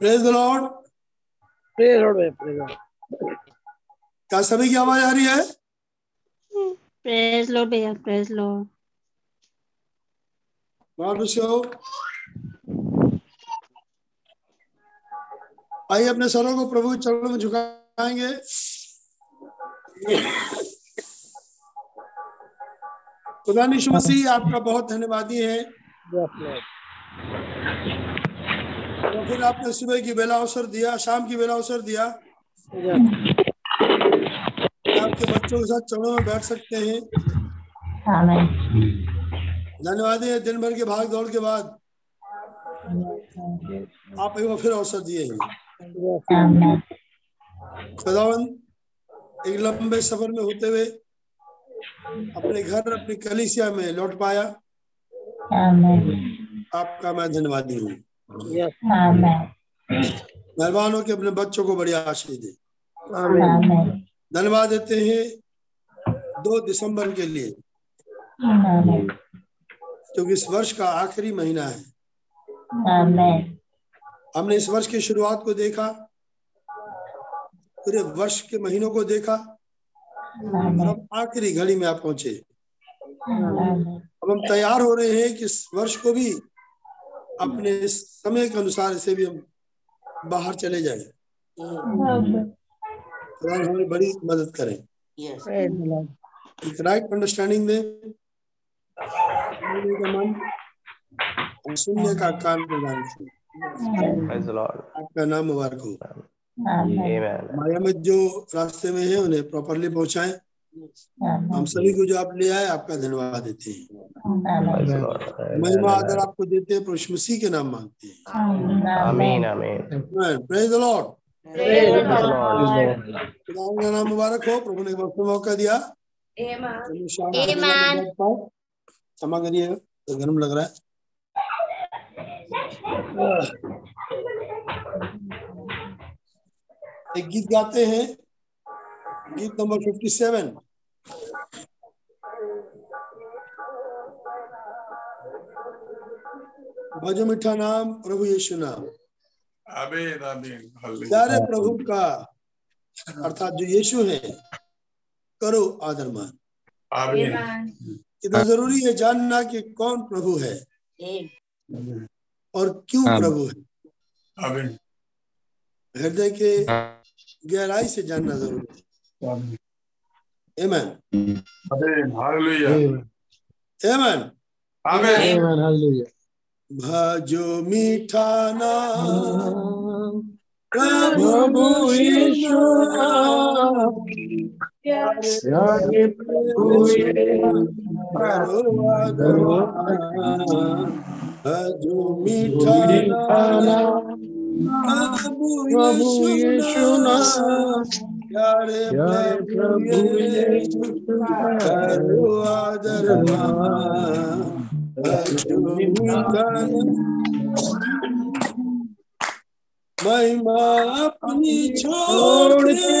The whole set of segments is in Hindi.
Praise the Lord praise Lord भाई प्रेज लॉर्ड क्या सभी की आवाज़ आ रही है? प्रेज लॉर्ड भैया. Praise Lord God bless you आइए अपने सरों को प्रभु चरणों में झुकाएँगे। खुदा यीशु मसीह आपका बहुत धन्यवादी है। तो फिर आपने सुबह की बेला अवसर दिया शाम की बेला अवसर दिया। आपके बच्चों के साथ चरणों में बैठ सकते हैं। धन्यवाद है दिन भर के भाग दौड़ के बाद। आप एक बार फिर अवसर दिए हैं। खुदावन एक लंबे सफ़र में होते हुए अपने घर अपनी कलिसिया में लौट पाया। आपका मैं धन्यवादी हूँ। मेहरबान हो कि अपने बच्चों को बड़ी आशीष दे। धन्यवाद देते हैं दो दिसंबर के लिए। क्योंकि इस वर्ष का आखिरी महीना है। हमने इस वर्ष की शुरुआत को देखा पूरे वर्ष के महीनों को देखा और अब आखिरी घड़ी में आप पहुँचे। अब हम तैयार हो रहे हैं कि इस वर्ष को भी अपने समय के अनुसार इसे भी हम बाहर चले जाए। खुदा हमारी बड़ी मदद करें। एक राइट अंडरस्टैंडिंग दें सुनने का मन और सुनने का कान प्रदान करें. आपका नाम मुबारक हो। माया में जो रास्ते में है उन्हें प्रॉपरली पहुंचाएँ। हम सभी को जो आप ले आए आपका धन्यवाद देते हैं। Praise महिमा आदर आपको देते हैं प्रभु मसीह के नाम मांगते हैं। Amen. Amen. Praise the Lord खुदा का नाम मुबारक हो प्रभु ने एक बार मौका दिया. क्षमा करिएगा तो गर्म लग रहा है। एक गीत गाते हैं। गीत नंबर फिफ्टी सेवन भजो मीठा नाम प्रभु यीशु नाम। आमीन आमीन। हालेलुया। प्यारे प्रभु का अर्थात जो यीशु है करो आदर मान आमीन। इतना ज़रूरी है जानना कि कौन प्रभु है। और क्यों प्रभु? है हृदय के गहराई से जानना ज़रूरी है। हालेलुया। भजो मीठा नाम। प्रभु यीशु प्रभु यीशु करो आदर मान। भजो मीठा नाम प्रभु प्रभु यीशु यीशु नाम नाम प्यारे प्यारे प्रभु प्रभु यीशु यीशु करो आदर मान। भजो मीठा नाम महिमा अपनी छोड़ के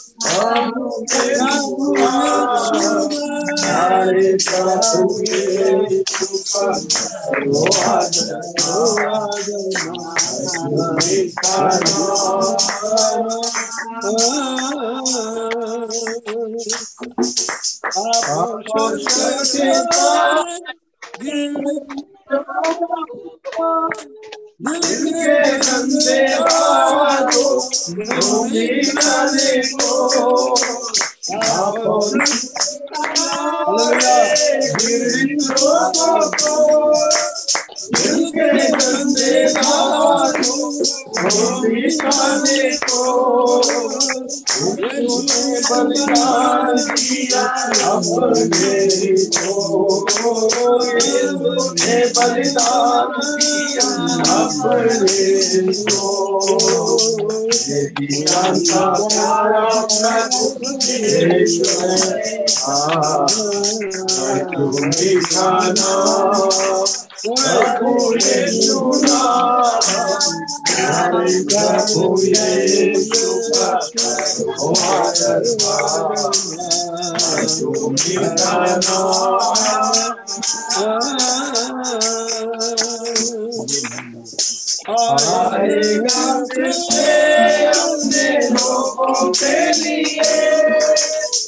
सारे दिल के गंदे हाथों मिटाने को को को बलिदान किया अपने को बलिदान किया अपने को ये ज्ञान प्यारा प्रभु यीशु है प्रभु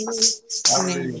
तेरी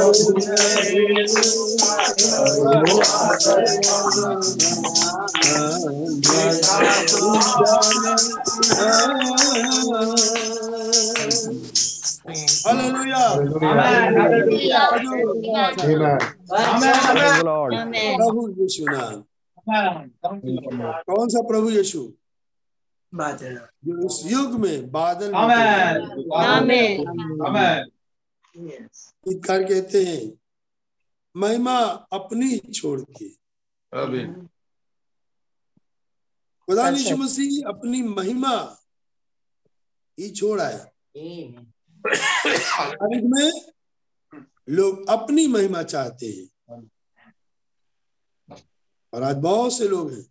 प्रभु यीशु करो हालेलुया Praise the Lord. प्रभु यीशु नाम कौन सा प्रभु यीशु जो इस युग में बादल में गीतकार कहते हैं महिमा अपनी छोड़ के। आमीन। खुदा यीशु मसीह अपनी महिमा ही छोड़ तारीख में लोग अपनी महिमा चाहते हैं। और आज बहुत से लोग हैं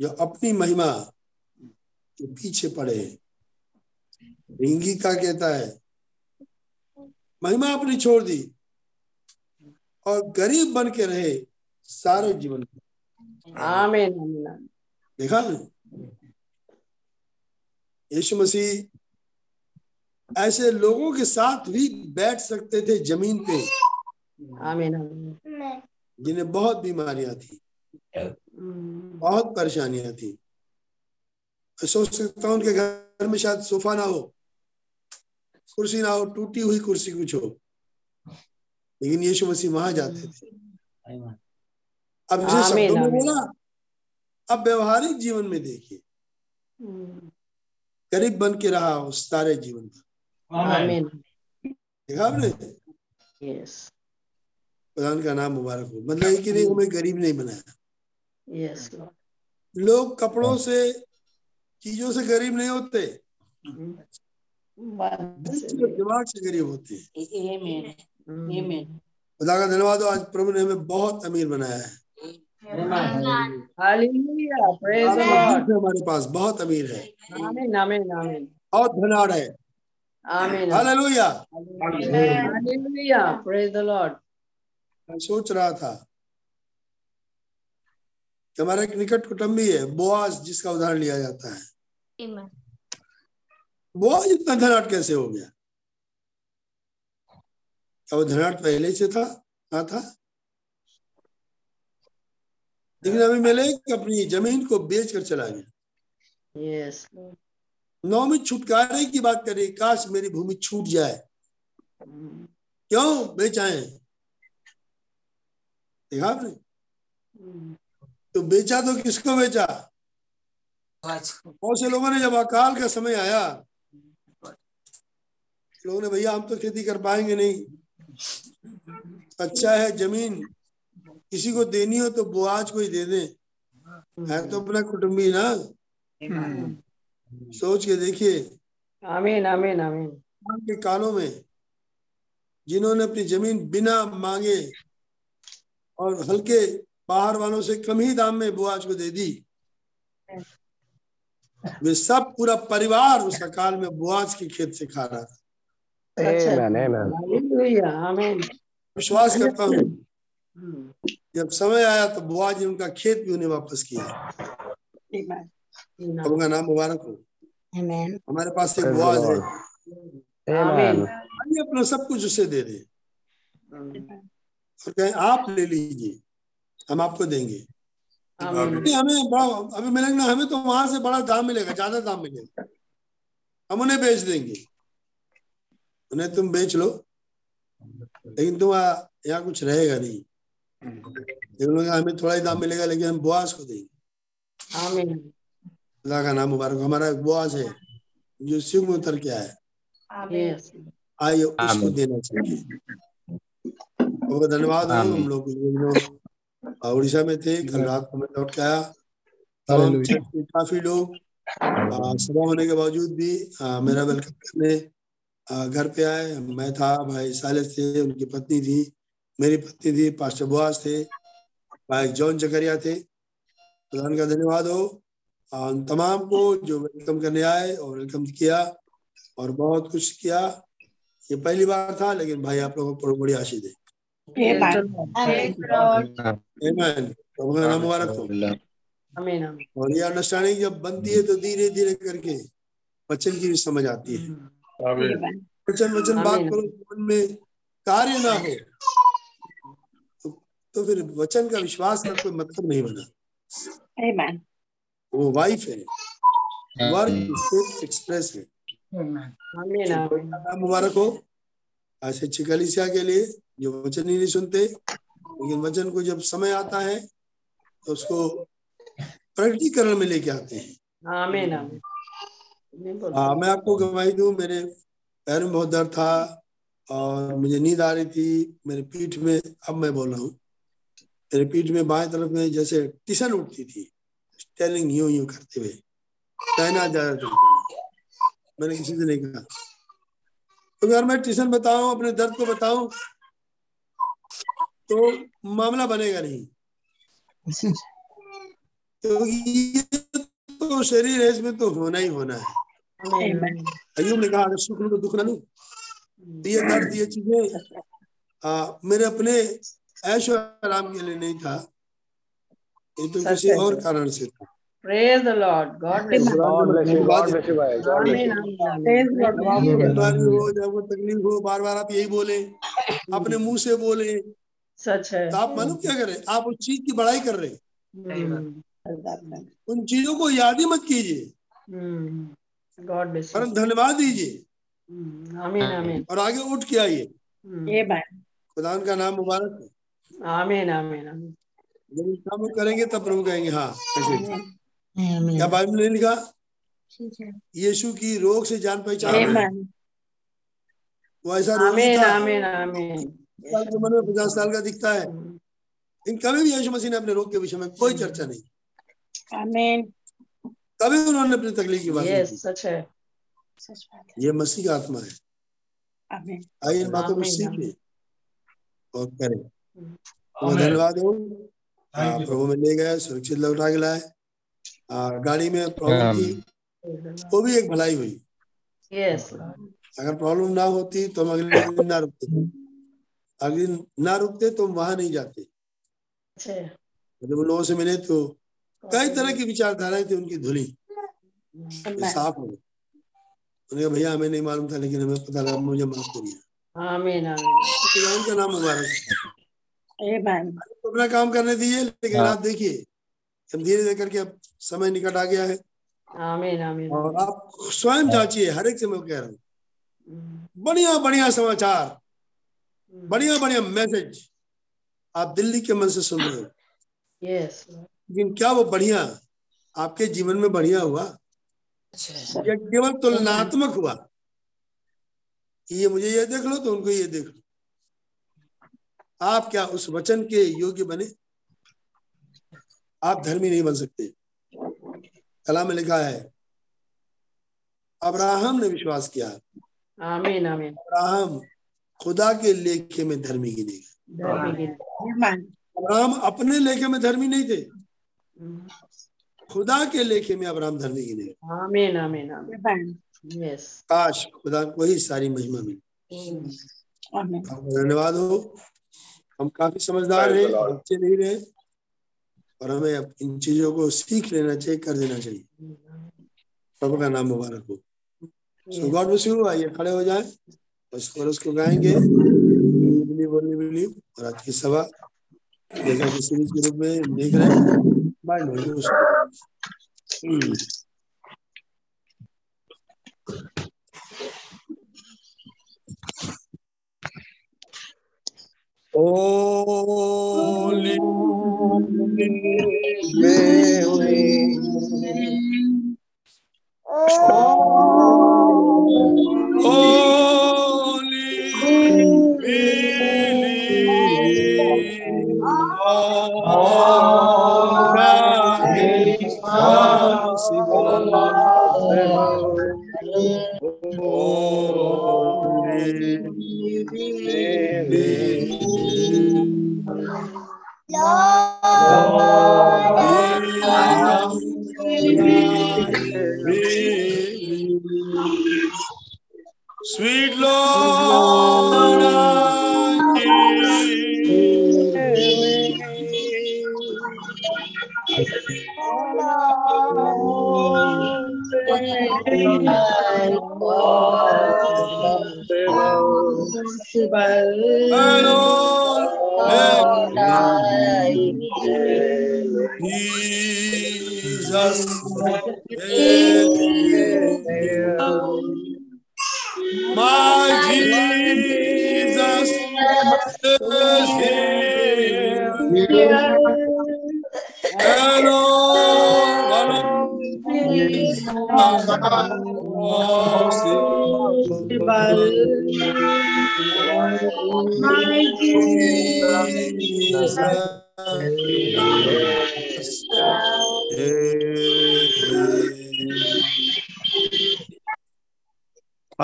जो अपनी महिमा के पीछे पड़े हैं। रिंगी का कहता है महिमा अपनी छोड़ दी और गरीब बन के रहे सारे जीवन आमीन देखा ना? यीशु मसीह ऐसे लोगों के साथ भी बैठ सकते थे ज़मीन पे। आमीन जिन्हें बहुत बीमारियाँ थी बहुत परेशानियाँ थी। सोच सकता हूँ उनके घर में शायद सोफा ना हो। कुर्सी ना हो टूटी हुई कुर्सी कुछ हो। लेकिन यीशु मसीह वहाँ जाते थे। अब जैसे शब्दों में बोला अब व्यवहारिक जीवन में देखिए। गरीब बन के रहा उस सारे जीवन में देखा आपने? प्रधान का नाम मुबारक हो। मतलब ये कि नहीं हमें गरीब नहीं बनाया। यस लोग कपड़ों से चीज़ों से गरीब नहीं होते। से, दिमाग से गरीब होते हैं। आमीन खुदा का धन्यवाद आज प्रभु ने हमें बहुत अमीर बनाया है। हमारे पास बहुत अमीर है. बहुत धनाड़ है. मैं सोच रहा था हमारा एक निकट कुटुंबी है बोआज जिसका उदाहरण लिया जाता है। बोआज इतना धनाट कैसे हो गया? क्या वो धनाट पहले से था कहा था? लेकिन अभी मिले अपनी ज़मीन को बेच कर चला गया। Yes. नौ में छुटकारे की बात करें काश मेरी भूमि छूट जाए। Mm. क्यों? बेचाए। देखा आपने? Mm. तो बेचा तो किसको बेचा? बहुत से लोगों ने जब अकाल का समय आया लोगों ने भैया हम तो खेती कर पाएँगे नहीं अच्छा है ज़मीन किसी को देनी हो तो बुआज को ही दे दे है तो अपना कुटुंबी ना सोच के देखिए. Amen. Amen. आज के कालों में जिन्होंने अपनी ज़मीन बिना मांगे और हल्के बाहर वालों से कम ही दाम में बुआज को दे दी वे सब पूरा परिवार उस अकाल में बुआज के खेत से खा रहा था Amen. Amen. विश्वास करता हूँ। Mm. जब समय आया तो बुआ जी उनका खेत भी उन्हें वापस किया। अब उनका नाम मुबारक हो। हमारे पास एक बुआज है. अपना सब कुछ उसे दे दे. और कहें आप ले लीजिए हम आपको देंगे। Amen. हमें बड़ा अभी मिलेंगे हमें तो वहाँ से बड़ा दाम मिलेगा ज़्यादा दाम मिलेगा। हम उन्हें बेच देंगे। उन्हें तुम बेच लो। लेकिन तुम यहाँ कुछ रहेगा नहीं। लेकिन उन्होंने कहा, हमें थोड़ा ही दाम मिलेगा लेकिन हम बुआस को देंगे। अल्लाह का नाम मुबारक हमारा एक बुआस है जो सिंह में उतर के आया। आइए उसको देना चाहिए। बहुत धन्यवाद हम लोग उड़ीसा में थे कल रात को मैं लौट के आया। तमाम हालेलुया। काफ़ी लोग सभा होने के बावजूद भी आ, मेरा वेलकम करने। घर पे आए मैं था भाई सालिस थे उनकी पत्नी थी मेरी पत्नी थी पास्टर बुआस थे भाई जॉन जकरिया थे। प्रधान का धन्यवाद हो। उन तमाम को जो वेलकम करने आए और वेलकम किया और बहुत कुछ किया। ये पहली बार था लेकिन भाई आप लोगों को बड़ी आशीष है. प्रभु का नाम मुबारक हो. और ये अंडरस्टैंडिंग जब बनती है तो धीरे धीरे करके वचन की भी समझ आती है। वचन वचन बात करो मन में कार्य ना हो तो, तो फिर वचन का विश्वास का कोई मतलब नहीं बना Amen. वो वाइफ है वर्क एक्सप्रेस है Amen. Amen. नाम मुबारक हो ऐसे चिकलिसिया के लिए जो वचन ही नहीं सुनते लेकिन वचन को जब समय आता है तो उसको प्रकटीकरण में लेके आते हैं Amen. Amen. हाँ मैं आपको गवाही दूँ मेरे पैर में बहुत दर्द था और मुझे नींद आ रही थी मेरे पीठ में। अब मैं बोल रहा हूँ मेरे पीठ में बाएँ तरफ़ में जैसे टिशन उठती थी स्टेलिंग यूँ यूँ करते हुए। कहना ज़्यादा रहा मैंने किसी से नहीं कहा। तो अगर मैं टिशन बताऊँ अपने दर्द को बताऊँ तो मामला बनेगा नहीं। तो ये तो शरीर है इसमें तो होना ही होना है. अयुब ने कहा अगर सुख लूँ तो दुख ना लूँ तो ये दर्द ये चीज़ें मेरे अपने ऐशो आराम के लिए नहीं था ये तो किसी और कारण से था Praise the Lord. God bless you. God bless you. God bless you, भाई. God bless Amen. you. Amen. Praise the जब Lord. आपको बीमारी हो जब तकलीफ़ हो बार बार आप यही बोले अपने मुँह से बोले सच है तो आप मालूम क्या करें आप उस चीज़ की बड़ाई कर रहे हैं हम्म, उन चीज़ों को याद ही मत कीजिए God bless धन्यवाद दीजिए। हम्म, आमीन आमीन। और आगे उठ के आइए। हम्म, खुदा का नाम मुबारक हो। आमीन आमीन आमीन। जब काम करेंगे तब प्रभु कहेंगे हाँ. क्या बाइबल ने लिखा? यीशु की रोग से जान पहचान वो ऐसा रोगी था। आमीन आमीन। साल की उम्र में पचास साल का दिखता है। हम्म, लेकिन कभी भी यीशु मसीह ने अपने रोग के विषय में कोई चर्चा नहीं. कभी उन्होंने अपनी तकलीफ़ की बात यस सच है। सच बात ये मसीह का आत्मा है। आइए इन बातों को सीखिए और करें। तो धन्यवाद हो। प्रभु में ले गए सुरक्षित लौटा के लाए। गाड़ी में प्रॉब्लम थी वो भी एक भलाई हुई। Yes. अगर प्रॉब्लम ना होती तो हम अगले दिन ना रुकते। अगले दिन ना रुकते तो हम वहाँ नहीं जाते। अच्छा। जब उन लोगों से मिले तो कई तरह की विचारधाराएँ थी उनकी धुली साफ़ हो गई। उन्हें कहा, भैया हमें नहीं मालूम था लेकिन हमें पता लगा मुझे माफ़ करिए। आमीन आमीन। खुदावन का नाम मुबारक हो। तो अपना काम करने दीजिए लेकिन हाँ। आप देखिए हम धीरे धीरे करके अब समय निकट आ गया है। आमीन आमीन। और आप स्वयं जांचिए हर एक से मैं कह रहा हूँ। बढ़िया बढ़िया समाचार हम्म, बढ़िया बढ़िया मैसेज आप दिल्ली के मन से सुन रहे हो। Yes. लेकिन क्या वो बढ़िया आपके जीवन में बढ़िया हुआ? या केवल तुलनात्मक हुआ? ये मुझे ये देख लो तो उनको ये देख लो। आप क्या उस वचन के योग्य बने? आप धर्मी नहीं बन सकते। कला में लिखा है अब्राहम ने विश्वास किया। आमीन आमीन। अब्राहम खुदा के लेखे में धर्मी गिने गए. अब्राहम अपने लेखे में धर्मी नहीं थे। खुदा के लेखे में अब्राहम धर्मी गिने गए आमीन आमीन आमीन. Yes. काश खुदा को ही सारी महिमा मिली हम्म, धन्यवाद हो। हम काफ़ी समझदार हैं बच्चे नहीं रहे। और हमें अब इन चीज़ों को सीख लेना चाहिए कर देना चाहिए। प्रभु का नाम मुबारक हो। सो गॉड ब्लेस यू आइए खड़े हो जाए। बस कोरस को गाएँगे। बिली बोली बिली और आज की सभा जैसा कि सीरीज़ के रूप में देख रहे हैं। बाइंड हो गई उसको हम्म। Holy Holy Sweet Lord, Jesus. Jesus.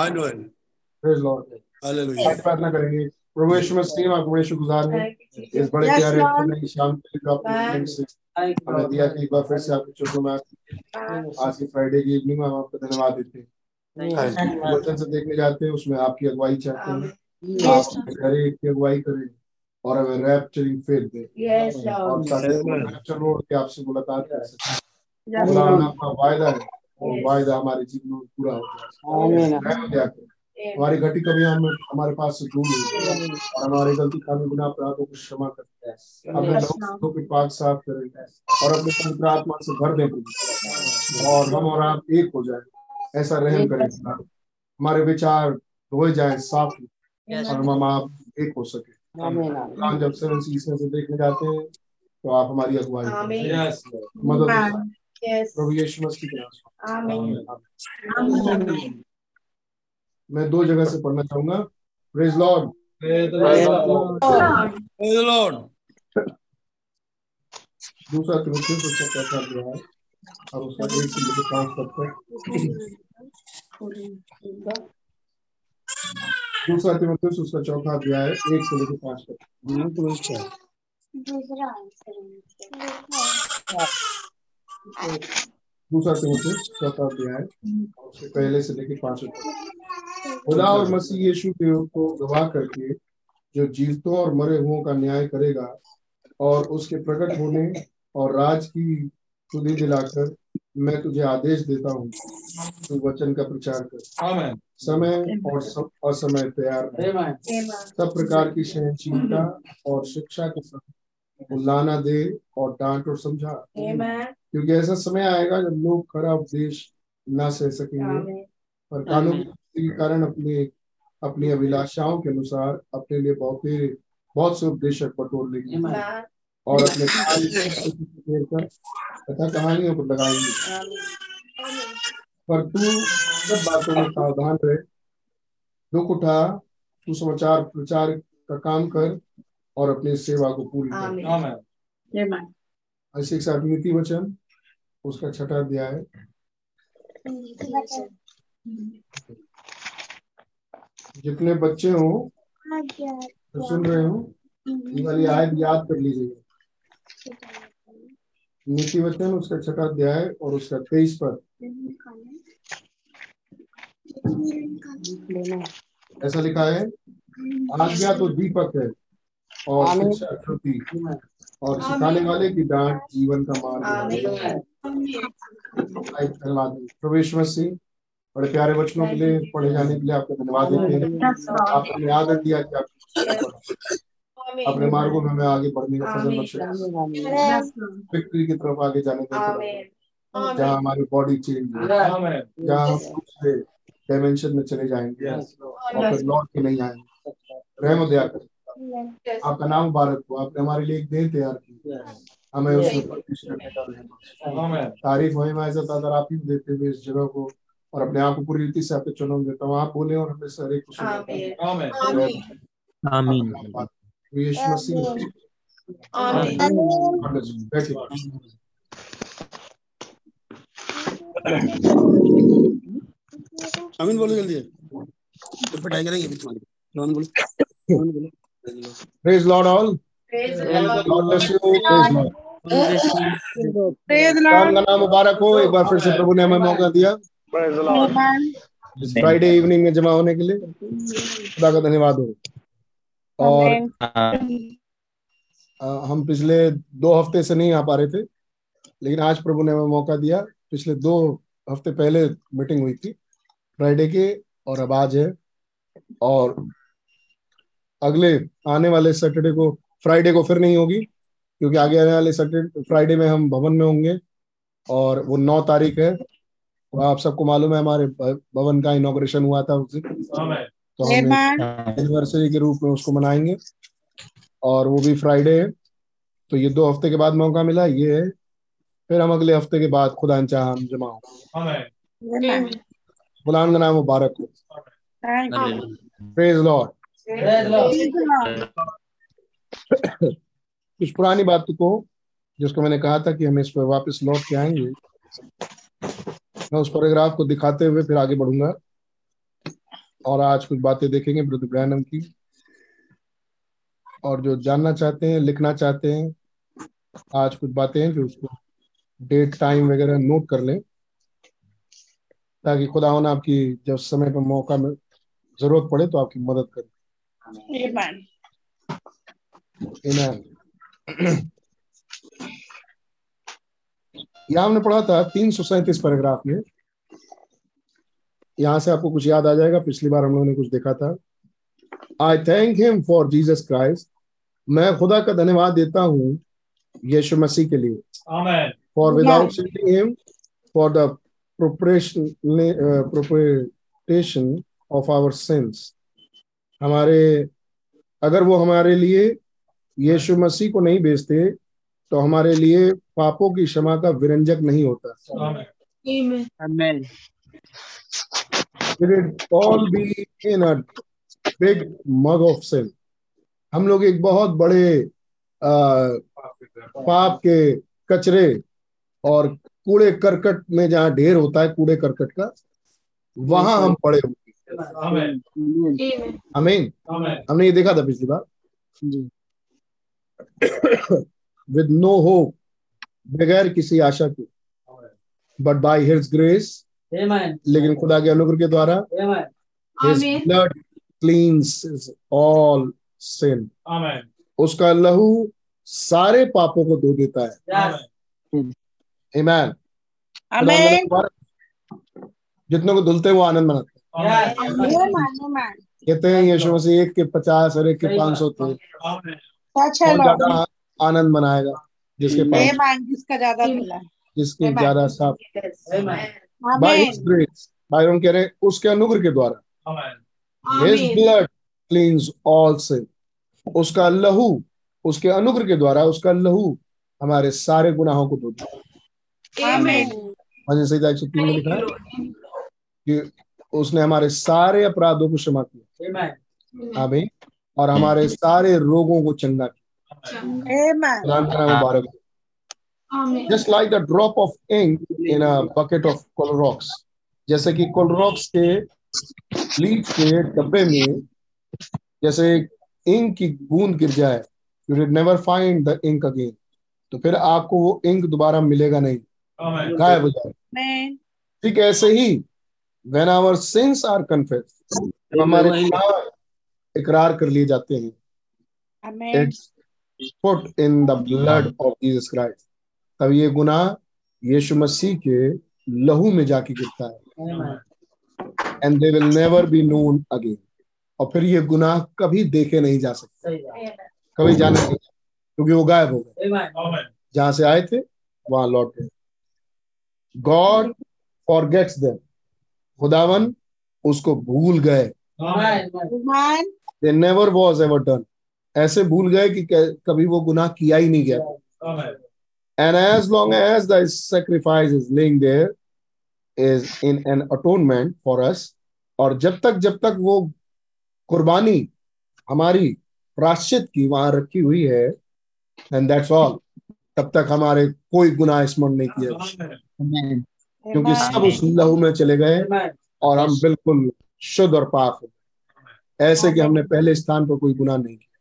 It. Praise Lord. Hallelujah. आज प्रार्थना करेंगे प्रभु यीशु मसीह आपको बड़े शुक्रगुजार हैं इस बड़े प्यारे. नई शाम के आपने से हमें दिया कि एक बार फिर से आपके चोटों में आज की फ्राइडे की इवनिंग में हम आपको धन्यवाद देते हैं वचन से देखने जाते हैं उसमें आपकी अगुवाई चाहते हैं। आप हमें करे की अगुवाई करें। और हमें रैप्चरिंग फेथ दे। और. ताकि रैप्चर रोड के आपसे मुलाकात कर सकें खुदावन आपका वायदा है। वो वायदा हमारे जीवन में पूरा हो। जाए। हमारी घटी कमियाँ हमें हमारे पास से दूर हो और हमारी गलती खामी गुनाह अपराधों को क्षमा करें अपने Yes, के पाक साफ़ करें। और अपने पवित्र आत्मा से भर दें और हम और आप एक हो जाए। ऐसा रहम करें। हमारे विचार धोए जाए साफ़। और हम आप एक हो सके। हम जब से देखने जाते हैं तो आप हमारी अगुवाई मदद. Yes. प्रभु यीशु मसीह के नाम Amen. मैं दो जगह से पढ़ना चाहूँगा। Praise Lord Lord. Praise the Lord. दूसरा अध्याय है और उसका एक से लेकर पाँच तक है। दूसरा तिमुथियुस उसका चौथा अध्याय है एक से लेकर पाँच तक। दूसरा तिमुथियुस चौथा अध्याय। उसके पहले से लेकर पाँचवें तक। खुदा और मसीह यीशु के को गवाह करके जो जीवतों और मरे हुओं का न्याय करेगा और उसके प्रकट होने और राज की सुधि दिलाकर मैं तुझे आदेश देता हूँ। तू वचन का प्रचार कर। समय और असमय तैयार सब प्रकार की सहनशीलता और शिक्षा के साथ उल्लाना दे और डांट और समझा। क्योंकि ऐसा समय आएगा जब लोग खरा उपदेश न सह सकेंगे। और कानून के कारण अपने अपनी अभिलाषाओं के अनुसार अपने लिए बहुत बहुत से उपदेशक बटोर लेंगे और अपने तथा कहानियों को लगाएँगे। पर तू सब बातों में सावधान रहे। दुख उठा तू समाचार प्रचार का काम कर और अपनी सेवा को पूरी कर। ऐसे एक साथ नीति वचन। उसका छठा अध्याय। जितने बच्चे हो जो सुन रहे हो ये वाली आयत याद कर लीजिएगा। नीति वचन उसका छठा अध्याय और उसका तेईस पर ऐसा लिखा है आज्ञा तो दीपक है और शिक्षा और सिखाने वाले की डांट जीवन का मार्ग है। प्रवेश मसीह बड़े प्यारे वचनों के लिए पढ़े जाने के लिए आपको धन्यवाद देते हैं। आपने आदर दिया कि आप अपने मार्गों में हमें आगे बढ़ने का फजल बख्शे। विक्ट्री की तरफ़ आगे जाने का जहाँ हमारी बॉडी चेंज हो जहाँ हम दूसरे डायमेंशन में चले जाएँगे। और फिर लौट के नहीं आएँगे। रहम दया करें। आपका नाम मुबारक हो। आपने हमारे लिए एक देह तैयार की। हमें उसमें। आमेन तारीफ़ हो। मैं इज़्ज़त आदर आप ही देते हुए इस जगह को और अपने आप को पूरी रीति से आपके चुनाव देता हूँ। आप बोले और हमें सारे को सुने आमीन। यीशु मसीह। अमीन बोलो जल्दी। पिटाई करेंगे। अभी तुम्हारी रोहन बोलो। बोलो प्रेज लॉर्ड ऑल का मुबारक हो। एक बार फिर से प्रभु ने हमें मौका दिया। फ्राइडे इवनिंग में जमा होने के लिए। खुदा का धन्यवाद हो। और हम पिछले दो हफ़्ते से नहीं आ पा रहे थे लेकिन आज प्रभु ने हमें मौका दिया। पिछले दो हफ़्ते पहले मीटिंग हुई थी फ्राइडे के और अब आज है। और अगले आने वाले सैटरडे को फ्राइडे को फिर नहीं होगी क्योंकि आगे आने वाले सैटरडे फ्राइडे में हम भवन में होंगे और वो नौ तारीख है। तो आप सबको मालूम है हमारे भवन का इनोग्रेशन हुआ था उस दिन। तो हम एनिवर्सरी के रूप में उसको मनाएँगे। और वो भी फ्राइडे है। तो ये दो हफ़्ते के बाद मौका मिला ये है। फिर हम अगले हफ़्ते के बाद खुदा चाह हम जमा गुलाम का नाम मुबारक हो। प्रेज लॉर्ड कुछ पुरानी बात को, जिसको मैंने कहा था कि हम इस पर वापस लौट के आएँगे, मैं उस पैराग्राफ को दिखाते हुए फिर आगे बढ़ूँगा और आज कुछ बातें देखेंगे ब्रदर ब्रैनम की। और जो जानना चाहते हैं, लिखना चाहते हैं, आज कुछ बातें हैं जो उसको डेट टाइम वगैरह नोट कर लें, ताकि खुदा आपकी जब समय पर मौका में ज़रूरत पड़े तो आपकी मदद करे। Amen. यहाँ हमने पढ़ा था तीन सौ सैंतीस पैराग्राफ में। यहाँ से आपको कुछ याद आ जाएगा पिछली बार हम लोगों ने कुछ देखा था। I thank him for Jesus Christ मैं खुदा का धन्यवाद देता हूँ यीशु मसीह के लिए। For without without seeing him for the propitiation uh, propitiation of हमारे अगर वो हमारे लिए यीशु मसीह को नहीं भेजते तो हमारे लिए पापों की क्षमा का विरंजक नहीं होता। आमेन आमीन Will it all be in a big mug of sin. हम लोग एक बहुत बड़े आ, पाप के कचरे और कूड़े करकट में जहाँ ढेर होता है कूड़े करकट का वहाँ हम पड़े होंगे हमें हमने ये देखा था पिछली बार? विद नो होप बगैर किसी आशा के बट बाय हिज ग्रेस लेकिन खुदा के अनुग्रह के द्वारा Amen. his Amen. blood cleanses all sin Amen. उसका लहू सारे पापों को धो देता है Amen. Amen. जितनों को धुलते वो आनंद मनाते हैं Yes. Amen. Amen. कहते हैं यीशु मसीह एक के पचास और एक के पाँच सौ थे कौन Lord. ज़्यादा आनंद मनाएगा जिसके पास जिसका ज़्यादा मिला है जिसके ज़्यादा साफ़ बाय कह रहे हैं। उसके अनुग्रह के द्वारा। Amen. His. Blood cleanses all sin उसका लहू उसके अनुग्रह के द्वारा उसका लहू हमारे सारे गुनाहों को धो देता Amen. एक सौ तीन में लिखा है। कि उसने हमारे सारे अपराधों को क्षमा किया. आमीन। और हमारे सारे रोगों को चंगा मुबारक just like the drop of ink in a bucket of Clorox जैसे कि कोलोरॉक्स के लीफ के डब्बे में जैसे इंक की बूंद गिर जाए you will never find the ink again तो फिर आपको वो इंक दोबारा मिलेगा नहीं। गायब हो जाए ठीक ऐसे ही when our sins are confess जब हमारे इकरार कर लिए जाते हैं। It's put in the blood of Jesus Christ तब ये गुनाह यीशु मसीह के लहू में जाके गिरता है। And they will never be known again और फिर ये गुनाह कभी देखे नहीं जा सकते। कभी जाने नहीं। क्योंकि वो गायब हो गए. जहाँ से आए थे वहाँ लौट गए। गॉड फॉरगेट्स देम खुदावन उसको भूल गए। Amen. Amen. They never was ever done ऐसे भूल गए कि कभी वो गुनाह किया ही नहीं गया. And as long as the sacrifice is laying there is in an atonement for us, और जब तक जब तक वो कुर्बानी हमारी प्राश्चित की वहाँ रखी हुई है and that's all. तब तक हमारे कोई गुनाह स्मरण नहीं किया। क्योंकि सब उस लहू में चले गए और हम बिल्कुल शुद्ध और पाक हो। ऐसे कि हमने पहले स्थान पर कोई गुनाह नहीं किया।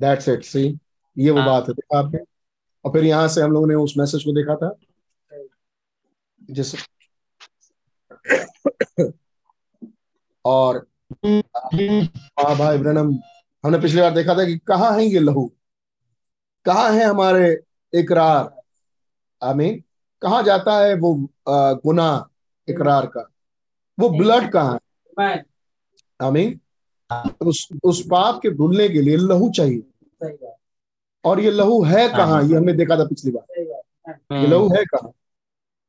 दैट्स इट सी ये वो बात है देखा आपने? और फिर यहाँ से हम लोगों ने उस मैसेज को देखा था। जिस और हाँ भाई ब्रनम हमने पिछली बार देखा था कि कहाँ है ये लहू? कहाँ है हमारे इकरार? आमीन कहा जाता है वो गुना इकरार का? वो ब्लड कहाँ है. आमीन उस उस पाप के धुलने के लिए लहू चाहिए। और ये लहू है कहाँ? ये हमने देखा था पिछली बार। ये लहू है कहाँ?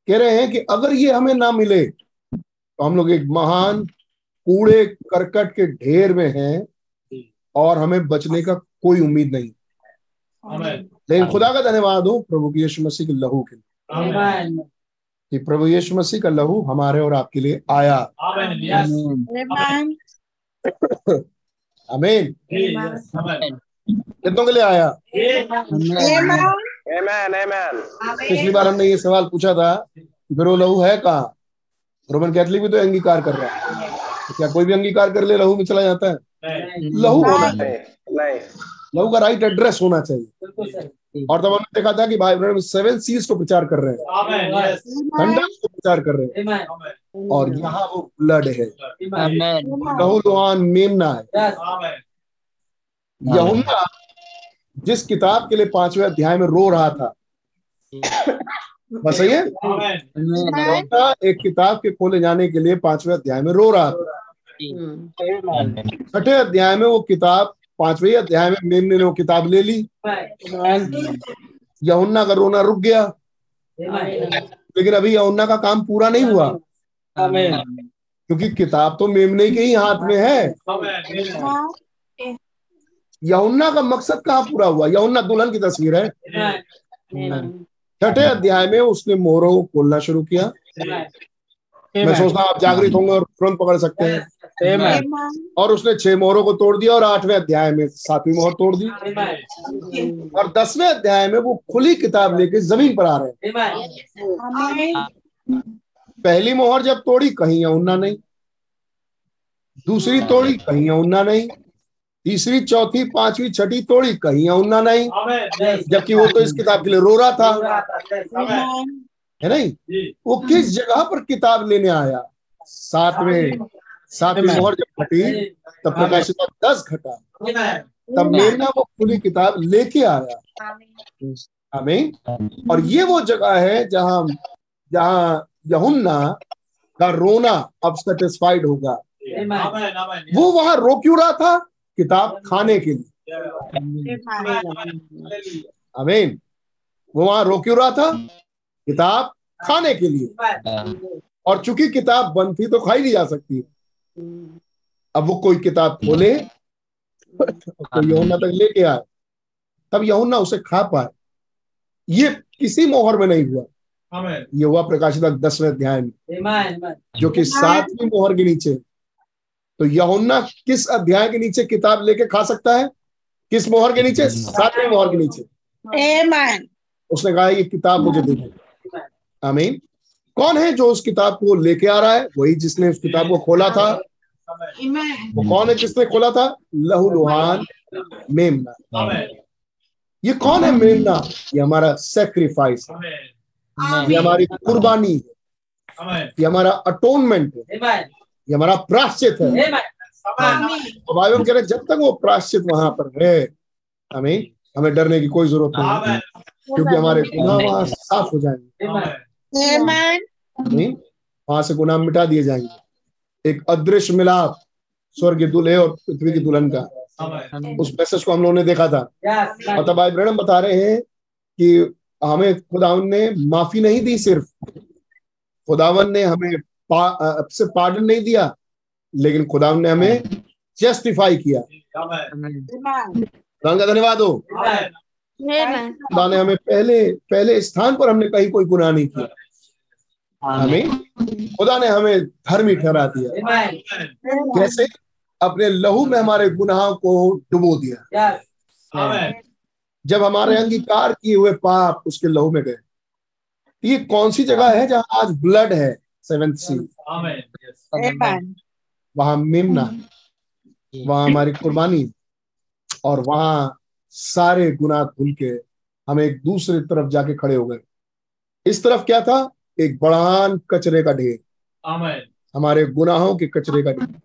कह रहे हैं कि अगर ये हमें ना मिले तो हम लोग एक महान कूड़े करकट के ढेर में हैं और हमें बचने का कोई उम्मीद नहीं। लेकिन खुदा का धन्यवाद हो प्रभु यीशु मसीह के लहू के लिए. कि प्रभु यीशु मसीह का लहू हमारे और आपके लिए आया. अमीन. कितनों के लिए आया Amen. Amen, amen. पिछली बार हमने ये सवाल पूछा था वो लहू है कहाँ? रोमन कैथलिक भी तो अंगीकार कर रहा है। तो क्या कोई भी अंगीकार कर ले लहू में चला जाता है? लहू होना चाहिए। लहू का राइट एड्रेस होना चाहिए। और तब हमने देखा था कि भाई ब्रदर सेवन सीज को प्रचार कर रहे हैं। Amen. को प्रचार कर रहे हैं. और यहाँ वो ब्लड है. मेमना है. यहुन्ना जिस किताब के लिए पाँचवें अध्याय में रो रहा था। बस है? एक किताब के खोले जाने के लिए पाँचवें अध्याय में रो रहा था. छठे अध्याय में वो किताब पाँचवें अध्याय में मेमने ने वो किताब ले ली. यहुन्ना का रोना रुक गया। लेकिन अभी यहुन्ना का काम पूरा नहीं हुआ. क्योंकि किताब तो मेमने के ही हाथ में है। यहुन्ना का मकसद कहाँ पूरा हुआ? यहुन्ना दुल्हन की तस्वीर है। छठे अध्याय में उसने मोहरों को खोलना शुरू किया। मैं सोचता हूँ आप जागृत होंगे और तुरंत पकड़ सकते हैं. और उसने छह मोहरों को तोड़ दिया और आठवें अध्याय में सातवीं मोहर तोड़ दी। और दसवें अध्याय में वो खुली किताब लेके ज़मीन पर आ रहे हैं. पहली मोहर जब तोड़ी कहीं यमुना नहीं। दूसरी तोड़ी कहीं यमुना नहीं। तीसरी चौथी पांचवी छठी तोड़ी कहीं यहुन्ना नहीं। जबकि वो तो इस किताब के लिए रो रहा था। है नहीं? वो किस जगह पर किताब लेने आया? सातवें। सातवीं मोहर जब घटी तब प्रकाशित दस घटा। तब मेमना वो खुली किताब लेके आया। हमें और ये वो जगह है जहाँ जहाँ यहुन्ना का रोना अब सेटिस्फाइड होगा. वो वहाँ रो क्यों रहा था? किताब खाने के लिए। अमीन वो वहाँ रो क्यों रहा था? किताब खाने के लिए। और चूँकि किताब बंद थी तो खाई नहीं जा सकती। अब वो कोई किताब खोले तो यहुन्ना तक लेके आए। तब यहुन्ना उसे खा पाए। ये किसी मोहर में नहीं हुआ. ये हुआ प्रकाशित दसवें अध्याय में जो कि सातवीं मोहर के नीचे। तो यहुन्ना किस अध्याय के नीचे किताब लेके खा सकता है? किस मोहर के नीचे? सातवीं मोहर के नीचे। Amen. उसने कहा ये किताब मुझे दे दो। आमीन। कौन है जो उस किताब को लेके आ रहा है? वही जिसने उस किताब को खोला था। Amen. Amen. वो कौन है जिसने खोला था? लहू लुहान मेमना। ये कौन है मेमना? ये हमारा सेक्रीफाइस है। Amen. ये हमारी कुर्बानी है। ये हमारा अटोनमेंट है। ये हमारा प्राश्चित है। Amen. Amen. तो कह रहे जब तक वो प्राश्चित वहाँ पर है हमें हमें डरने की कोई ज़रूरत नहीं। Amen. क्योंकि हमारे गुनाह वहाँ साफ़ हो जाएँगे। वहाँ से गुनाह मिटा दिए जाएँगे। एक अदृश्य मिलाप स्वर्ग दूल्हे और पृथ्वी की दुल्हन का। उस मैसेज को हम लोगों ने देखा था. और तब इब्राहिम बता रहे हैं कि हमें खुदावन ने माफ़ी नहीं दी सिर्फ़। खुदावन ने हमें पा, से पार्डन नहीं दिया लेकिन खुदावन ने हमें जस्टिफाई किया. खुदा का धन्यवाद हो. खुदा ने हमें पहले पहले स्थान पर हमने कहीं कोई गुनाह नहीं किया। हमें खुदा ने हमें धर्मी ठहरा दिया. कैसे? अपने लहू में हमारे गुनाहों को डुबो दिया. जब हमारे अंगीकार किए हुए पाप उसके लहू में गए। ये कौन सी जगह है जहाँ आज ब्लड है? Seventh C. वहाँ मेमना वहाँ हमारी कुर्बानी और वहाँ सारे गुनाह धुल के हम एक दूसरे तरफ़ जाके खड़े हो गए। इस तरफ़ क्या था? एक बड़ान कचरे का ढेर। हमारे गुनाहों के कचरे का ढेर।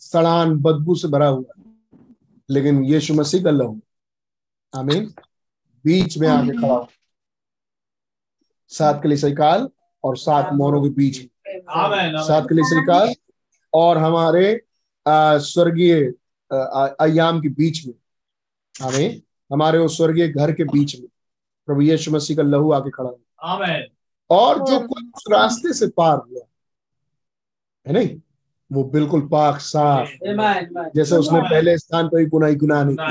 सड़ान बदबू से भरा हुआ। लेकिन यीशु मसीह का लहू। आमीन। बीच में आके खड़ा हुआ सात कलीसिया काल और सात मोहरों के बीच. सात कलीसिया काल और हमारे स्वर्गीय अयाम के बीच में। हमें हमारे उस स्वर्गीय घर के बीच में। प्रभु यीशु मसीह का लहू आके खड़ा हुआ और जो कोई उस रास्ते से पार हुआ है नहीं? वो बिल्कुल पाक साफ़। जैसे उसने पहले स्थान पर ही गुनाह गुनाह नहीं किया।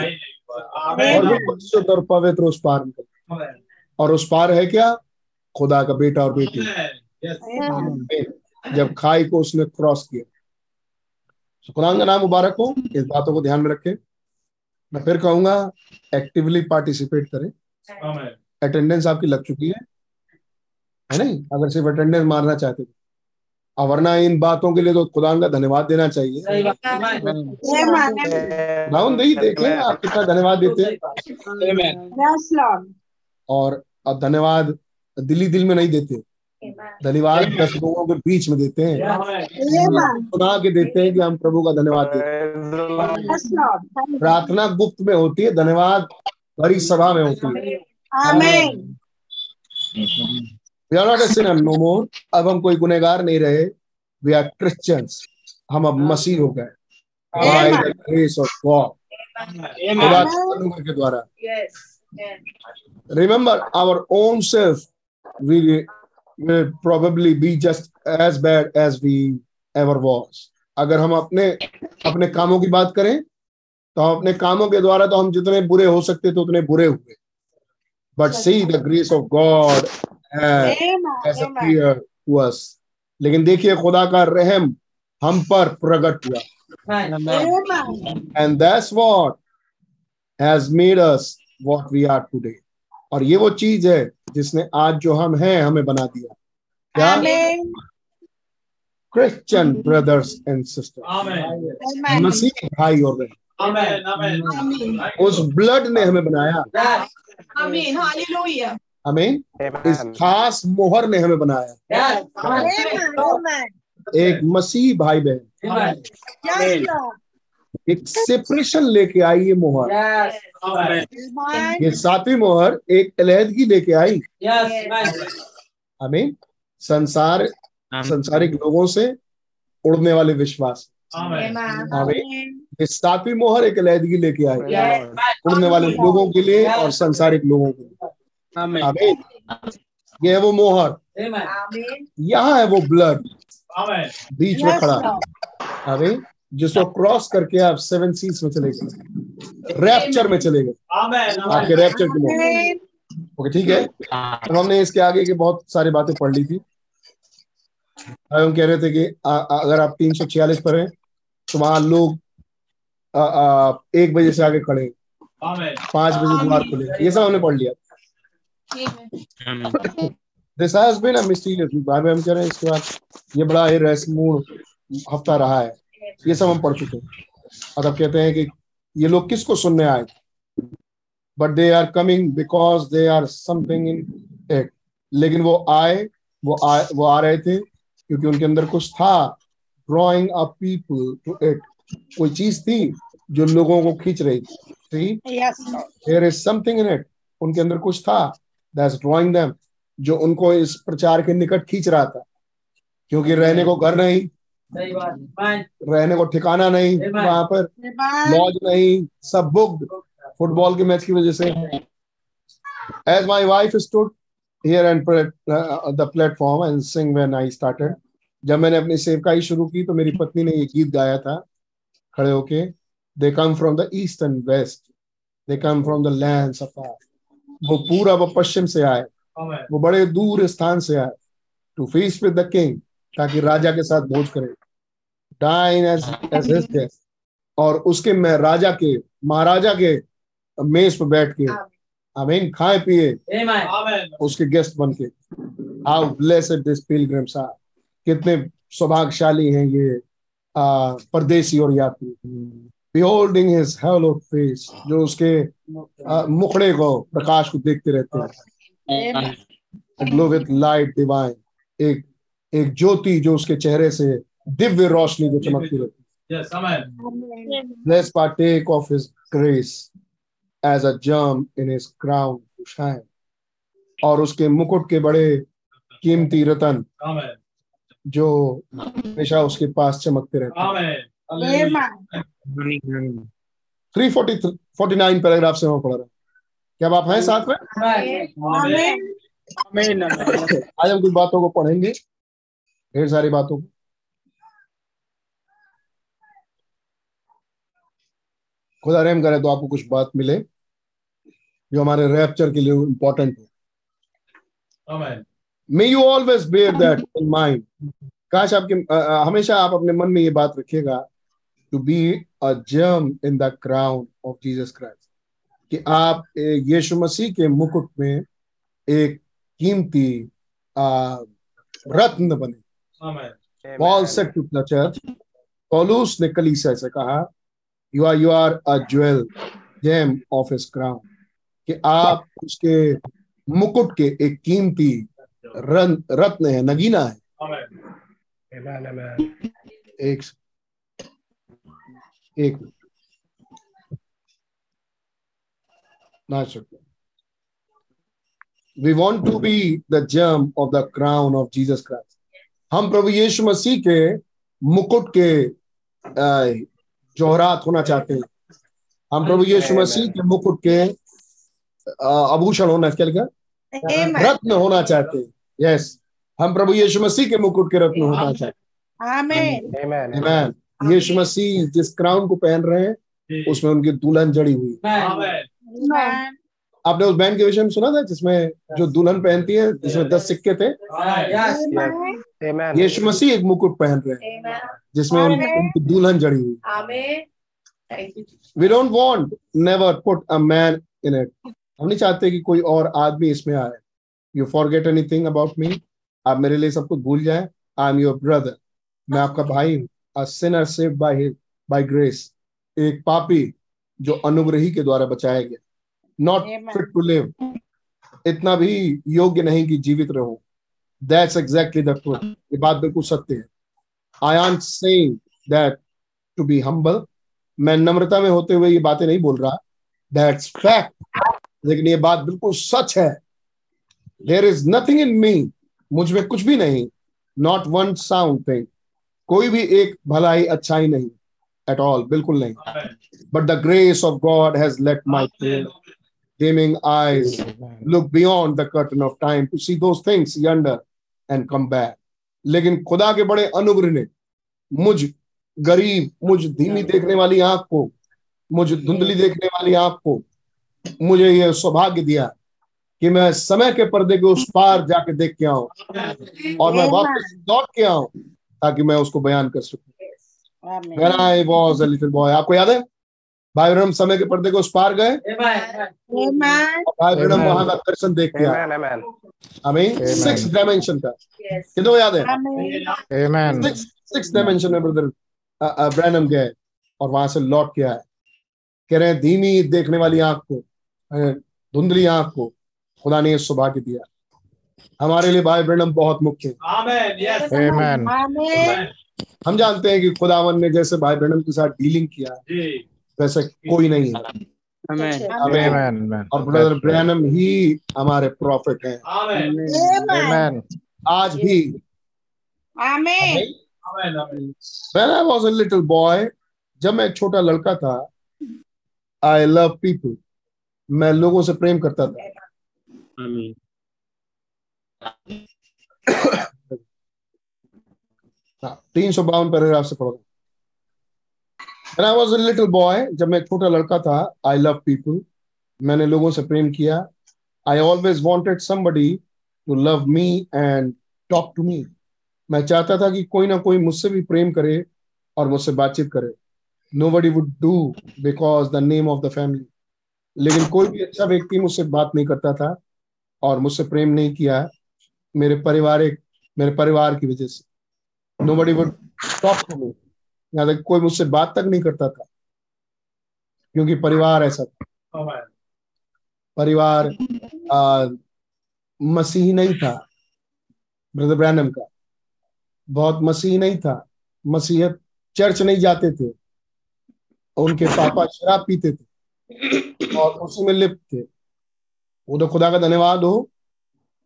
और. बिल्कुल शुद्ध और पवित्र उस पार निकल और उस पार है क्या खुदा का बेटा और बेटी. जब खाई को उसने क्रॉस किया तो खुदा का नाम मुबारक हो इस बातों को ध्यान में रखें मैं फिर कहूँगा एक्टिवली पार्टिसिपेट करें अटेंडेंस आपकी लग चुकी है है नहीं अगर सिर्फ़ अटेंडेंस मारना चाहते तो और वरना इन बातों के लिए तो खुदा का धन्यवाद देना चाहिए. खुदावन दही देखें आप कितना धन्यवाद देते हैं। और अब धन्यवाद दिली दिल में नहीं देते। धन्यवाद दस लोगों के बीच में देते हैं. सुना के देते हैं कि हम प्रभु का धन्यवाद देते हैं. प्रार्थना गुप्त में होती है धन्यवाद बड़ी सभा में होती है। We are not a sinner no more. अब हम कोई गुनेगार नहीं रहे. वी आर क्रिश्चियंस हम अब मसीह हो गए. By the grace of God. खुदा के द्वारा. Yes. remember our own self we will probably be just as bad as we ever was. अगर हम अपने अपने कामों की बात करें तो हम अपने कामों के द्वारा तो हम जितने बुरे हो सकते थे उतने बुरे हुए. But see the grace of God लेकिन देखिए खुदा का रहम हम पर प्रकट हुआ। And that's what has made us what we are today और ये वो चीज़ है जिसने आज जो हम हैं हमें बना दिया। क्या? क्रिश्चियन ब्रदर्स एंड सिस्टर मसीह भाई और बहन। उस ब्लड ने हमें बनाया। हमें इस खास मोहर ने हमें बनाया. एक मसीह भाई बहन एक सेपरेशन लेके आई ये मोहर. ये सातवीं मोहर एक अलहदगी लेके आई। हमें संसार संसारिक लोगों से उड़ने वाले विश्वास। सातवीं मोहर एक अलहदगी लेके आई. उड़ने वाले लोगों के लिए और संसारिक लोगों के लिए. आमीन। ये है वो मोहर. यहाँ है वो ब्लड बीच में खड़ा. आमीन। जिसको क्रॉस करके आप सेवन सीज में चले गए। रैप्चर में चले गए। Amen. आपके रैप्चर की Amen. ओके ठीक है? अब हमने इसके आगे की बहुत सारी बातें पढ़ ली थी। अब हम कह रहे थे कि आ, आ, अगर आप तीन सौ छियालीस पर हैं तो वहाँ लोग आ, आ, एक बजे से आगे खड़े पाँच बजे द्वार खुले ये सब हमने पढ़ लिया. This has been a mysterious बाद में हम कह रहे हैं इसके बाद ये बड़ा ही रहस्यपूर्ण हफ़्ता रहा है। ये सब हम पढ़ चुके हैं। और अब कहते हैं कि ये लोग किसको सुनने आए? But they are coming because they are something in it लेकिन वो आए वो आए वो आ रहे थे क्योंकि उनके अंदर कुछ था। Drawing a people to it कोई चीज़ थी जो लोगों को खींच रही थी। See? Yes, there is something in it उनके अंदर कुछ था। दैट्स ड्राइंग देम जो उनको इस प्रचार के निकट खींच रहा था। क्योंकि रहने को घर नहीं. रहने को ठिकाना नहीं वहाँ पर. लॉज नहीं सब बुक्ड फुटबॉल के मैच की वजह से। As my wife stood here and the platform and sing when I started जब मैंने अपनी सेवकाई शुरू की तो मेरी पत्नी ने ये गीत गाया था खड़े होके they come from the east and west they come from the lands of वो पूरब और पश्चिम से आए। वो बड़े दूर स्थान से आए। To feast with the king ताकि राजा के साथ भोज करे। Dine as as his guest और उसके में राजा के महाराजा के मेज पर बैठ के आमीन खाए पिए. उसके गेस्ट बन के। How blessed this pilgrims are कितने सौभाग्यशाली हैं ये आ, परदेसी और यात्री। Beholding his hallowed face जो उसके आ, मुखड़े को प्रकाश को देखते रहते हैं. ग्लो विथ लाइट डिवाइन एक एक ज्योति जो उसके चेहरे से दिव्य रोशनी जो चमकती रहती Yes. Amen. Amen. Let's partake of his grace as a germ in his crown to shine. और उसके मुकुट के बड़े कीमती रतन जो हमेशा उसके पास चमकते रहते हैं. Three forty forty nine paragraph से हम पढ़ रहे हैं। क्या आप हैं साथ में. आज हम कुछ बातों को पढ़ेंगे। ढेर सारी बातों को। खुदा रहम करे तो आपको कुछ बात मिले जो हमारे रैप्चर के लिए इम्पोर्टेंट हो. May you always bear that in mind काश आपके अ, हमेशा आप अपने मन में ये बात रखिएगा to be a germ in the crown of Jesus Christ कि आप यीशु मसीह के मुकुट में एक कीमती रत्न बने Amen. Paul said to the church पौलुस ने कलीसिया से कहा you are you are a jewel gem of his crown कि आप उसके मुकुट के एक कीमती रत्न है नगीना है Amen. Amen. Amen. एक एक मिनट। ना सकते we want to be the germ of the crown of Jesus Christ हम प्रभु यीशु मसीह के मुकुट के जोहरात होना चाहते हैं। हम प्रभु यीशु मसीह के मुकुट के आभूषण होना क्या लिखा? रत्न होना चाहते हैं। यस हम प्रभु यीशु मसीह के मुकुट के रत्न होना चाहते हैं। Amen. Amen. Amen. यीशु मसीह जिस क्राउन को पहन रहे हैं उसमें उनकी दुल्हन जड़ी हुई। है। आपने उस बैंड के विषय में सुना था जिसमें जो दुल्हन पहनती है जिसमें दस सिक्के थे. Amen. यीशु मसीह एक मुकुट पहन रहे हैं जिसमें उनकी दुल्हन जड़ी हुई. We don't want never put a man in it हम नहीं चाहते कि कोई और आदमी इसमें आए। You forget anything about me आप मेरे लिए सब कुछ भूल जाए। आई एम योर ब्रदर मैं आपका भाई हूँ। A sinner saved by by grace एक पापी जो अनुग्रही के द्वारा बचाया गया। नॉट फिट टू लिव इतना भी योग्य नहीं कि जीवित रहो। दैट्स एग्जैक्टली द ट्रूथ ये बात बिल्कुल सत्य है। I am saying that to be humble मैं नम्रता में होते हुए ये बातें नहीं बोल रहा। दैट्स फैक्ट लेकिन ये बात बिल्कुल सच है। देर इज़ नथिंग इन मी मुझमें कुछ भी नहीं। नॉट वन साउंड थिंग कोई भी एक भलाई अच्छाई नहीं एट ऑल बिल्कुल नहीं but but the grace of God has let my Amen. dimming eyes look beyond the curtain of time to see those things yonder and come back. लेकिन खुदा के बड़े अनुग्रह ने मुझ गरीब मुझ धीमी देखने वाली आँख को मुझ धुंधली देखने वाली आँख को मुझे यह सौभाग्य दिया कि मैं समय के पर्दे के उस पार जाके देख के आऊँ और मैं वापस लौट के आऊँ ताकि मैं उसको बयान कर सकूँ. When I was a little boy, आपको याद है? भाई ब्रह्म समय के पर्दे को उस पार गए? भाई ब्रह्म वहाँ का दर्शन देख के amen, हमें सिक्स डायमेंशन का Yes. कितने को याद है. सिक्स सिक्स डायमेंशन में ब्रदर ब्रैनम गए और वहाँ से लौट के आए। कह रहे हैं धीमी देखने वाली आँख को धुंधली आँख को खुदा ने ये सौभाग्य दिया। हमारे लिए भाई ब्रैनम बहुत मुख्य है. हम जानते हैं कि खुदावन ने जैसे भाई ब्रैनम के साथ डीलिंग किया वैसे कोई नहीं है Amen. Amen. Amen. Amen. और ब्रदर ब्रैनम ही हमारे प्रॉफिट हैं Amen. आज भी Amen. Amen. Amen. When I was a little boy, जब मैं एक छोटा लड़का था आई लव पीपल मैं लोगों से प्रेम करता था तीन सौ बावन पैराग्राफ से पढ़ो। When I was a little boy, जब मैं छोटा लड़का था आई लव पीपल मैंने लोगों से प्रेम किया। I always wanted somebody to love me and talk to me मैं चाहता था कि कोई ना कोई मुझसे भी प्रेम करे और मुझसे बातचीत करे। Nobody would do because the name of the family लेकिन कोई भी अच्छा व्यक्ति मुझसे बात नहीं करता था और मुझसे प्रेम नहीं किया। मेरे पारिवारिक मेरे परिवार की वजह से। Nobody would talk to me यहाँ तक कोई मुझसे बात तक नहीं करता था। क्योंकि परिवार ऐसा था। परिवार आ, मसीही नहीं था ब्रदर ब्रैनम का। बहुत मसीही नहीं था। मसीहत चर्च नहीं जाते थे। उनके पापा शराब पीते थे। और उसी में लिप्त थे। वो तो खुदा का धन्यवाद हो।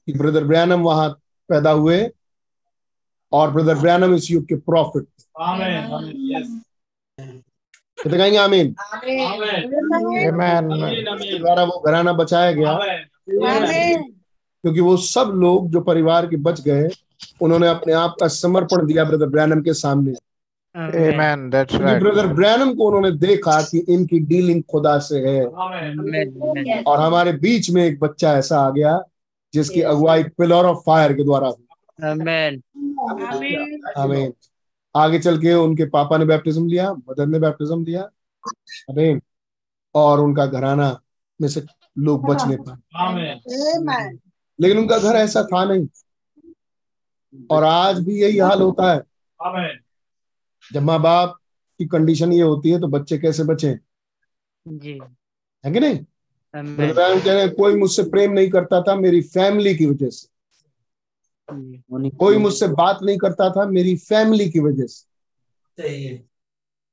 कि ब्रदर ब्रयानम वहाँ पैदा हुए और ब्रदर ब्रयानम इस युग के प्रॉफिट Amen. Amen. Yes. तो कहेंगे आमीन. द्वारा वो घराना बचाया गया. क्योंकि वो सब लोग जो परिवार के बच गए उन्होंने अपने आप का समर्पण दिया ब्रदर ब्रैनम के सामने Amen. That's right. Brother Branham को उन्होंने देखा कि इनकी डीलिंग खुदा से है Amen. और हमारे बीच में एक बच्चा ऐसा आ गया जिसकी अगुवाई पिलर ऑफ़ फायर के द्वारा हुई। Amen. Amen. हमें आगे चल के उनके पापा ने बैप्टिज्म लिया मदर ने बैप्टिज्म लिया अमेन और उनका घराना में से लोग बच नहीं पाए। Amen. Amen. लेकिन उनका घर ऐसा था नहीं। और आज भी यही हाल होता है। जब माँ बाप की कंडीशन ये होती है तो बच्चे कैसे बचे? जी। है कि नहीं? कह रहे कोई मुझसे प्रेम नहीं करता था मेरी फैमिली की वजह से। कोई मुझसे बात नहीं करता था मेरी फैमिली की वजह से।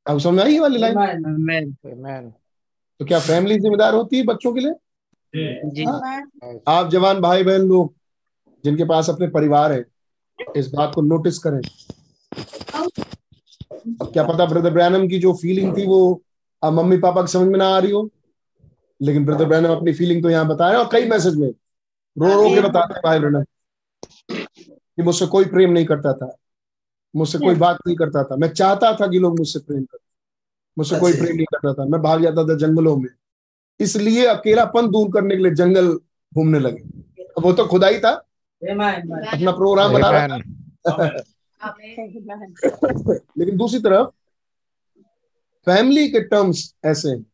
अब समझ आई वाली लाइन. तो क्या फैमिली जिम्मेदार होती है बच्चों के लिए? जी. जी। आप जवान भाई बहन लोग जिनके पास अपने परिवार है इस बात को नोटिस करें। अब क्या पता ब्रदर ब्रैनम की जो फीलिंग थी वो अब मम्मी पापा की समझ में ना आ रही हो? लेकिन ब्रदर ब्रैनम अपनी फीलिंग तो यहाँ बता रहे हैं और कई मैसेज में रो रो के बताते हैं भाई ब्रैनम कि मुझसे कोई प्रेम नहीं करता था मुझसे कोई बात नहीं करता था। मैं चाहता था कि लोग मुझसे प्रेम करते मुझसे कोई प्रेम नहीं करता था। मैं भाग जाता था जंगलों में। इसलिए अकेलापन दूर करने के लिए जंगल घूमने लगे। अब वो तो खुदा ही था। अपना प्रोग्राम बना रहा था. लेकिन दूसरी तरफ़ फैमिली के टर्म्स ऐसे हैं।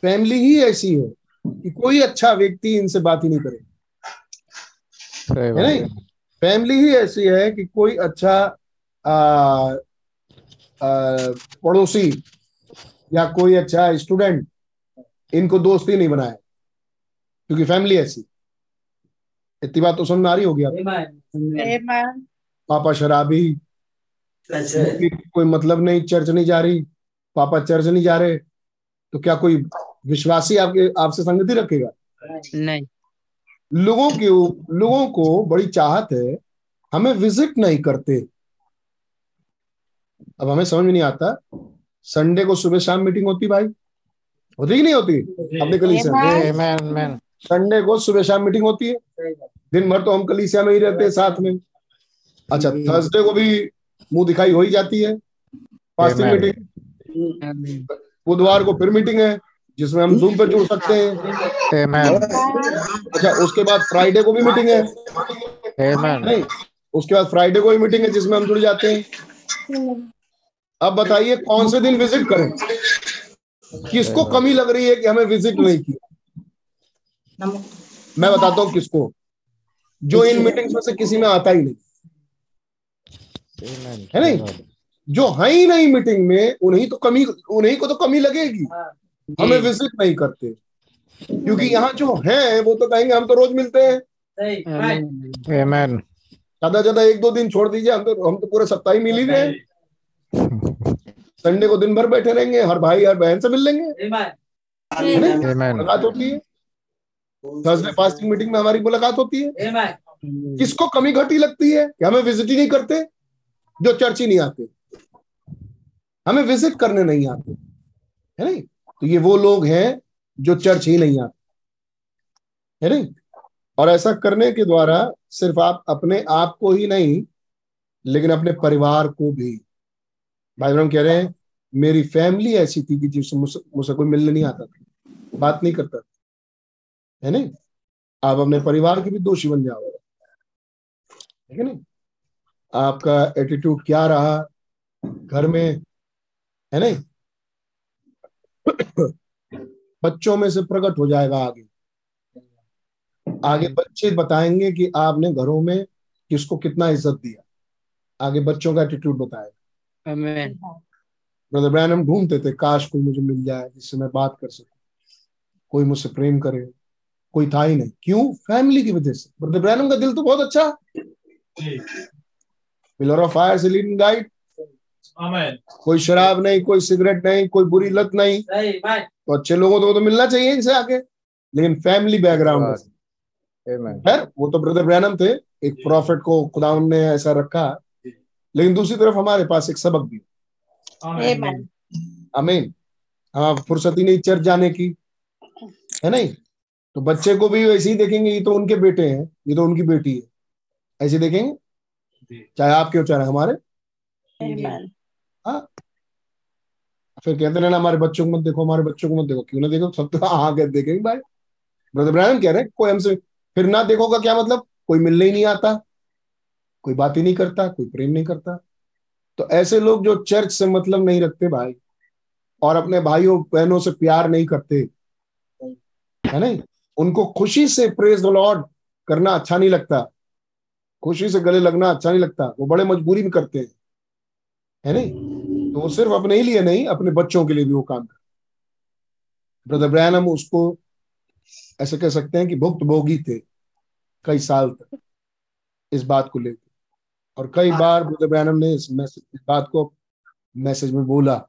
फैमिली ही ऐसी है कि कोई अच्छा व्यक्ति इनसे बात ही नहीं करे। है नहीं फैमिली ही। ऐसी है कि कोई अच्छा आ, आ, पड़ोसी या कोई अच्छा स्टूडेंट इनको दोस्ती नहीं बनाए क्योंकि फैमिली ऐसी। इतनी बात तो समझ में आ रही होगी आप पापा शराबी कोई मतलब नहीं चर्च नहीं जा रही पापा चर्च नहीं जा रहे तो क्या कोई विश्वासी आपके आपसे संगति रखेगा। नहीं। लोगों की लोगों को बड़ी चाहत है हमें विज़िट नहीं करते। अब हमें समझ में नहीं आता संडे को सुबह शाम मीटिंग होती भाई। होती कि नहीं होती? अपने कलीसिया. संडे को सुबह शाम मीटिंग होती है। दिन भर तो हम कलीसिया में ही रहते हैं साथ में। अच्छा थर्सडे को भी मुँह दिखाई हो ही जाती है। फास्टिंग मीटिंग बुधवार को फिर मीटिंग है। जिसमें हम जूम पे जुड़ सकते हैं। अच्छा उसके बाद फ्राइडे को भी मीटिंग है। नहीं उसके बाद फ्राइडे को भी मीटिंग है जिसमें हम जुड़ जाते हैं। अब बताइए कौन से दिन विज़िट करें? किसको कमी लग रही है कि हमें विज़िट नहीं किया? मैं बताता हूँ किसको। जो इन मीटिंग्स में से किसी में आता ही नहीं। है नहीं? जो है ही नहीं मीटिंग में उन्हीं तो कमी उन्हीं को तो कमी लगेगी। हमें विज़िट नहीं करते। क्योंकि यहाँ जो है वो तो कहेंगे हम तो रोज मिलते हैं। ज़्यादा ज़्यादा एक दो दिन छोड़ दीजिए हम तो हम तो पूरे सप्ताह ही मिल ही रहे संडे को दिन भर बैठे रहेंगे हर भाई हर बहन से मिल लेंगे. मुलाकात होती है। थर्सडे फास्टिंग मीटिंग में हमारी मुलाकात होती है। किसको कमी घटी लगती है कि हमें विज़िट ही नहीं करते जो चर्च ही नहीं आते? हमें विज़िट करने नहीं आते। है नहीं? तो ये वो लोग हैं जो चर्च ही नहीं आते। है नहीं? और ऐसा करने के द्वारा सिर्फ़ आप अपने आप को ही नहीं, लेकिन अपने परिवार को भी। भाई बहन कह रहे हैं, मेरी फैमिली ऐसी थी कि जिससे मुझसे कोई मिलने नहीं आता था, बात नहीं करता था। है नहीं? आप अपने परिवार के भी दोषी बन जाओगे ठीक है नहीं? आपका एटीट्यूड क्या रहा? घर में? है नहीं? बच्चों में से प्रकट हो जाएगा आगे। आगे बच्चे बताएँगे कि आपने घरों में किसको कितना इज़्ज़त दिया। आगे बच्चों का एटीट्यूड बताएगा। आमीन ब्रदर ब्रैन हम ढूंढते थे काश कोई मुझे मिल जाए जिससे मैं बात कर सकूँ। कोई मुझसे प्रेम करे कोई था ही नहीं। क्यों? फैमिली की वजह से। ब्रदर ब्रैनम का दिल तो बहुत अच्छा। पिलर ऑफ़ फायर से लीडिंग गाइड. कोई शराब नहीं कोई सिगरेट नहीं कोई बुरी लत नहीं। तो अच्छे लोगों को तो मिलना चाहिए इनसे आके। लेकिन फैमिली बैकग्राउंड Amen. खैर वो तो ब्रदर ब्रैनम थे। एक प्रॉफिट को खुदा ने ऐसा रखा। लेकिन दूसरी तरफ़ हमारे पास एक सबक भी अमीन हाँ फुर्सत ही नहीं चर्च जाने की। है नहीं? तो बच्चे को भी वैसे ही देखेंगे ये तो उनके बेटे हैं ये तो उनकी बेटी है। ऐसे देखेंगे? चाहे आपके हो चाहे हमारे? Amen. फिर कहते रहना, हमारे बच्चों को मत देखो, हमारे बच्चों को मत देखो। क्यों ना देखो? सब तो हाँ के देखेंगे, भाई। ब्रदर ब्रैनम कह रहे हैं, कोई हमसे फिर ना देखो का क्या मतलब? कोई मिलने ही नहीं आता। कोई बात ही नहीं करता, कोई प्रेम नहीं करता। तो ऐसे लोग जो चर्च से मतलब नहीं रखते भाई, और अपने भाइयों, बहनों से प्यार नहीं करते, है नहीं? उनको खुशी से प्रेज द लॉर्ड करना अच्छा नहीं लगता। खुशी से गले लगना अच्छा नहीं लगता। वो बड़े मजबूरी में करते हैं। है नहीं? तो वो सिर्फ़ अपने ही लिए नहीं अपने बच्चों के लिए भी वो काम कर ब्रदर ब्रैनम उसको ऐसे कह सकते हैं कि भुक्त भोगी थे कई साल तक इस बात को लेकर और कई बार ब्रदर ब्रैनम ने इस मैसेज इस बात को मैसेज में बोला।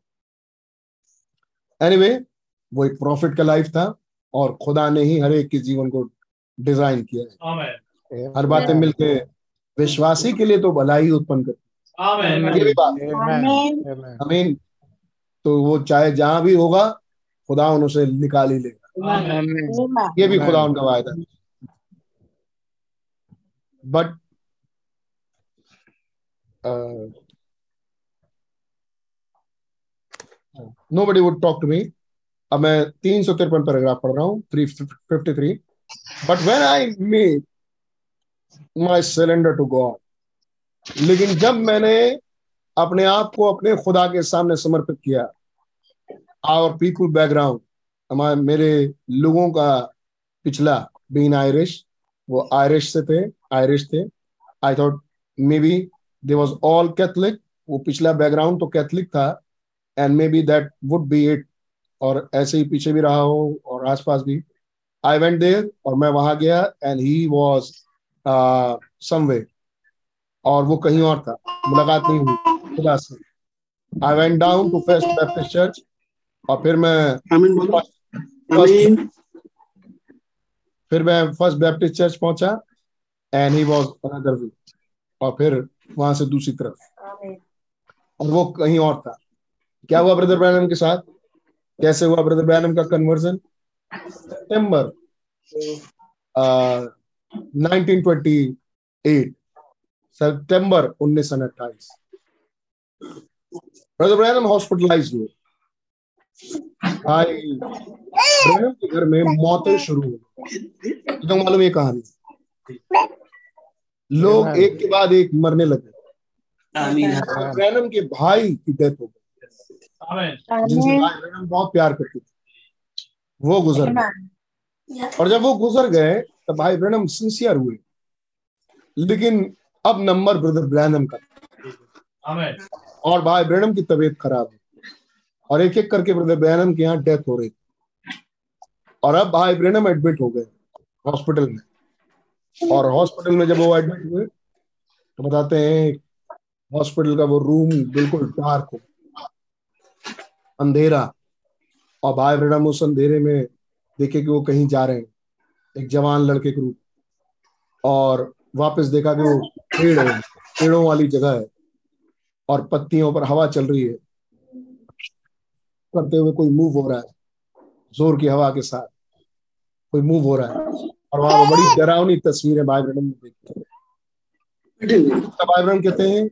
एनीवे anyway, वो एक प्रॉफिट का लाइफ था और खुदा ने ही हर एक के जीवन को डिज़ाइन किया है। हर बातें मिलके विश्वासी के लिए तो भलाई उत्पन्न करती. है। ये भी बात. अमीन तो वो चाहे जहाँ भी होगा खुदा उसे निकाल ही लेगा। ये भी खुदा उनका वायदा है। But nobody would talk to me अब मैं तीन सौ तिरपन पैराग्राफ पढ़ रहा हूँ three fifty three but when I made my surrender to God लेकिन जब मैंने अपने आप को अपने खुदा के सामने समर्पित किया आवर पीपुल बैकग्राउंड हमारे, मेरे लोगों का पिछला बीन आयरिश वो आयरिश से थे आयरिश थे। I thought maybe they was all Catholic वो पिछला बैकग्राउंड तो कैथलिक था and maybe that would be it और ऐसे ही पीछे भी रहा हो, और आसपास भी। आई वेंट देर और मैं वहाँ गया एंड ही वॉज़ समवे और वो कहीं और था। मुलाकात नहीं हुई। खुदा से। I went down to first Baptist church और फिर मैं आमीन आमीन फिर मैं फ़र्स्ट बैप्टिस्ट चर्च पहुँचा and he was another way और फिर वहाँ से दूसरी तरफ़। और वो कहीं और था। क्या हुआ ब्रदर ब्रैनम के साथ? कैसे हुआ ब्रदर ब्रैनम का conversion September nineteen twenty eight सितंबर उन्नीस सौ अट्ठाईस ब्रदर ब्रैनम हॉस्पिटलाइज हुए भाई ब्रैनम के घर में मौतें शुरू हो गई। तो मालूम ये कहानी? लोग एक के बाद एक मरने लगे। ब्रैनम के भाई की डेथ हो गई। जिनसे ब्रैनम बहुत प्यार करते थे। वो गुजर गए। और जब वो गुजर गए तो भाई ब्रैनम सिंसियर हुए। लेकिन अब नंबर ब्रदर ब्रैनम का। और भाई ब्रैनम की तबीयत खराब हुई और एक एक करके ब्रदर ब्रैनम के यहाँ डेथ हो रही थी। और अब भाई ब्रैनम एडमिट हो गए हॉस्पिटल में। और हॉस्पिटल में जब वो एडमिट हुए तो बताते हैं हॉस्पिटल का वो रूम बिल्कुल डार्क हो। अंधेरा। और भाई ब्रैनम उस अंधेरे में देखे कि वो कहीं जा रहे हैं। एक जवान लड़के के रूप और वापस देखा कि वो पेड़ है, पेड़ों वाली जगह है और पत्तियों पर हवा चल रही है। करते हुए कोई मूव हो रहा है, ज़ोर की हवा के साथ कोई मूव हो रहा है। और वहाँ बड़ी डरावनी तस्वीर ब्रहण में देखते तब भाई ब्रहण कहते हैं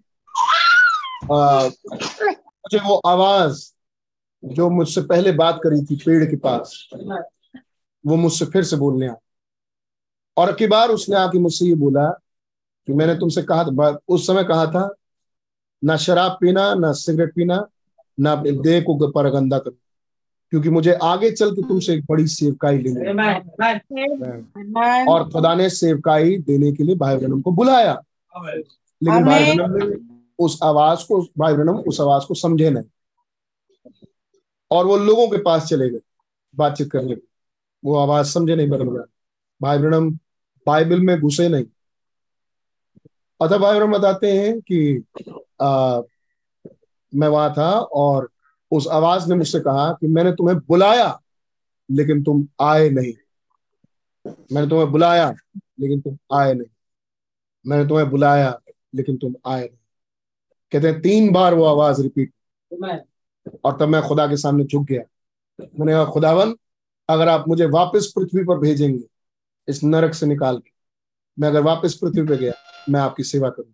मुझे वो आवाज़ जो मुझसे पहले बात करी थी पेड़ के पास, वो मुझसे फिर से बोलने आ और की बार उसने आके मुझसे ये बोला कि मैंने तुमसे कहा था उस समय कहा था ना शराब पीना ना सिगरेट पीना ना अपने देह को पर गंदा करना। क्योंकि मुझे आगे चल के तुमसे एक बड़ी सेवकाई लेनी और खुदा ने सेवकाई देने के लिए भाई बहनों को बुलाया। लेकिन भाई। बहनों ने उस आवाज़ को भाई बहनों उस आवाज़ को समझे नहीं। और वो लोगों के पास चले गए बातचीत करने। वो आवाज़ समझे नहीं बदल गया भाई बहनम बाइबल में घुसे नहीं। अतः भाई बहनम बताते हैं कि आ, मैं वहाँ था और उस आवाज़ ने मुझसे कहा कि मैंने तुम्हें बुलाया लेकिन तुम आए नहीं। मैंने तुम्हें बुलाया लेकिन तुम आए नहीं। मैंने तुम्हें बुलाया लेकिन तुम आए नहीं। कहते हैं तीन बार वो आवाज़ रिपीट। और तब मैं खुदा के सामने झुक गया। मैंने कहा खुदावन अगर आप मुझे वापस पृथ्वी पर भेजेंगे इस नरक से निकाल के। मैं अगर वापस पृथ्वी पर गया मैं आपकी सेवा करूँगा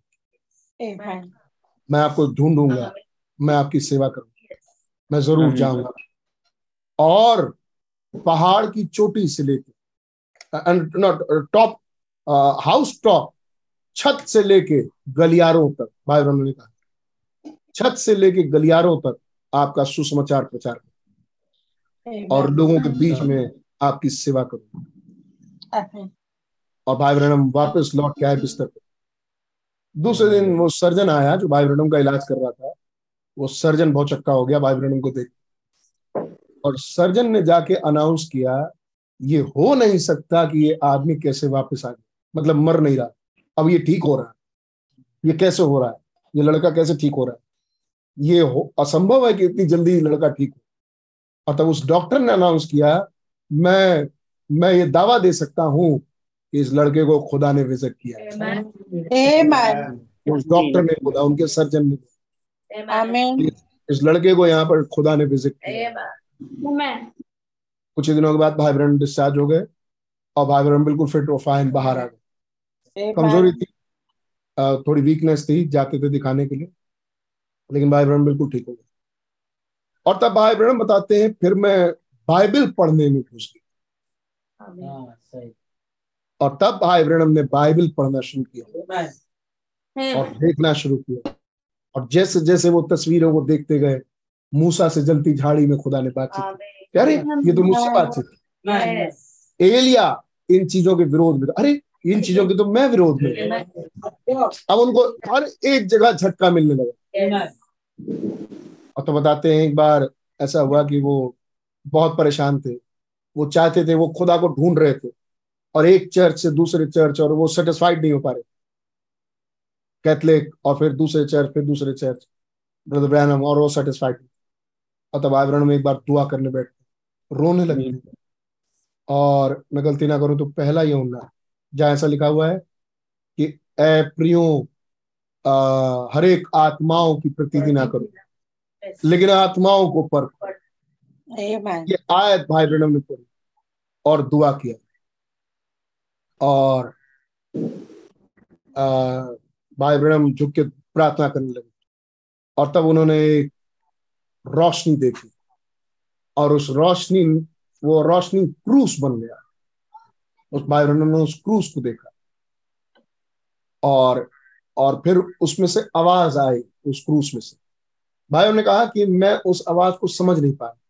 मैं आपको ढूंढूँगा मैं आपकी सेवा करूँगा मैं ज़रूर जाऊँगा। और पहाड़ की चोटी से लेके नॉट टॉप हाउस टॉप छत से लेके गलियारों तक भाई बहनों ने कहा। छत से लेके गलियारों तक आपका सुसमाचार प्रचार करूँ। और लोगों के बीच में आपकी सेवा करूँ। Amen. और भाई ब्रहणम वापस लौट के आए बिस्तर पे। दूसरे दिन वो सर्जन आया जो भाई ब्रहणम का इलाज कर रहा था। वो सर्जन बहुत चक्का हो गया भाई ब्रहणम को देख। और सर्जन ने जाके अनाउंस किया, ये हो नहीं सकता कि ये आदमी कैसे वापस आ गया। मतलब मर नहीं रहा। अब ये ठीक हो रहा है। ये कैसे हो रहा है? ये लड़का कैसे ठीक हो रहा है? ये हो, असंभव है कि इतनी जल्दी लड़का ठीक हो। और तब उस डॉक्टर ने अनाउंस किया, मैं मैं ये दावा दे सकता हूँ कि इस लड़के को खुदा ने विज़िट किया उस डॉक्टर ने बोला उनके सर्जन ने Amen. इस लड़के को यहाँ पर खुदा ने विज़िट किया कुछ ही दिनों के बाद भाई बहन डिस्चार्ज हो गए और भाई बहन बिल्कुल फिट और फाइन बाहर आ गए। कमज़ोरी थी थोड़ी वीकनेस थी जाते थे दिखाने के लिए लेकिन भाई बहन बिल्कुल ठीक हो गए। और तब भाई बहन बताते हैं फिर मैं बाइबल पढ़ने में घुस गया। और तब भाई बहन ने बाइबल पढ़ना शुरू किया। और देखना शुरू किया। और जैसे जैसे वो तस्वीरों को देखते गए मूसा से जलती झाड़ी में खुदा ने बातचीत अरे ये तो मुझसे बातचीत एलिया इन चीज़ों के विरोध में अरे इन चीज़ों के तो मैं विरोध में अब उनको हर एक जगह झटका मिलने लगा। और और तो बताते हैं एक बार ऐसा हुआ कि वो बहुत परेशान थे। वो चाहते थे वो खुदा को ढूंढ रहे थे और एक चर्च से दूसरे चर्च और वो सेटिस्फाइड नहीं हो पा रहे। कैथलिक और फिर दूसरे चर्च फिर दूसरे चर्च। ब्रदर ब्रैनम और वो सेटिस्फाइड और तब आयवरण में एक बार दुआ करने बैठते रोने लगे और मैं गलती ना करूँ तो पहला ये होना जहाँ ऐसा लिखा हुआ है कि ए प्रियो हर एक आत्माओं की प्रतीति ना करो लेकिन आत्माओं को पर. ये आयत भाई ब्रनम ने पढ़ी और दुआ किया। और आ, भाई ब्रणम झुक के प्रार्थना करने लगे। और तब उन्होंने एक रोशनी देखी। और उस रोशनी वो रोशनी क्रूस बन गया। उस भाई ब्रणम ने उस क्रूस को देखा। और और फिर उसमें से आवाज़ आई उस क्रूस में से। भाइयों ने कहा कि मैं उस आवाज़ को समझ नहीं पाया।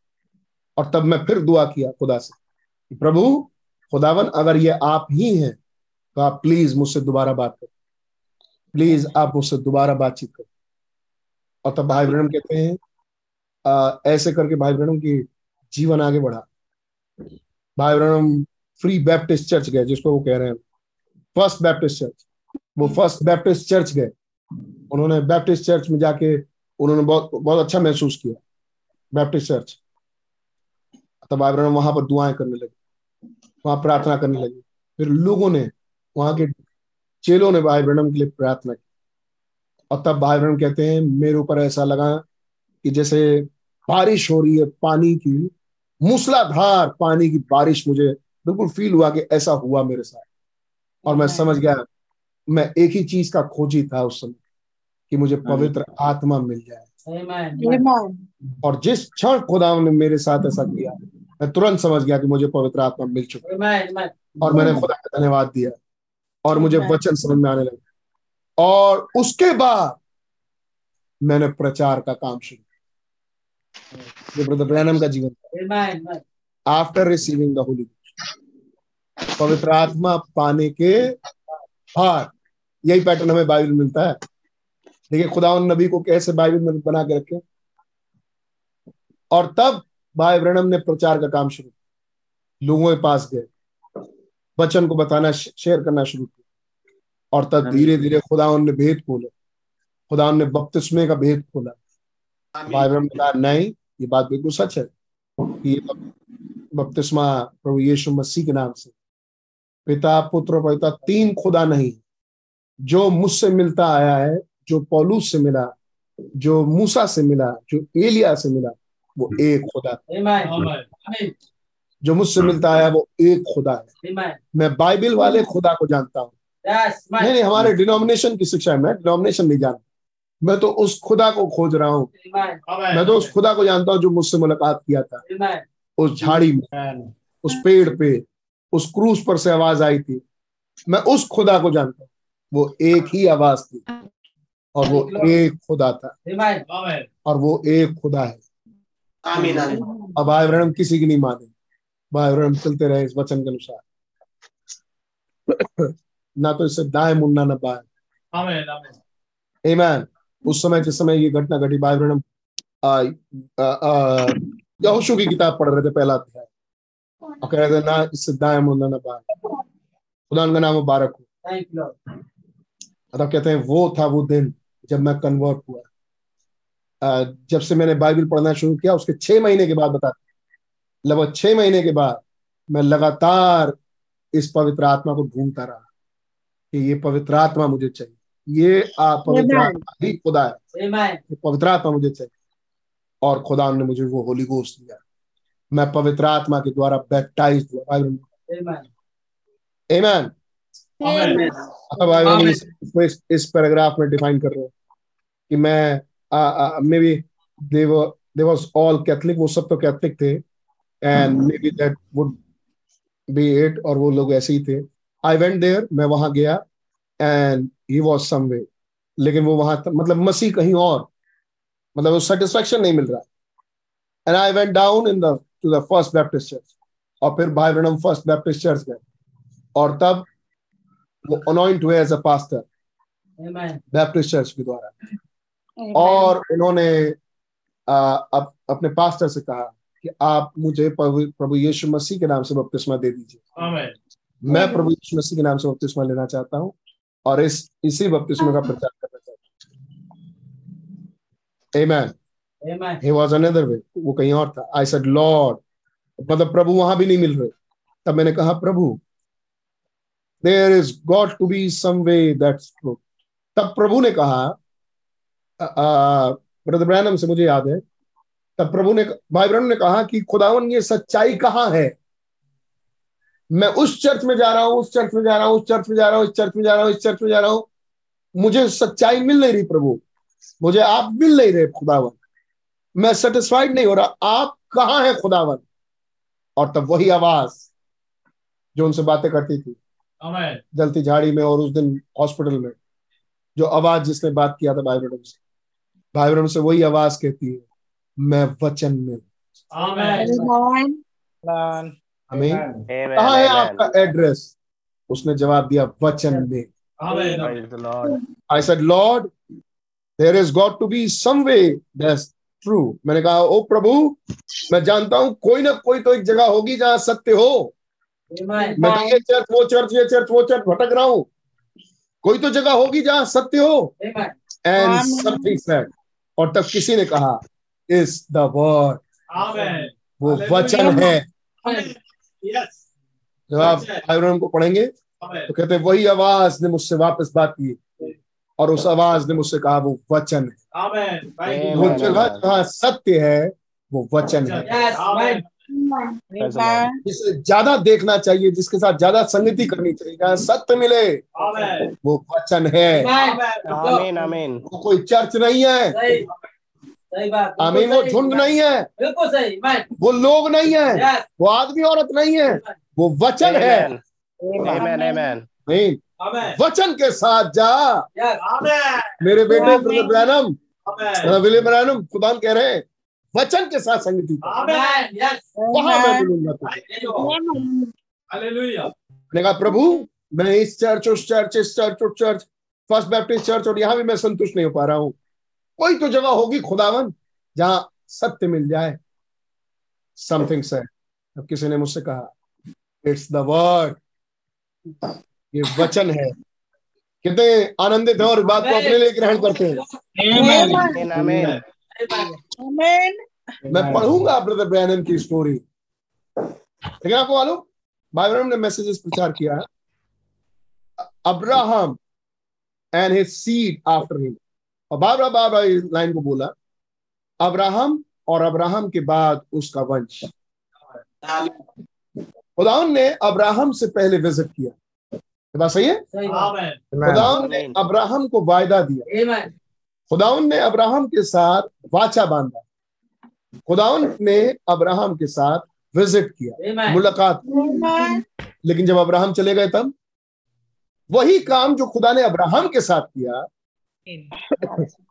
और तब मैं फिर दुआ किया खुदा से कि प्रभु खुदावन अगर ये आप ही हैं तो आप प्लीज़ मुझसे दोबारा बात करो। प्लीज़ आप मुझसे दोबारा बातचीत करो। और तब भाई ब्रहण कहते हैं आ, ऐसे करके भाई ब्रहण की जीवन आगे बढ़ा। भाई ब्रहण फ्री बैप्टिस्ट चर्च गए जिसको वो कह रहे हैं। फ़र्स्ट बैप्टिस्ट चर्च वो फ़र्स्ट बैप्टिस्ट चर्च गए। उन्होंने बैप्टिस्ट चर्च में जाके उन्होंने बहुत बहुत अच्छा महसूस किया। बैप्टिस्ट चर्च तब भाई ब्रहण वहाँ पर दुआएँ करने लगे। वहाँ प्रार्थना करने लगे। फिर लोगों ने वहाँ के चेलों ने भाई ब्रहण के लिए प्रार्थना की। और तब भाई ब्रहण कहते हैं मेरे ऊपर ऐसा लगा कि जैसे बारिश हो रही है पानी की मूसलाधार पानी की बारिश मुझे बिल्कुल फील हुआ कि ऐसा हुआ मेरे साथ। और मैं समझ गया मैं एक ही चीज़ का खोजी था उस समय कि मुझे पवित्र आत्मा मिल जाए। और जिस क्षण खुदा ने मेरे साथ ऐसा किया मैं तुरंत समझ गया कि मुझे पवित्र आत्मा मिल चुका है। और मैंने खुदा का धन्यवाद दिया। और मुझे वचन समझ में आने लगा। और उसके बाद मैंने प्रचार का काम शुरू किया। ब्रदर ब्रैनम का जीवन आफ्टर रिसीविंग द होली पवित्र आत्मा पाने के बाद यही पैटर्न हमें बाइबल मिलता है। देखिए खुदा उन नबी को कैसे बाइबल में बना के रखे। और तब भाई ब्रणम ने प्रचार का काम शुरू किया। लोगों के पास गए। वचन को बताना शेयर करना शुरू किया। और तब धीरे धीरे खुदा ने भेद खोले। खुदा ने बपतिस्मे का भेद खोला। भाई ब्रह्म ने कहा नहीं ये बात बिल्कुल सच है कि ये बपतिस्मा प्रभु यीशु मसीह के नाम से। पिता पुत्र और पिता तीन खुदा नहीं जो मुझसे मिलता आया है जो पौलूस से मिला जो मूसा से मिला जो एलिया से मिला वो एक खुदा Amen. जो मुझसे मिलता आया वो एक खुदा है। मैं बाइबल वाले खुदा को जानता हूँ। नहीं नहीं हमारे डिनोमिनेशन की शिक्षा है मैं डिनोमिनेशन नहीं जानता। मैं तो उस खुदा को खोज रहा हूँ। मैं तो उस खुदा को जानता हूँ जो मुझसे मुलाकात किया था। उस झाड़ी में उस पेड़ पे उस क्रूस पर से आवाज़ आई थी। मैं उस खुदा को जानता हूँ। वो एक ही आवाज़ थी और वो एक खुदा था। और वो एक खुदा है। आमीन आमीन। अब भाई ब्रहण किसी की नहीं माने। भाई ब्रहण चलते रहे इस वचन के अनुसार। ना तो इससे दाएँ मुन्ना न बाएँ। Amen. Amen. Amen. उस समय जिस समय ये घटना घटी भाई ब्रहण यहोशू की किताब पढ़ रहे थे पहला अध्याय। और कह रहे थे ना इससे दाएँ मुन्ना न बाएँ। खुदा का नाम मुबारक हो। कहते हैं वो था वो दिन जब मैं कन्वर्ट हुआ। जब से मैंने बाइबल पढ़ना शुरू किया उसके छह महीने के बाद बता लगभग छह महीने के बाद मैं लगातार इस पवित्र आत्मा को ढूंढता रहा कि ये पवित्र आत्मा मुझे चाहिए। ये आ, पवित्र आत्मा ही खुदा है। ये पवित्र आत्मा मुझे चाहिए। और खुदा ने मुझे वो होली गोस्ट दिया। मैं पवित्र आत्मा के द्वारा बैप्टाइज हुआ। Bible Amen. अब इस, इस पैराग्राफ में डिफाइन कर रहे हो कि मैं maybe they was all Catholic वो सब तो कैथलिक थे and maybe that would be it और वो लोग ऐसे ही थे। आई वेंट देयर मैं वहाँ गया एंड ही वाज समवे लेकिन वो वहाँ था- मतलब मसीह कहीं और मतलब वो सेटिस्फेक्शन नहीं मिल रहा। And I went down in the to the first Baptist church और फिर भाई ब्रनम फ़र्स्ट बैप्टिस्ट चर्च गए। और तब वो अनॉइंट हुए as a pastor Baptist church के द्वारा. और उन्होंने अप, अपने पास्टर से कहा कि आप मुझे प्रभु यीशु मसीह के नाम से बपतिस्मा दे दीजिए। मैं प्रभु यीशु मसीह के नाम से बपतिस्मा लेना चाहता हूँ और इस इसी बपतिस्मा का प्रचार करना चाहता हूँ. Amen. He was another way. वो कहीं और था। आई सेड लॉर्ड मतलब प्रभु वहाँ भी नहीं मिल रहे। तब मैंने कहा प्रभु there is got to be some way that's true तब प्रभु ने कहा ब्रदर ब्रैनम से मुझे याद है। तब प्रभु ने भाई ब्रैनम ने कहा कि खुदावन ये सच्चाई कहाँ है? मैं उस चर्च में जा रहा हूँ उस चर्च में जा रहा हूँ उस चर्च में जा रहा हूँ इस चर्च में जा रहा हूँ इस चर्च में जा रहा हूँ। मुझे सच्चाई मिल नहीं रही प्रभु। मुझे आप मिल नहीं रहे खुदावन। मैं सेटिस्फाइड नहीं हो रहा। आप कहाँ हैं खुदावन? और तब वही आवाज़ जो उनसे बातें करती थी। जलती झाड़ी में और उस दिन हॉस्पिटल में। जो आवाज़ जिसने बात किया था भाई ब्रदर से। भाई ब्रदर से वही आवाज़ कहती है मैं वचन में. कहाँ है आपका एड्रेस उसने जवाब दिया वचन में. I said Lord there is got to be some way that's true मैंने कहा ओ प्रभु मैं जानता हूँ कोई ना कोई तो एक जगह होगी जहाँ सत्य हो। मैं तो ये चर्च वो चर्च ये चर्च वो चर्च भटक रहा हूँ। कोई तो जगह होगी जहाँ सत्य हो। एंड. समथिंग सेड और तब किसी ने कहा इस द वर्ड वो वचन है। जब आप आयुर्वेद आयरन को पढ़ेंगे। तो कहते हैं, वही आवाज़ ने मुझसे वापस बात की और उस आवाज़ ने मुझसे कहा वो वचन है. वो जगह जहाँ सत्य है वो वचन है। जिसे ज़्यादा देखना चाहिए जिसके साथ ज़्यादा संगति करनी चाहिए जहाँ सत्य मिले वो वचन है। Amen. Amen. Amen. वो कोई चर्च नहीं है। आमीन वो झुंड नहीं है। बिल्कुल सही वो लोग नहीं है। वो आदमी औरत नहीं है। वो वचन है. वचन के साथ जा। मेरे बेटे आमीन। Brother Branham. विलियम ब्रैनम खुदा कह रहे हैं वचन के साथ संगति. वहाँ मैं कहा प्रभु मैं इस चर्च उस चर्च इस चर्च उस चर्च फ़र्स्ट बैप्टिस्ट चर्च और यहाँ भी मैं संतुष्ट नहीं हो पा रहा हूँ। कोई तो जगह होगी खुदावन जहाँ सत्य मिल जाए। समथिंग से अब किसी ने मुझसे कहा इट्स द वर्ड ये वचन है। कितने आनंदित है और बात को अपने लिए ग्रहण करते हैं। मैं पढ़ूँगा ब्रदर ब्रैनन की स्टोरी लेकिन आपको मालूम? भाई ने मैसेजेस प्रचार किया है। Abraham and his seed after him और बार बार बार बार इस लाइन को बोला अब्राहम और अब्राहम के बाद उसका वंश। खुदाउन ने अब्राहम से पहले विज़िट किया। बात सही है? सही खुदाउन ने अब्राहम को वायदा दिया। Amen. खुदाउन ने अब्राहम के साथ वाचा बांधा। खुदाउन ने अब्राहम के साथ विज़िट किया मुलाकात लेकिन जब अब्राहम चले गए तब वही काम जो खुदा ने अब्राहम के साथ किया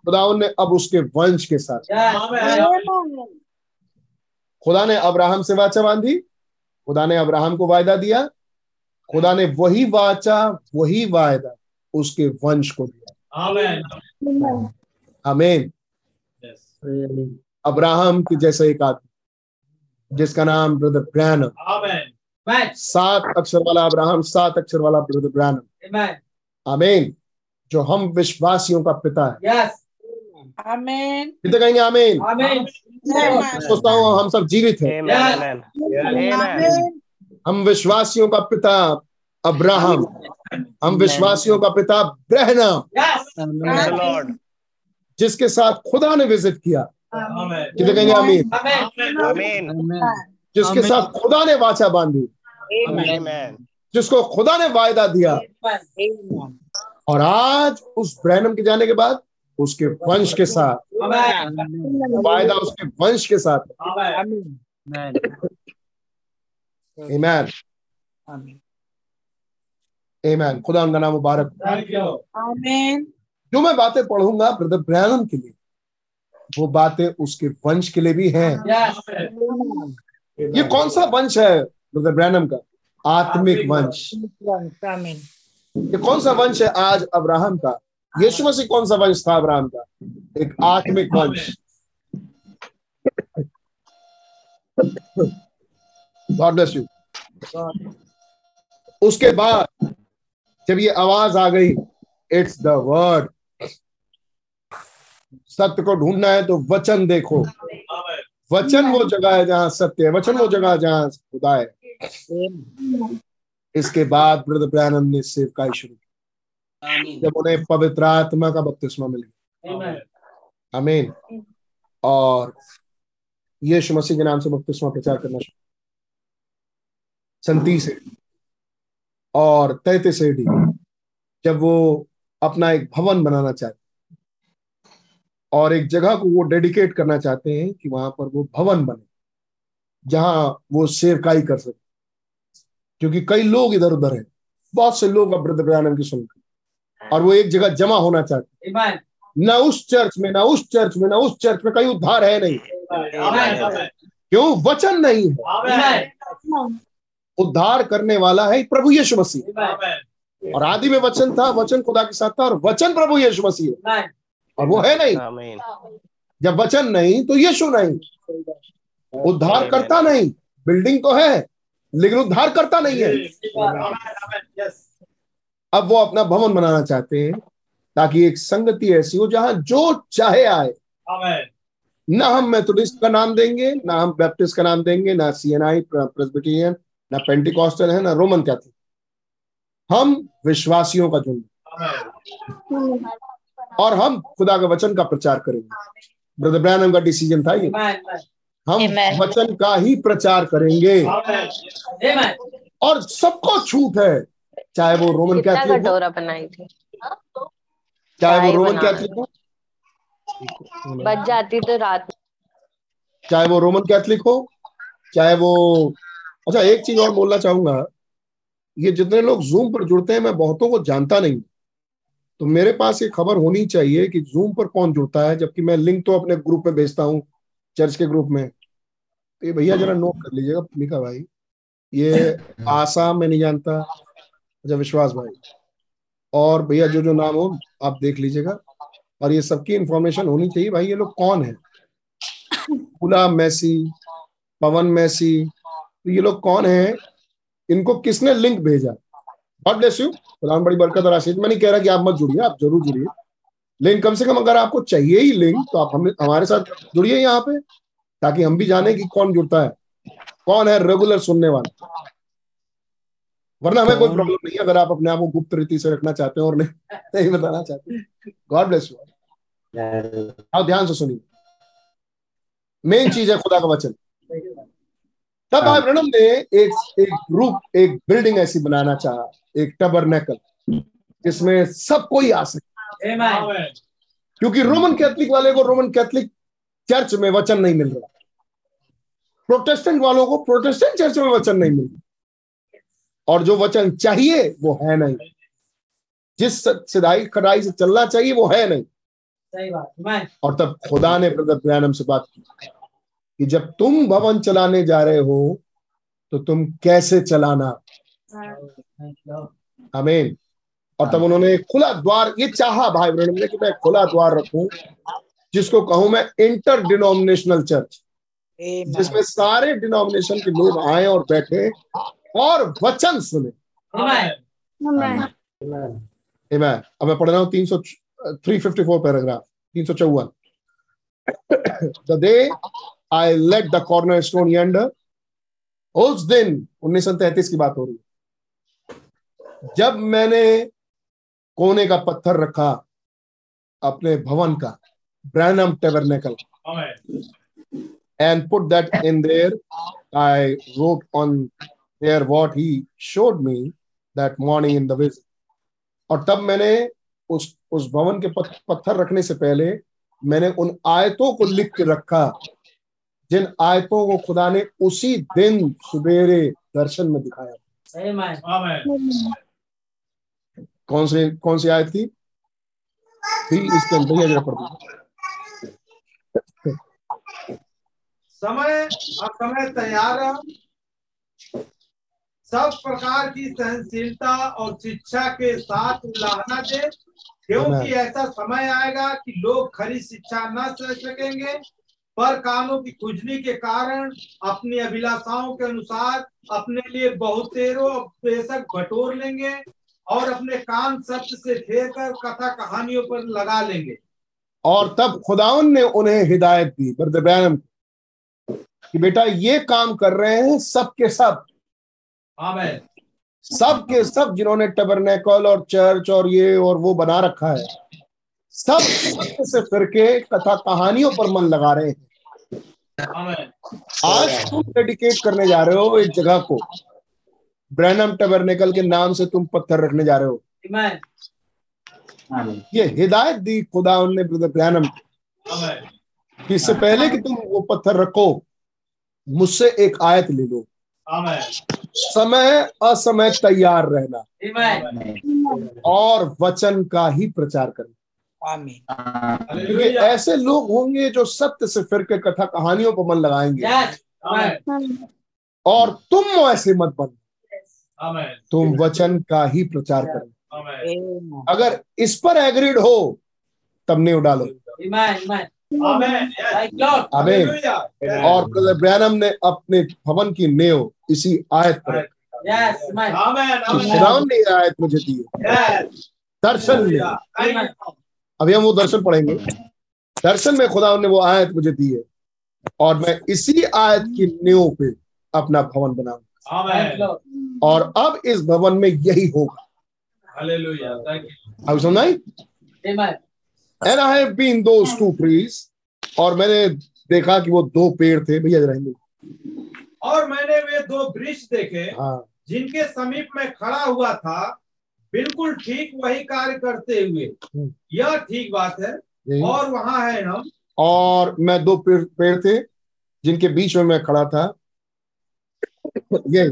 खुदाउन ने अब उसके वंश के साथ. खुदा ने अब्राहम से वाचा बांधी खुदा ने अब्राहम को वायदा दिया खुदा ने वही वाचा वही वायदा उसके वंश को दिया. आमीन Yes. अब्राहम के जैसा एक आदमी जिसका नाम ब्रदर ब्रैनम. Amen. सात अक्षर वाला अब्राहम सात अक्षर वाला ब्रदर ब्रैनम Amen. आमीन जो हम विश्वासियों का पिता है Yes. Amen. कितने कहेंगे आमीन. Amen. सोचता हूँ हम सब जीवित हैं. हम विश्वासियों का पिता अब्राहम हम विश्वासियों का पिता ब्रहनम Yes. Praise the Lord. जिसके साथ खुदा ने विज़िट किया। कितने कहेंगे आमीन. Amen. जिसके साथ खुदा ने वाचा बांधी। जिसको खुदा ने वायदा दिया। और आज उस ब्रहनम के जाने के बाद उसके वंश के साथ। वायदा उसके वंश के साथ. ईमान ईमान खुदा उनका नाम मुबारक जो मैं बातें पढ़ूँगा ब्रदर ब्रैनम के लिए? वो बातें उसके वंश के लिए भी हैं। Yes. ये कौन सा वंश है ब्रदर ब्रयानम का? आत्मिक आत्मिक वंश। ये कौन सा वंश है आज अब्राहम का? यीशु मसीह कौन सा वंश था अब्राहम का? एक आत्मिक वंश। गॉड ब्लेस यू उसके बाद जब ये आवाज़ आ गई इट्स द वर्ड सत्य को ढूंढना है तो वचन देखो। वचन वो जगह है जहाँ सत्य है वचन वो जगह है जहाँ खुदा है। इसके बाद ब्रदर ब्रैनम ने सेवकाई शुरू की। जब उन्हें पवित्र आत्मा का बपतिस्मा मिल गया। आमीन। और यीशु मसीह के नाम से बपतिस्मा प्रचार करना शुरू संतीस एडी और तैतीस एडी जब वो अपना एक भवन बनाना चाहते और एक जगह को वो डेडिकेट करना चाहते हैं कि वहाँ पर वो भवन बने जहाँ वो सेवकाई कर सके। क्योंकि कई लोग इधर उधर हैं। बहुत से लोग अब ब्रयानम की सुनते और वो एक जगह जमा होना चाहते हैं। ना उस चर्च में ना उस चर्च में ना उस चर्च में कहीं उद्धार है नहीं। क्यों? वचन नहीं है। उद्धार करने वाला है प्रभु यीशु मसीह। और आदि में वचन था वचन खुदा के साथ था और वचन प्रभु यीशु मसीह है। और वो है नहीं। जब वचन नहीं तो यीशु नहीं। उद्धार करता नहीं। बिल्डिंग तो है लेकिन उद्धार करता नहीं है। अब वो अपना भवन बनाना चाहते हैं ताकि एक संगति ऐसी हो जहाँ जो चाहे आए। ना हम मेथोडिस्ट का नाम देंगे ना हम बैप्टिस्ट का नाम देंगे ना सीएनआई प्रेसबिटेरियन ना पेंटिकॉस्टल है ना रोमन कैथलिक हम विश्वासियों का झुंड और हम खुदा के वचन का प्रचार करेंगे। ब्रदर ब्रैनम का डिसीज़न था ये। हम वचन का ही प्रचार करेंगे। और सबको छूट है। चाहे वो रोमन कैथलिक हो। चाहे वो रोमन कैथलिक हो। बच जाती तो रात चाहे वो रोमन कैथलिक हो। चाहे वो अच्छा एक चीज़ और बोलना चाहूँगा। ये जितने लोग जूम पर जुड़ते हैं मैं बहुतों को जानता नहीं तो मेरे पास ये खबर होनी चाहिए कि जूम पर कौन जुड़ता है जबकि मैं लिंक तो अपने ग्रुप में भेजता हूँ चर्च के ग्रुप में। तो ये भैया जरा नोट कर लीजिएगा मिका भाई। ये आसाम में नहीं जानता अच्छा विश्वास भाई। और भैया जो जो नाम हो आप देख लीजिएगा। और ये सबकी इंफॉर्मेशन होनी चाहिए भाई ये लोग कौन है? पुला मैसी पवन मैसी तो ये लोग कौन है? इनको किसने लिंक भेजा? गॉड ब्लेस यू खुदावन बड़ी बरकत और आशीष मैं नहीं कह रहा कि आप मत जुड़िए आप ज़रूर जुड़िए। लेकिन कम से कम अगर आपको चाहिए ही लिंक तो आप हम हमारे साथ जुड़िए यहाँ पे ताकि हम भी जाने कि कौन जुड़ता है कौन है रेगुलर सुनने वाला। वरना हमें कोई प्रॉब्लम नहीं है अगर आप अपने आप को गुप्त रीति से रखना चाहते हैं और नहीं, नहीं बताना चाहते गॉड ब्लेस यू आप ध्यान से सुनिए। मेन चीज़ है खुदा का वचन। तब भाई ब्रणम ने एक एक ग्रुप एक बिल्डिंग ऐसी बनाना चाहा एक टबरनेकल जिसमें सब कोई आ सके। क्योंकि रोमन कैथलिक वाले को रोमन कैथलिक चर्च में वचन नहीं मिल रहा। प्रोटेस्टेंट वालों को प्रोटेस्टेंट चर्च में वचन नहीं मिल रहा। और जो वचन चाहिए वो है नहीं। जिस सिदाई खड़ाई से चलना चाहिए वो है नहीं। सही बात और तब खुदा ने ब्रदर ब्रैनम से बात की। कि जब तुम भवन चलाने जा रहे हो तो तुम कैसे चलाना? आमीन। और तब उन्होंने खुला द्वार ये चाहा भाई ब्रैनम ने कि मैं खुला द्वार रखूँ जिसको कहूँ मैं इंटर डिनोमिनेशनल चर्च जिसमें सारे डिनोमिनेशन के लोग आए और बैठे और वचन सुने। Amen. अब मैं पढ़ रहा हूँ तीन सौ थ्री फिफ्टी फोर पैराग्राफ तीन सौ चौवन। The day I laid the corner stone yonder उस दिन उन्नीस सौ तैतीस की बात हो रही है। जब मैंने कोने का पत्थर रखा अपने भवन का Branham tabernacle and put that in there i wrote on there what he showed me that morning in the visit और तब मैंने उस उस भवन के पत, पत्थर रखने से पहले मैंने उन आयतों को लिख के रखा। जिन आयतों को खुदा ने उसी दिन सुबेरे दर्शन में दिखाया। कौन से कौन सी आयत थी? भी इसके अंदर समय अब समय तैयार सब प्रकार की सहनशीलता और शिक्षा के साथ उलाहना दे। क्योंकि ऐसा समय आएगा कि लोग खरी शिक्षा न सह सकेंगे। पर कानों की खुजली के कारण अपनी अभिलाषाओं के अनुसार अपने लिए बहुतेरों बेशक बटोर लेंगे और अपने कान सत्य से फेर कर कथा कहानियों पर लगा लेंगे। और तब खुदावन ने उन्हें हिदायत दी। ब्रदर ब्रैनम कि बेटा ये काम कर रहे हैं सब के सब। आमेन। सब के सब जिन्होंने टबरनेकल और चर्च और ये और वो बना रखा है सबसे फिर के कथा कहानियों पर मन लगा रहे हैं। आज तुम डेडिकेट करने जा रहे हो एक जगह को। ब्रैनम टबरनेकल के नाम से तुम पत्थर रखने जा रहे हो। ये हिदायत दी खुदा ने ब्रदर ब्रैनम को इससे पहले कि तुम वो पत्थर रखो मुझसे एक आयत ले लो। समय असमय तैयार रहना। और वचन का ही प्रचार करना। आमीन। क्योंकि ऐसे लोग होंगे जो सत्य से फिर के कथा कहानियों पर मन लगाएँगे। और तुम ऐसे मत बनो। आमेन तुम वचन का ही प्रचार करो। अगर इस पर एग्रीड हो तब नहीं डालो आमेन आमीन। और ब्रदर ब्रैनम ने अपने भवन की नेव इसी आयत पर कि ने आयत मुझे दी दर्शन you. अभी हम वो दर्शन पढ़ेंगे। दर्शन में खुदा ने वो आयत मुझे दी है और मैं इसी आयत की नींव पे अपना भवन बनाऊँगा। और अब इस भवन में यही होगा. अब सुना and I have been those two trees और मैंने देखा कि वो दो पेड़ थे। भैया जरा हिंदी। और मैंने वे दो वृक्ष देखे हाँ। जिनके समीप में खड़ा हुआ था। बिल्कुल ठीक वही कार्य करते हुए। हम्म। यह ठीक बात है। और वहाँ है हम। और मैं दो पेड़ पेड़ थे जिनके बीच में मैं खड़ा था। ये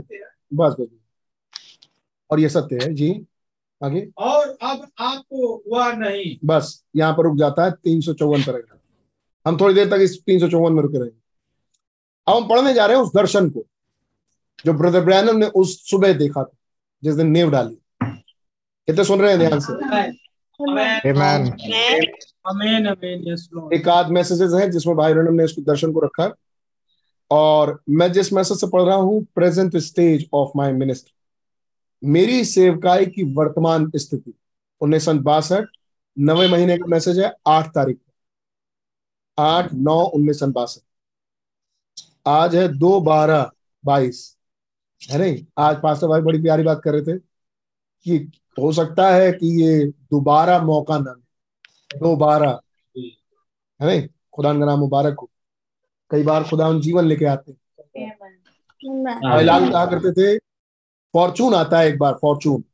बस बस। और ये सत्य है जी। आगे। और अब आपको वह नहीं। बस यहाँ पर रुक जाता है तीन सौ चौवन पैराग्राफ हम थोड़ी देर तक इस तीन सौ चौवन में रुके रहेंगे अब हम पढ़ने जा रहे हैं उस दर्शन को जो ब्रदर ब्रैनम ने उस सुबह देखा था जिस दिन नेव डाली। कितने सुन रहे हैं ध्यान से एक आध मैसेजेस हैं जिसमें भाई ब्रैनम ने इसको दर्शन को रखा। और मैं जिस मैसेज से पढ़ रहा हूँ present stage of my ministry मेरी सेवकाई की वर्तमान स्थिति। उन्नीस सौ बासठ नवे महीने का मैसेज है आठ तारीख को। आठ नौ उन्नीस सौ बासठ। आज है दो बारह बाईस। है नहीं? आज पास्टर भाई बड़ी प्यारी बात कर रहे थे। कि हो सकता है कि ये दोबारा मौका ना मिले। दोबारा। है नहीं? खुदा का नाम मुबारक हो। कई बार खुदा जीवन लेके आते हैं। भाई कहा करते थे फॉर्चून आता है एक बार फॉर्चून।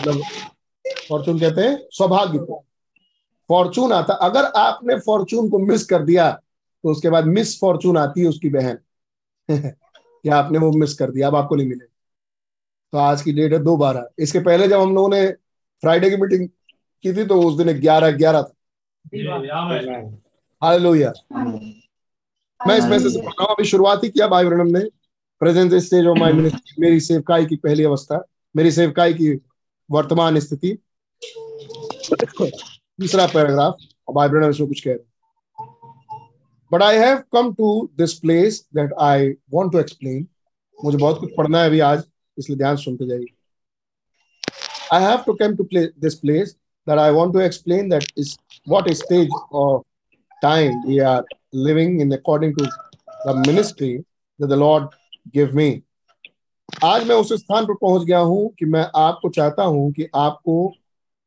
मतलब फॉर्चून कहते हैं सौभाग्य को। फॉर्चून आता अगर आपने फॉर्चून को मिस कर दिया तो उसके बाद मिस फॉर्चून आती है उसकी बहन। कि आपने वो मिस कर दिया अब आपको नहीं मिले तो आज की डेट है दो बारह इसके पहले जब हम लोगों ने फ्राइडे की मीटिंग की थी तो उस दिन ग्यारह ग्यारह था। Amen. हालेलुया मैं इस मैसेज से पढ़ अभी शुरुआत ही किया भाई ब्रनम ने। Present stage of my ministry मेरी सेवकाई की पहली अवस्था, मेरी सेवकाई की वर्तमान स्थिति। तीसरा पैराग्राफ और भाई ब्रनम इसमें कुछ कह रहे but I have come to this place that I want to explain मुझे बहुत कुछ पढ़ना है अभी आज। इसलिए ध्यान सुनते जाइए I have to come to play, this place that I want to explain that is what stage of time we are living in according to the ministry that the Lord give me. आज मैं उस स्थान पर पहुँच गया हूँ कि मैं आपको चाहता हूँ कि आपको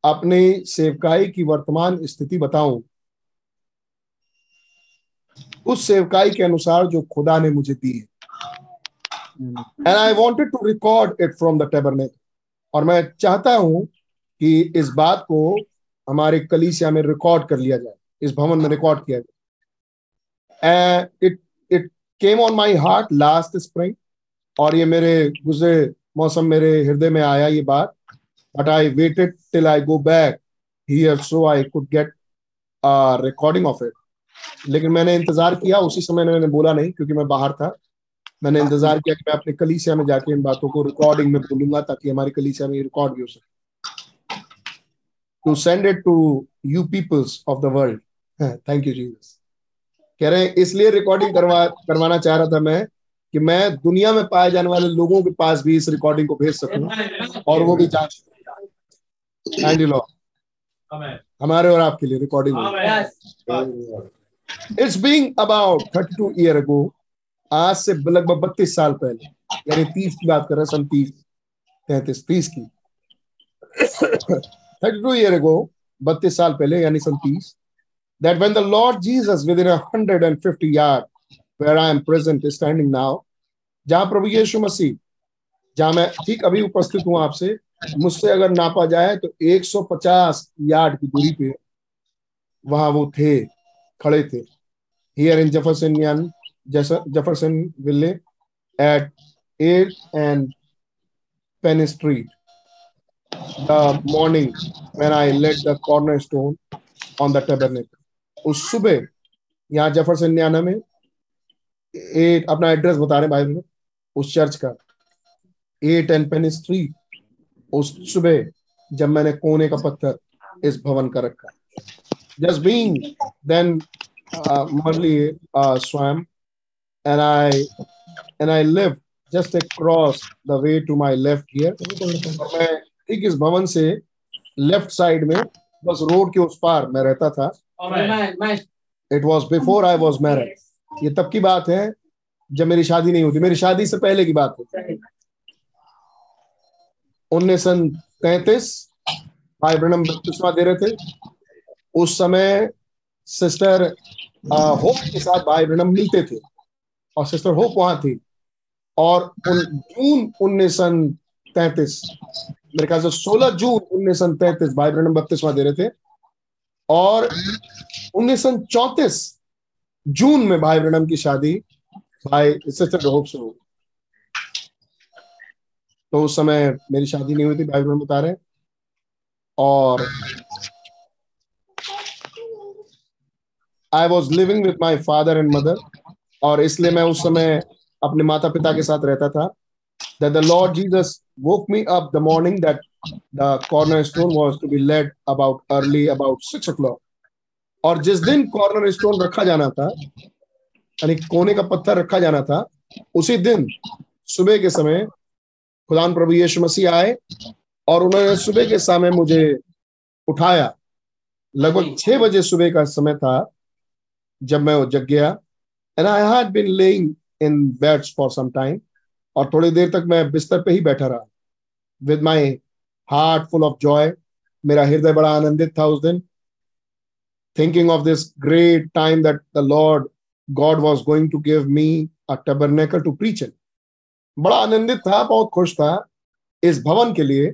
अपने सेवकाई की वर्तमान स्थिति बताऊँ उस सेवकाई के अनुसार जो खुदा ने मुझे दी है and I wanted to record it from the tabernacle और मैं चाहता हूँ कि इस बात को हमारे कलीसिया में रिकॉर्ड कर लिया जाए, इस भवन में रिकॉर्ड किया जाए। It it came on my heart last spring और ये मेरे गुजरे मौसम मेरे हृदय में आया ये बात। But I waited till I go back here so I could get recording of it लेकिन मैंने इंतज़ार किया, उसी समय मैंने बोला नहीं, क्योंकि मैं बाहर था। मैंने इंतज़ार किया कि मैं अपने कलीसिया में जाके इन बातों को रिकॉर्डिंग में बोलूँगा ताकि हमारी कलीसिया में रिकॉर्ड भी हो सके। To send it to you peoples of the world thank you Jesus कह रहे हैं इसलिए रिकॉर्डिंग करवा करवाना चाह रहा था मैं कि मैं दुनिया में पाए जाने वाले लोगों के पास भी इस रिकॉर्डिंग को भेज सकूँ और वो भी जाँच हमारे और आपके लिए recording it's being about 32 year ago आज से लगभग बत्तीस साल पहले यानी तीस की बात कर रहे सन तीस तैतीस तीस की। थर्टी टू ईयर अगो बत्तीस साल पहले यानी सन तीस when the Lord Jesus within a hundred and fifty yard where I am present is standing now, जहाँ प्रभु यीशु मसीह जहाँ मैं ठीक अभी उपस्थित हूँ आपसे मुझसे अगर नापा जाए तो 150 यार्ड की दूरी पे वहाँ वो थे खड़े थे। Here in Jefferson Jeffersonville eighth eighth and Penn street the morning when I laid the corner stone on the tabernacle उस सुबह यहाँ जेफरसन न्याना में एट अपना एड्रेस बता रहे भाई में, उस चर्च का। एट एंड पेन स्ट्रीट उस सुबह जब मैंने कोने का पत्थर इस भवन का रखा। जस्ट बीइंग देन मर्ली स्वयं। And I and I live just across the way to my left here और मैं ठीक इस भवन से लेफ़्ट साइड में बस रोड के उस पार मैं रहता था। It was before I was married ये तब की बात है जब मेरी शादी नहीं होती। मेरी शादी से पहले की बात है। उन्नीस सन तैतीस भाई ब्रनम बत्तीसवा दे रहे थे। उस समय सिस्टर होप के साथ भाई ब्रनम मिलते थे। और सिस्टर होप वहाँ थी। और जून उन्नीस सन तैतीस, मेरे ख्याल से सोलह जून उन्नीस सन तैतीस, भाई ब्रनम बत्तीसवा दे रहे थे। और उन्नीस सन चौतीस जून में भाई ब्रणम की शादी भाई सिस्टर होप से हुई। तो उस समय मेरी शादी नहीं हुई थी, भाई ब्रणम बता रहे और I was living with my father and mother और इसलिए मैं उस समय अपने माता पिता के साथ रहता था। That the Lord Jesus woke me up the morning that the cornerstone was to be led about early, about six o'clock. और जिस दिन कॉर्नर स्टोन रखा जाना था, यानी कोने का पत्थर रखा जाना था, उसी दिन सुबह के समय खुदान प्रभु यीशु मसीह आए और उन्होंने सुबह के समय मुझे उठाया। लगभग छह बजे सुबह का समय था जब मैं जग गया। And I had been laying in beds for some time और थोड़ी देर तक मैं बिस्तर पे ही बैठा रहा with my heart full of joy मेरा हृदय बड़ा आनंदित था उस दिन thinking of this great time that the Lord God was going to give me a tabernacle to preach in बड़ा आनंदित था बहुत खुश था इस भवन के लिए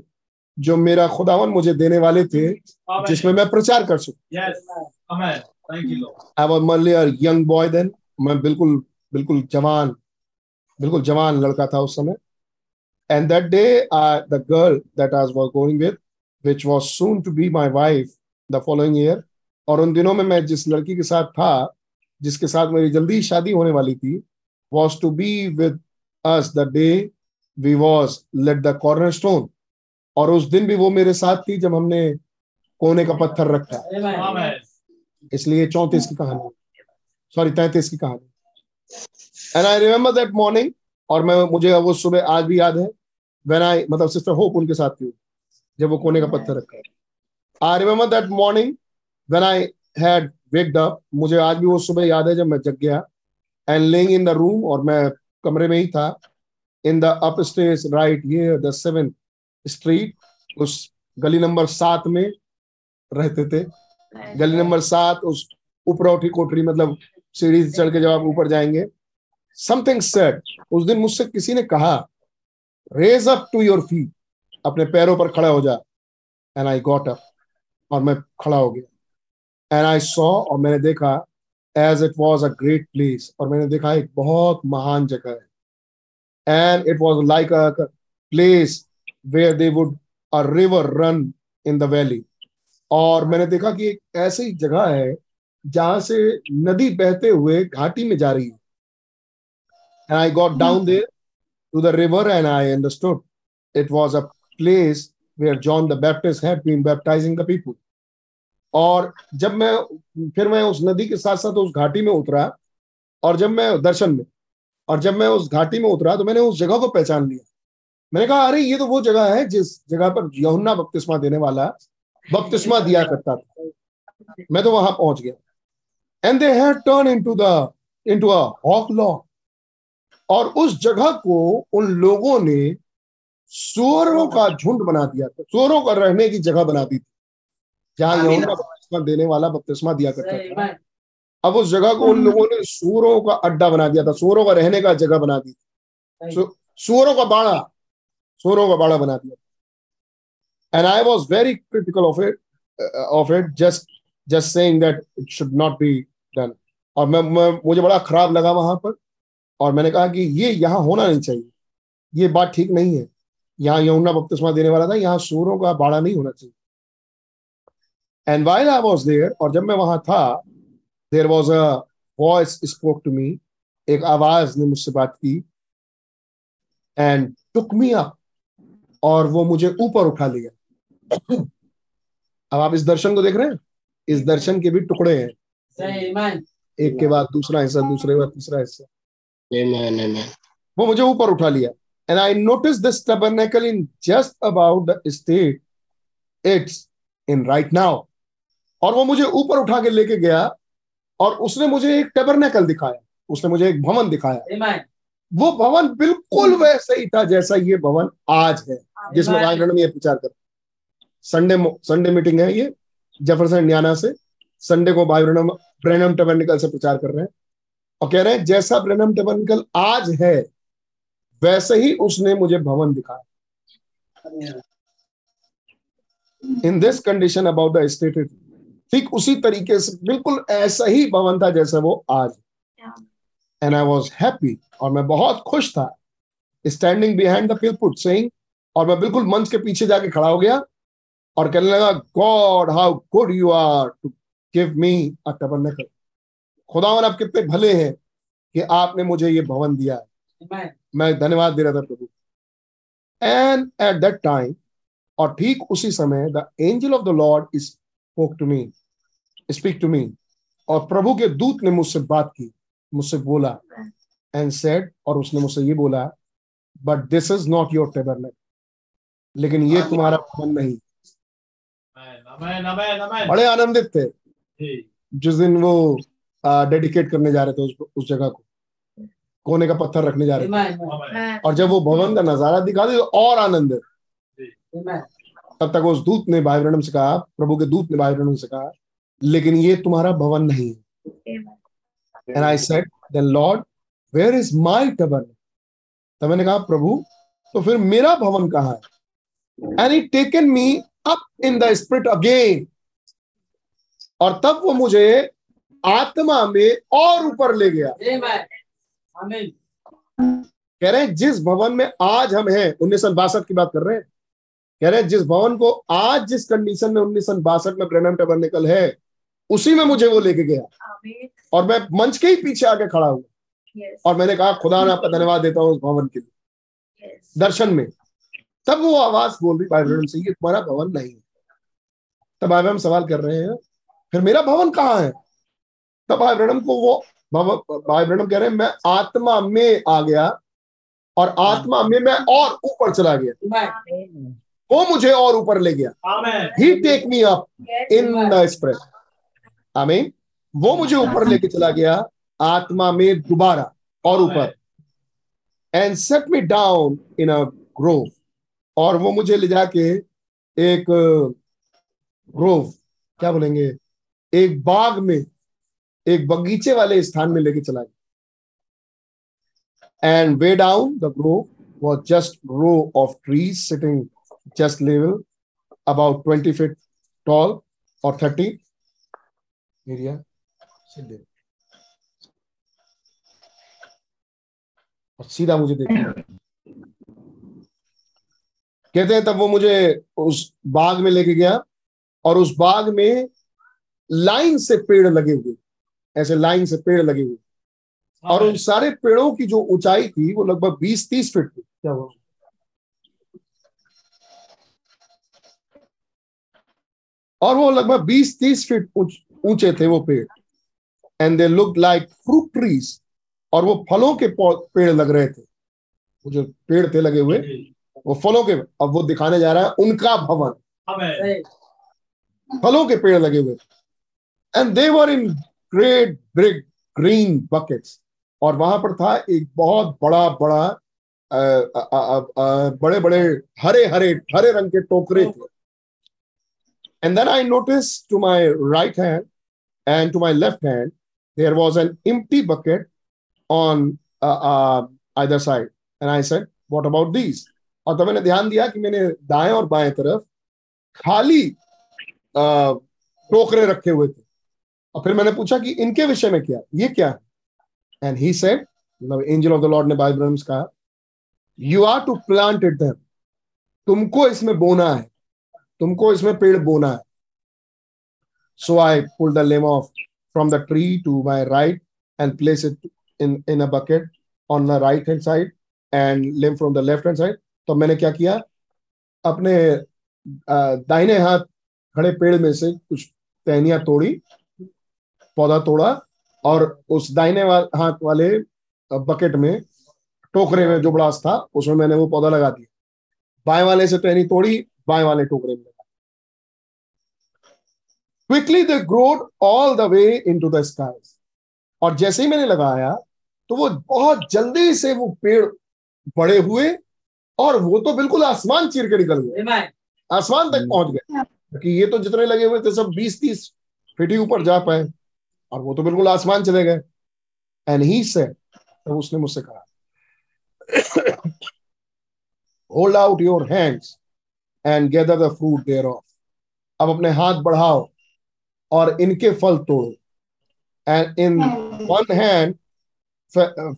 जो मेरा खुदावन मुझे देने वाले थे जिसमें मैं प्रचार कर सकूँ. I was merely young boy then मैं बिल्कुल बिल्कुल जवान बिल्कुल जवान लड़का था उस समय। And that day the girl that I was going with which was soon to be my wife the following year और उन दिनों में मैं जिस लड़की के साथ था जिसके साथ मेरी जल्दी शादी होने वाली थी was to be with us the day we was let the cornerstone और उस दिन भी वो मेरे साथ थी जब हमने कोने का पत्थर रखा। इसलिए चौंतीस की कहानी। सॉरी तैतीस की कहानी। And I remember that morning और मैं मुझे वो सुबह आज भी याद है व्हेन आई मतलब सिस्टर होप उनके साथ थी जब वो कोने का पत्थर रखा। है I remember that morning when I had waked up मुझे आज भी वो सुबह याद है जब मैं जग गया and laying in the room और मैं कमरे में ही था in the upstairs right here the seven street उस गली नंबर सात में रहते थे। गली नंबर सात उस उपरौठी कोठरी मतलब सीढ़ी से चढ़ के जब आप ऊपर जाएँगे समथिंग सेड उस दिन मुझसे किसी ने कहा raise up to your feet अपने पैरों पर खड़ा हो जा। एंड आई गॉट अप और मैं खड़ा हो गया। एंड आई सॉ और मैंने देखा as it was a great place और मैंने देखा एक बहुत महान जगह है। And it was like a place where they would a river run in the valley और मैंने देखा कि एक ऐसी जगह है जहाँ से नदी बहते हुए घाटी में जा रही है। And I got down there to the river and I understood it was a place where John the Baptist the people और जब मैं फिर मैं उस नदी के साथ साथ उस घाटी में उतरा और जब मैं दर्शन में और जब मैं उस घाटी में उतरा तो मैंने उस जगह को पहचान लिया। मैंने कहा अरे ये तो वो जगह है जिस जगह पर यहुन्ना बपतिस्मा देने वाला बपतिस्मा दिया करता था। मैं तो वहाँ पहुँच गया। And they had turn into the into a hog lot और उस जगह को उन लोगों ने सुअरों का झुंड बना दिया था। सुअरों का रहने की जगह बना दी थी। जहाँ आमीन। यहुन्ना बपतिस्मा देने वाला बपतिस्मा दिया करता था। अब उस जगह को उन लोगों ने सूरों का अड्डा बना दिया था। सूरों का रहने का जगह बना दी थी। सूरों का बाड़ा। सूरों का बाड़ा बना दिया and I was very critical of it of it just just saying that it should not be done और मैं, मैं मुझे बड़ा खराब लगा वहाँ पर। और मैंने कहा कि ये यहाँ होना नहीं चाहिए। ये बात ठीक नहीं है। यहाँ यमुना बपतिस्मा देने वाला था यहाँ सूरों का बाड़ा नहीं होना चाहिए। And while I was there और जब मैं वहाँ था there was a voice spoke to me एक आवाज़ ने मुझसे बात की। एंड टुक मी अप और वो मुझे ऊपर उठा लिया। अब आप इस दर्शन को देख रहे हैं? इस दर्शन के भी टुकड़े हैं। एक के बाद दूसरा हिस्सा दूसरे के बाद तीसरा हिस्सा। Amen. Amen. वो मुझे ऊपर उठा लिया। And I notice this tabernacle in just about the state it's in right now और वो मुझे ऊपर उठा के लेके गया और उसने मुझे एक टबरनेकल दिखाया। उसने मुझे एक भवन दिखाया। वो भवन बिल्कुल वैसे ही था जैसा ये भवन आज है जिसमें राजगढ़ में ये प्रचार कर संडे संडे मीटिंग है ये जेफरसन इंडियाना से। संडे को भाई ब्रैनम ब्रैनम टबरनिकल से प्रचार कर रहे हैं। और कह रहे हैं जैसा ब्रैनम टबरनिकल आज है वैसे ही उसने मुझे भवन दिखाया। In this condition about the state ठीक उसी तरीके से बिल्कुल ऐसा ही भवन था जैसा वो आज। एंड आई वॉज़ हैप्पी और मैं बहुत खुश था। Standing behind the pulpit saying और मैं बिल्कुल मंच के पीछे जाके खड़ा हो गया और कहने लगा God how good you are to give me a tabernacle खुदावन आप कितने भले हैं कि आपने मुझे ये भवन दिया है। मैं धन्यवाद दे रहा था प्रभु। एंड एट दैट टाइम और ठीक उसी समय the angel of the Lord is spoke to me speak to me और प्रभु के दूत ने मुझसे बात की मुझसे बोला एंड सेड और उसने मुझसे ये बोला but this is not your tabernacle लेकिन ये तुम्हारा भवन नहीं. बड़े आनंदित थे. जिस दिन वो डेडिकेट करने जा रहे थे उस, उस जगह को। कोने का पत्थर रखने जा रहे थे। और जब वो भवन का नज़ारा दिखा दे तो और आनंद। तब तक उस दूत ने भाई ब्रणम से कहा प्रभु के दूत ने भाई ब्रहणम से कहा लेकिन ये तुम्हारा भवन नहीं है। And I said then Lord where is my tabernacle तब मैंने कहा प्रभु तो फिर मेरा भवन कहाँ है? And he taken me up in the spirit again और तब वो मुझे आत्मा में और ऊपर ले गया। कह रहे हैं जिस भवन में आज हम हैं उन्नीस सौ बासठ की बात कर रहे हैं। कह रहे हैं जिस भवन को आज जिस कंडीशन में उन्नीस सौ बासठ में ब्रैनम टबरनेकल है उसी में मुझे वो लेके गया। और मैं मंच के ही पीछे आके खड़ा हुआ और मैंने कहा खुदा ने आपका धन्यवाद देता हूँ उस भवन के लिए। दर्शन में। तब वो आवाज़ बोल रही भाई से ये तुम्हारा भवन नहीं है। तब भाई हम सवाल कर रहे हैं फिर मेरा भवन कहाँ है? तब भाई ब्रहणम को वो भाई ब्रहणम कह रहे हैं मैं आत्मा में आ गया और आत्मा में मैं और ऊपर चला गया। वो मुझे और ऊपर ले गया। He take me up in the spirit आमीन वो मुझे ऊपर लेके चला गया आत्मा में दोबारा और ऊपर। And set me down in a grove और वो मुझे ले जाके एक ग्रोव क्या बोलेंगे? एक बाग में, एक बगीचे वाले स्थान में लेके चला गया। And way down the grove was just trees sitting just level about 20 feet tall or 30 area sit there. और सीधा मुझे देखना कहते हैं तब वो मुझे उस बाग में लेके गया और उस बाग में लाइन से पेड़ लगे हुए ऐसे लाइन से पेड़ लगे हुए। और उन सारे पेड़ों की जो ऊंचाई थी वो लगभग बीस तीस फीट थी। क्या हुआ? और वो लगभग 20-30 फीट ऊँचे थे वो पेड़। And they look like fruit trees और वो फलों के पेड़ लग रहे थे। वो जो पेड़ थे लगे हुए वो फलों के अब वो दिखाने जा रहा है उनका भवन। फलों के पेड़ लगे हुए। थे and they were in great big green buckets और वहाँ पर था एक बहुत बड़ा बड़ा बड़े बड़े, हरे हरे हरे रंग के टोकरे थे। And then I notice to my right hand and to my left hand there was an empty bucket on either side and I said, what about these? और तब मैंने ध्यान दिया कि मैंने दाएँ और बाएँ तरफ़ खाली टोकरे रखे हुए थे। और फिर मैंने पूछा कि इनके विषय में क्या? ये क्या? एंड ही सेड मतलब एंजल ऑफ़ द लॉर्ड ने बाइबल में कहा you are to plant it them तुमको इसमें बोना है. तुमको इसमें पेड़ बोना है. So I pull the limb off from the tree to my right and place it in in a bucket on the right hand side and limb from the left hand side तो मैंने क्या किया? अपने दाहिने हाथ खड़े पेड़ में से कुछ टहनियाँ तोड़ी पौधा तोड़ा और उस दाहिने वा, हाथ वाले बकेट में टोकरे में जो ब्लास था उसमें मैंने वो पौधा लगा दिया। बाएँ वाले से टहनी तोड़ी बाएँ वाले टोकरे में लगा quickly they growed all the way into the skies और जैसे ही मैंने लगाया तो वो बहुत जल्दी से वो पेड़ बड़े हुए और वो तो बिल्कुल आसमान चीर के निकल गए। आसमान तक पहुँच गए। क्योंकि ये तो जितने लगे हुए थे सब बीस तीस फीट ही ऊपर जा पाए। और वो तो बिल्कुल आसमान चले गए। एंड ही से तब उसने मुझसे कहा hold out your hands and gather the fruit thereof अब अपने हाथ बढ़ाओ और इनके फल तोड़ो। And in one hand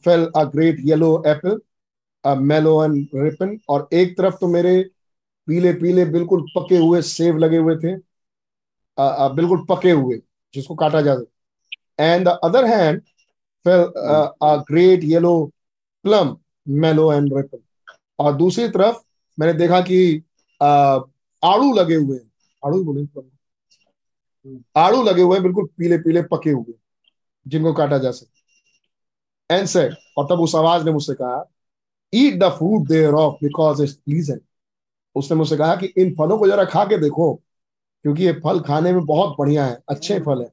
fell a great yellow apple mellow and ripen और एक तरफ़ तो मेरे पीले पीले बिल्कुल पके हुए सेब लगे हुए थे अ, अ, बिल्कुल पके हुए जिसको काटा जा सके and the other hand fell a great yellow plum mellow and ripen और दूसरी तरफ़ मैंने देखा कि अ, आड़ू लगे हुए हैं। आड़ू बोले plum। आड़ू लगे हुए हैं बिल्कुल पीले पीले पके हुए जिनको काटा जा सके। एंड सेड और तब उस आवाज़ ने मुझसे कहा eat the fruit thereof because it's pleasant उसने मुझसे कहा कि इन फलों को जरा खा के देखो क्योंकि ये फल खाने में बहुत बढ़िया है अच्छे फल है।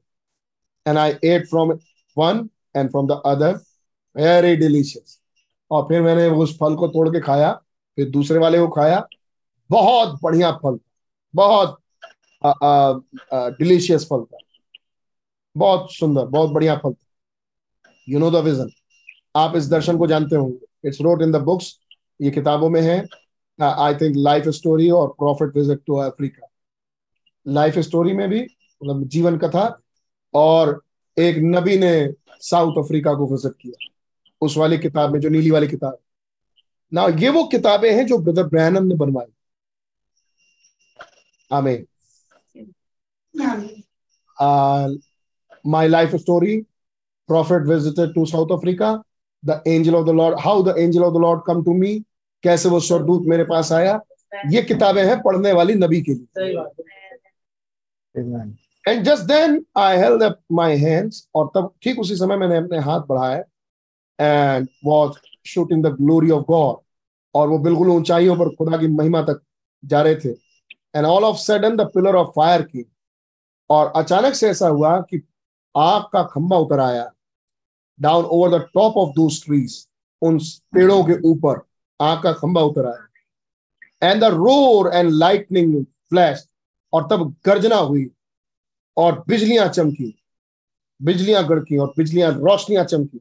And I ate from one and from the other very delicious और फिर मैंने उस फल को तोड़ के खाया, फिर दूसरे वाले को खाया। बहुत बढ़िया फल बहुत डिलीशियस फल था। बहुत सुंदर, बहुत बढ़िया फल था। यू नो द विजन आप इस दर्शन को जानते होंगे। It's wrote in the books ये किताबों में है। आई थिंक लाइफ स्टोरी और prophet visit to Africa life story में भी मतलब जीवन कथा और एक नबी ने साउथ अफ्रीका को विज़िट किया उस वाली किताब में जो नीली वाली किताब। ना ये वो किताबें हैं जो ब्रदर ब्रैनम ने बनवाई। आमीन my life story prophet visited to south africa the angel of the lord how the angel of the lord come to me कैसे वो स्वर्गदूत मेरे पास आया ये किताबें हैं पढ़ने वाली नबी के लिए. And just then I held up my hands और तब ठीक उसी समय मैंने अपने हाथ बढ़ाए and was shooting the glory of God और वो बिल्कुल ऊंचाइयों पर खुदा की महिमा तक जा रहे थे। And all of sudden the pillar of fire की और अचानक से ऐसा हुआ कि आग का खंबा उतर आया। Down over the top of those trees उन पेड़ों के ऊपर आग का खंबा उतर आया। And the roar and lightning flash और तब गर्जना हुई। और बिजलियाँ चमकी, बिजलियाँ गड़की और बिजलियाँ, रोशनियाँ चमकी।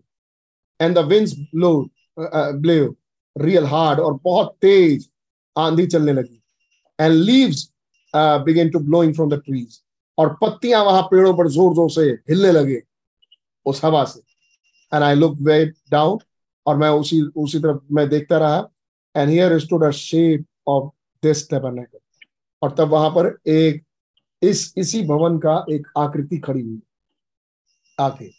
And the winds blow blew real hard और बहुत तेज आंधी चलने लगी। And leaves begin to blowing from the trees और पत्तियाँ वहाँ पेड़ों पर ज़ोर ज़ोर से हिलने लगे उस हवा से। And I look way down और मैं उसी उसी तरफ़ मैं देखता रहा। And here stood a shape of this tabernacle और तब वहाँ पर एक इस, इसी भवन का एक आकृति खड़ी हुई आके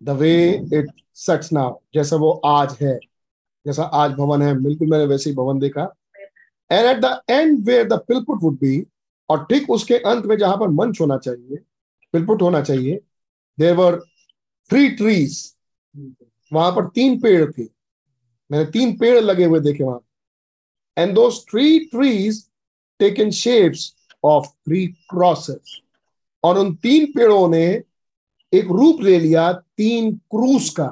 the way it sits now जैसा वो आज है, जैसा आज भवन है, बिल्कुल मैंने वैसे ही भवन देखा। And at the end where the pulpit would be और ठीक उसके अंत में जहाँ पर मंच होना चाहिए पिलपुट होना चाहिए देर वर थ्री ट्रीज वहाँ पर तीन पेड़ थे। मैंने तीन पेड़ लगे हुए देखे वहाँ। And those trees taken shapes of three crosses और उन तीन पेड़ों ने एक रूप ले लिया तीन क्रूस का।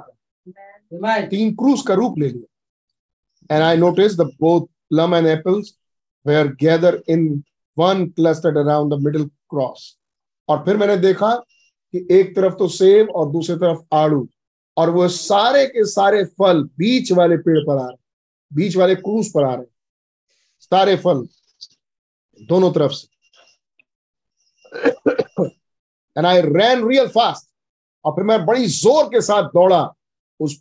तीन क्रूस का रूप ले लिया। And I notice the both plum and apples were gathered in one clustered around the middle cross. और फिर मैंने देखा कि एक तरफ़ तो सेब और दूसरी तरफ़ आड़ू। और वो सारे के सारे फल बीच वाले पेड़ पर आ रहे बीच वाले क्रूस पर आ रहे सारे फल दोनों तरफ़ से। And I ran real fast और फिर मैं बड़ी ज़ोर के साथ दौड़ा उस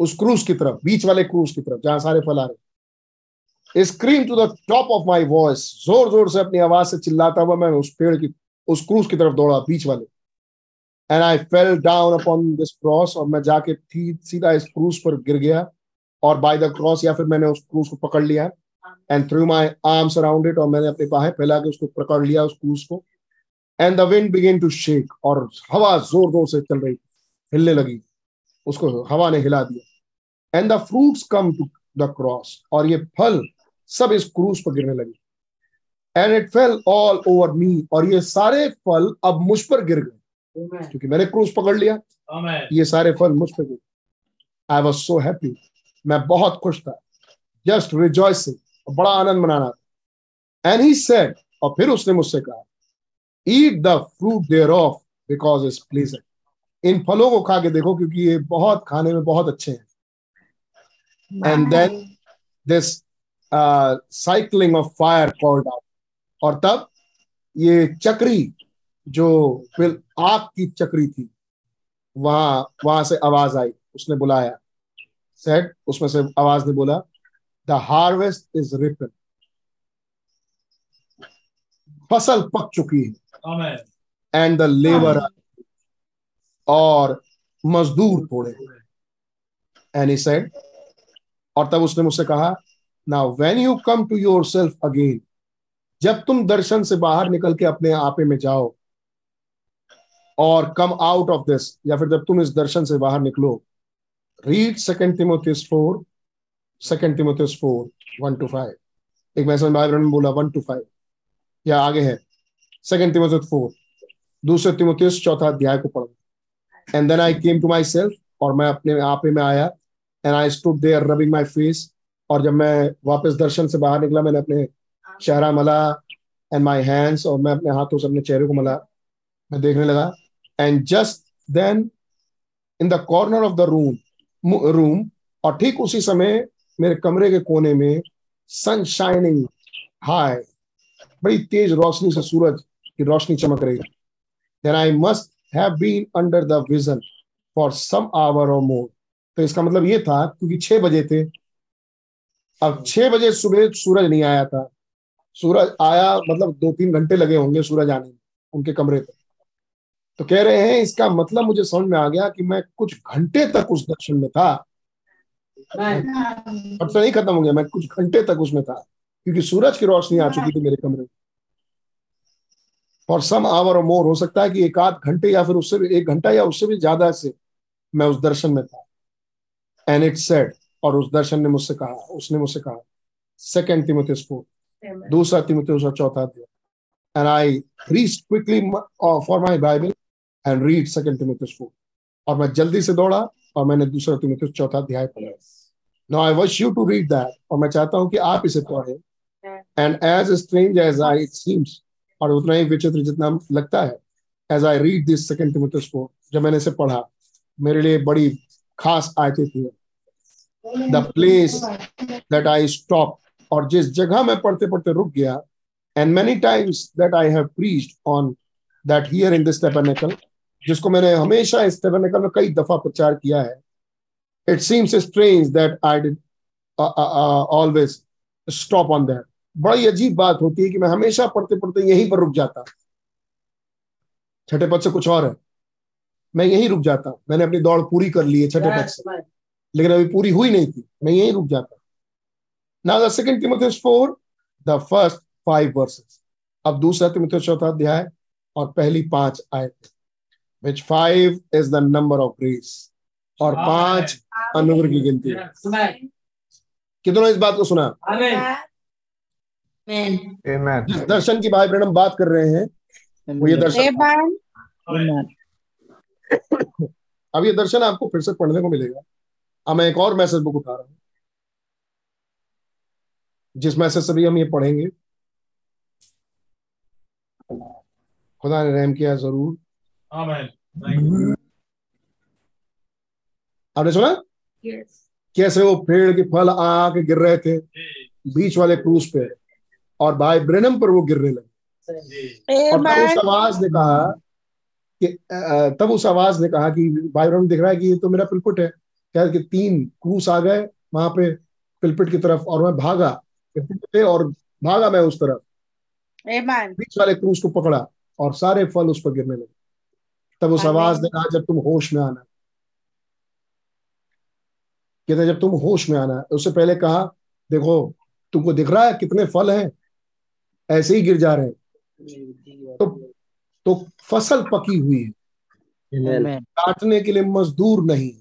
उस क्रूज की तरफ़ बीच वाले क्रूज की तरफ़, जहाँ सारे फल रहे scream to the top of my voice ज़ोर ज़ोर से अपनी आवाज़ से चिल्लाता हुआ मैं उस पेड़ की, उस क्रूज की तरफ़ दौड़ा बीच वाले। And I fell down upon this cross और मैं जाके सीधा इस क्रूज पर गिर गया। और बाय द क्रॉस या फिर मैंने उस क्रूज को पकड़ लिया। And threw my arms around it और मैंने अपने बाहें फैला के उसको पकड़ लिया उस क्रूज को। And the wind began to shake और हवा ज़ोर ज़ोर से चल रही हिलने लगी। उसको हवा ने हिला दिया। And the fruits come to the cross और ये फल सब इस क्रूज पर गिरने लगे। And it fell all over me और ये सारे फल अब मुझ पर गिर गए। क्योंकि मैंने क्रूज पकड़ लिया। ये सारे फल मुझ पर गिर। गए आई वॉज़ सो हैप्पी मैं बहुत खुश था। जस्ट रिजॉइसिंग बड़ा आनंद मनाना। था एंड ही सेड और फिर उसने मुझसे कहा eat the fruit thereof because is pleasant इन फलों को खा के देखो क्योंकि ये बहुत खाने में बहुत अच्छे हैं। And then this cycling of fire called out और तब ये चक्री जो फिर आग की चक्री थी वहाँ वहाँ से आवाज़ आई। उसने बुलाया। सेड उसमें से आवाज़ ने बोला द हार्वेस्ट इज़ रिपन फ़सल पक चुकी है। एंड द लेबर और मजदूर थोड़े एनी सेड और तब उसने मुझसे कहा now when you come to yourself again जब तुम दर्शन से बाहर निकल के अपने आपे में जाओ और कम आउट ऑफ़ दिस या फिर जब तुम इस दर्शन से बाहर निकलो read second Timothy four second Timothy four one two five एक मैसेज में बोला वन टू फाइव या आगे है। सेकेंड तिमोथियस फोर दूसरे तिमोथियस चौथा अध्याय को पढ़ो। And then I came to myself और मैं अपने आपे में आया। And I stood there rubbing my face और जब मैं वापस दर्शन से बाहर निकला, मैंने अपने चेहरा मला एंड माई हैंड्स और मैं अपने हाथों से अपने चेहरे को मला। मैं देखने लगा। And just then in the corner of the room room और ठीक उसी समय मेरे कमरे के कोने में सन शाइनिंग हाई बड़ी तेज रोशनी से सूरज की रोशनी चमक रही then I must have been under the vision for some hour और मोर तो इसका मतलब ये था क्योंकि छह बजे थे। अब छह बजे सुबह सूरज नहीं आया था। सूरज आया मतलब दो तीन घंटे लगे होंगे सूरज आने में उनके कमरे पे। तो कह रहे हैं इसका मतलब मुझे समझ में आ गया कि मैं कुछ घंटे तक उस दर्शन में था। तो नहीं खत्म हो गया मैं कुछ घंटे तक उसमें था। क्योंकि सूरज की रोशनी आ चुकी थी मेरे कमरे में। और सम आवर और मोर हो सकता है कि एक आध घंटे या फिर उससे भी एक घंटा या उससे भी ज़्यादा से मैं उस दर्शन में था। एंड इट सेड और उस दर्शन ने मुझसे कहा उसने मुझसे कहा सेकेंड तिमोथियस फोर दूसरा तिमोथियस और चौथा अध्याय and I reach quickly for my Bible and read second Timothy four और मैं जल्दी से दौड़ा और मैंने दूसरा तिमोथियस चौथा अध्याय पढ़ा। Now I want you to read that और मैं चाहता हूँ कि आप इसे पढ़ें। And as strange as I it seems और उतना ही विचित्र जितना लगता है as I read this second Timothy four जब मैंने इसे पढ़ा, मेरे लिए बड़ी खास आयतें थी। The place that I stop और जिस जगह मैं पढ़ते पढ़ते रुक गया and many times that I have preached on that here in this tabernacle जिसको मैंने हमेशा इस टेबरनेकल में कई दफ़ा प्रचार किया है it seems strange that I did always stop on that बड़ी अजीब बात होती है कि मैं हमेशा पढ़ते पढ़ते यहीं पर रुक जाता। छठे पद से कुछ और है। मैं यहीं रुक जाता। मैंने अपनी दौड़ पूरी कर ली है छठे पद से। लेकिन अभी पूरी हुई नहीं थी। मैं यहीं रुक जाता। Now the second Timothy 4 the first five verses अब दूसरा तिमुथियुस चौथा अध्याय और पहली पाँच आयत। Which five is the number of grace और पाँच अनुग्रह की गिनती है। कितनों इस बात को सुना? Amen. जिस दर्शन की भाई ब्रहणम बात कर रहे हैं। वो ये दर्शन Amen. अब ये दर्शन आपको फिर से पढ़ने को मिलेगा। अब मैं एक और मैसेज बुक उठा रहा हूँ। जिस मैसेज से भी हम ये पढ़ेंगे। खुदा ने रहम किया ज़रूर। आपने सुना? Yes. कैसे वो पेड़ के फल आके गिर रहे थे बीच वाले क्रूज पे। और भाई ब्रेनम पर वो गिरने लगे। और तब उस आवाज़ ने कहा कि तब उस आवाज़ ने कहा कि भाई ब्रह्म दिख रहा है कि ये तो मेरा पिलपुट है। क्या कि तीन क्रूस आ गए वहाँ पे पिलपिट की तरफ़ और मैं भागा। और भागा मैं उस तरफ़। बीच वाले क्रूस को पकड़ा और सारे फल उस पर गिरने लगे। तब उस आवाज़ ने कहा जब तुम होश में आना। कहते जब तुम होश में आना। उससे पहले कहा देखो तुमको दिख रहा है कितने फल हैं? ऐसे ही गिर जा रहे हैं। तो तो फ़सल पकी हुई है। काटने के लिए मजदूर नहीं।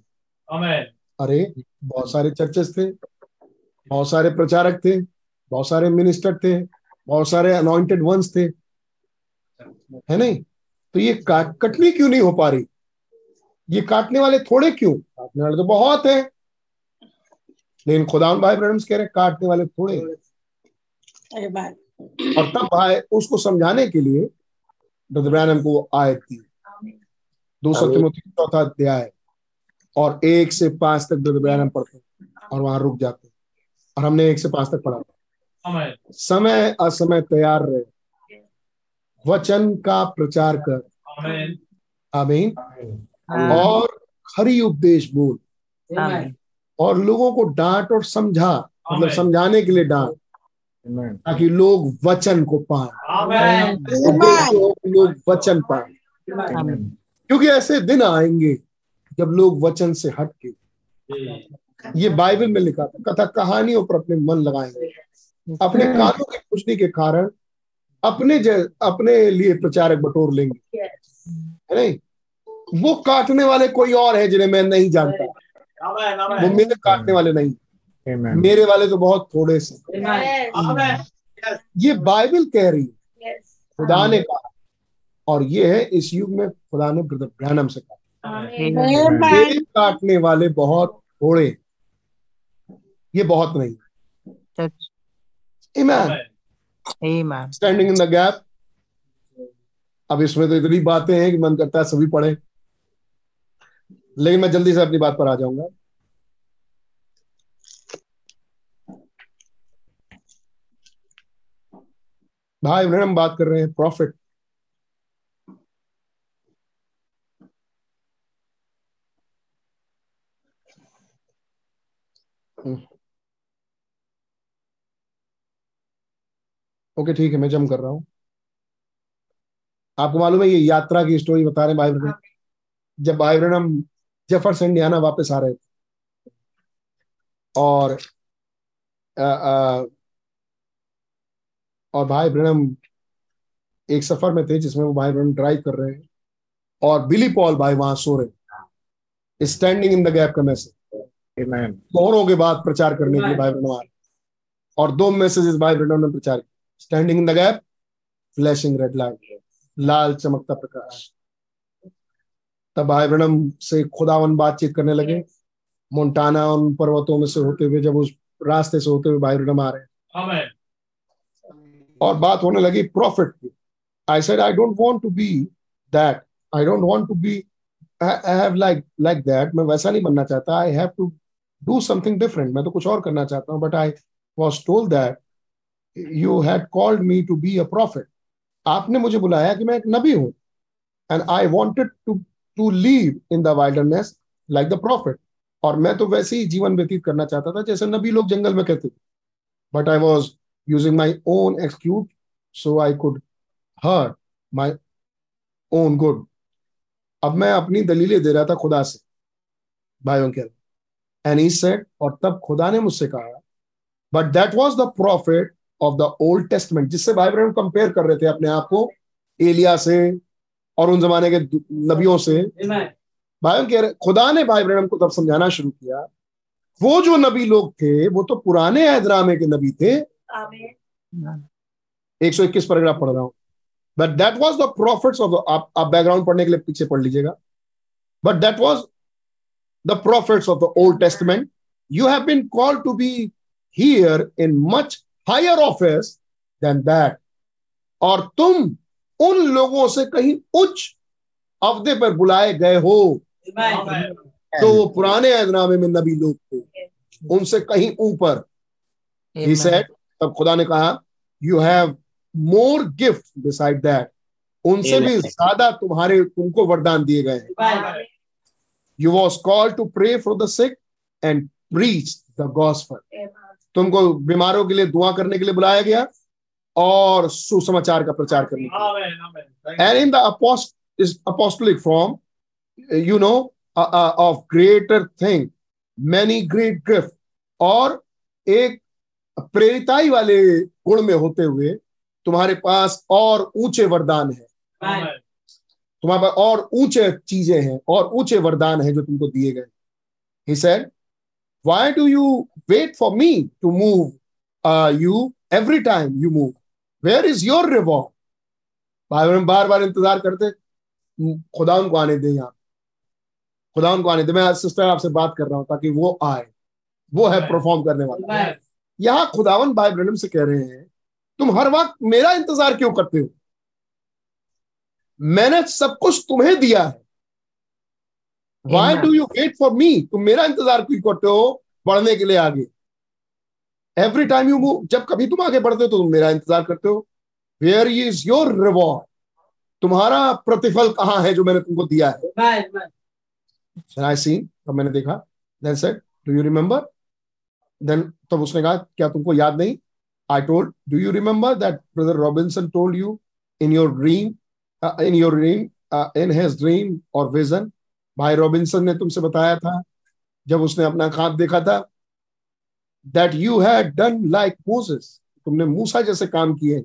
अरे बहुत सारे चर्चेस थे बहुत सारे प्रचारक थे बहुत सारे मिनिस्टर थे बहुत सारे अनॉइंटेड वंस थे। है नहीं? तो ये कटनी क्यों नहीं हो पा रही? ये काटने वाले थोड़े क्यों? काटने वाले तो बहुत है। लेकिन खुदाम भाई ब्रह्म कह रहे हैं, काटने वाले थोड़े हैं। और तब आए उसको समझाने के लिए ब्रदर ब्रैनम को वो आयत थी दूसरा तिमोथी चौथा अध्याय। और एक से पाँच तक ब्रदर ब्रैनम पढ़ते हैं और वहाँ रुक जाते हैं। और हमने एक से पाँच तक पढ़ा। समय। असमय तैयार रहे। वचन का प्रचार कर। Amen. आमीन। और खरी उपदेश बोल। और लोगों को डांट और समझा। मतलब समझाने के लिए डांट. ताकि लोग वचन को पाए। लोग वचन पाए। क्योंकि ऐसे दिन आएँगे जब लोग वचन से हट के ये बाइबल में लिखा था कथा कहानियों पर अपने मन लगाएँगे। अपने कानों की खुशनी के कारण अपने जै- अपने लिए प्रचारक बटोर लेंगे। है नहीं? वो काटने वाले कोई और है जिन्हें मैं नहीं जानता। वो मेरे काटने वाले नहीं। Amen. मेरे वाले तो बहुत थोड़े से Amen. ये बाइबल कह रही है। खुदा ने कहा। और ये है इस युग में खुदा ने ब्रदर ब्रैनम से कहा। काटने वाले बहुत थोड़े ये बहुत नहीं. Amen. Standing in the gap अब इसमें तो इतनी बातें हैं कि मन करता है सभी पढ़े। लेकिन मैं जल्दी से अपनी बात पर आ जाऊँगा। भाई बहन हम बात कर रहे हैं प्रॉफिट ओके ठीक है मैं जम कर रहा हूँ। आपको मालूम है ये यात्रा की स्टोरी बता रहे हैं भाई जब भाई हम जेफर्स इंडियाना वापस आ रहे थे। और आ, आ, और भाई ब्रहण एक सफ़र में थे जिसमें वो भाई ब्रहण ड्राइव कर रहे हैं। और बिली पॉल भाई वहाँ सो रहे स्टैंडिंग इन द गैप का मैसेज दोनों के बाद प्रचार करने के लिए भाई आ रहे और दो मैसेजेस भाई ब्रहण ने प्रचार किया standing in the gap flashing red light लाल चमकता प्रकाश। तब भाई ब्रहण से खुदावन बातचीत करने लगे। मोन्टाना उन पर्वतों में से होते हुए जब उस रास्ते से होते हुए भाई ब्रहण आ रहे हैं. और बात होने लगी प्रॉफिट की। I said I don't want to be that I don't want to be I have like like that मैं वैसा नहीं बनना चाहता। I have to do something different मैं तो कुछ और करना चाहता हूँ but I was told that you had called me to be a prophet आपने मुझे बुलाया कि मैं एक नबी हूँ। And I wanted to to live in the wilderness like the prophet और मैं तो वैसे ही जीवन व्यतीत करना चाहता था, जैसे नबी लोग जंगल में कहते थे। But I was using my own excuse so I could hurt my own good. अब मैं अपनी दलीलें दे रहा था खुदा से भाइयों के एंड ही सेड और तब खुदा ने मुझसे कहा but that was the prophet of the Old Testament जिससे भाई ब्रहण कंपेयर कर रहे थे अपने आप को एलिया से और उन जमाने के नबियों से। कह रहे खुदा ने भाई ब्रहण को तब समझाना शुरू किया वो जो नबी लोग थे वो तो पुराने ऐदनामे के नबी थे एक सौ इक्कीस पैराग्राफ पढ़ रहा हूँ। But that was the prophet of आप, आप बैकग्राउंड पढ़ने के लिए पीछे पढ़ लीजिएगा। But that was the prophets of the Old Testament you have been called to be here in much higher office than that और तुम उन लोगों से कहीं उच्च अवधे पर बुलाए गए हो। तो वो पुराने ऐदनामे में नबी लोग थे। उनसे कहीं ऊपर। ही सेड तब खुदा ने कहा you have more gift beside that उनसे भी ज़्यादा तुम्हारे तुमको वरदान दिए गए you was call to pray for the sick and preach the gospel तुमको बीमारों के लिए दुआ करने के लिए बुलाया गया और सुसमाचार का प्रचार करने के लिए। And in the apostolic form you know uh, uh, of greater thing many और एक प्रेरिताई वाले गुण में होते हुए तुम्हारे पास और ऊँचे वरदान है। तुम्हारे पास और ऊँचे चीज़ें हैं और ऊँचे वरदान हैं जो तुमको दिए गए। He said why do you wait for me to move uh, you every time you move? Where is your reward? भाई बहन बार बार इंतज़ार करते खुदा उनको आने दे यहाँ। खुदा उनको आने दे। मैं सिस्टर आपसे बात कर रहा हूँ ताकि वो आए। वो है परफॉर्म करने वाला। यहाँ खुदावन भाई ब्रनम से कह रहे हैं तुम हर वक्त मेरा इंतज़ार क्यों करते हो? मैंने सब कुछ तुम्हें दिया है। Why do you wait for me तुम मेरा इंतज़ार क्यों करते हो बढ़ने के लिए आगे? एवरी टाइम यू मूव जब कभी तुम आगे बढ़ते हो तो तुम मेरा इंतज़ार करते हो। वेयर इज़ योर रिवॉर्ड तुम्हारा प्रतिफल कहाँ है जो मैंने तुमको दिया है? मैंने देखा। Then said do you remember then तब उसने कहा, क्या तुमको याद नहीं? I told do you remember that brother Robinson told you in your dream in your dream in his dream और विजन भाई रॉबिन्सन ने तुमसे बताया था, जब उसने अपना खाब देखा था that you had done like Moses तुमने मूसा जैसे काम किए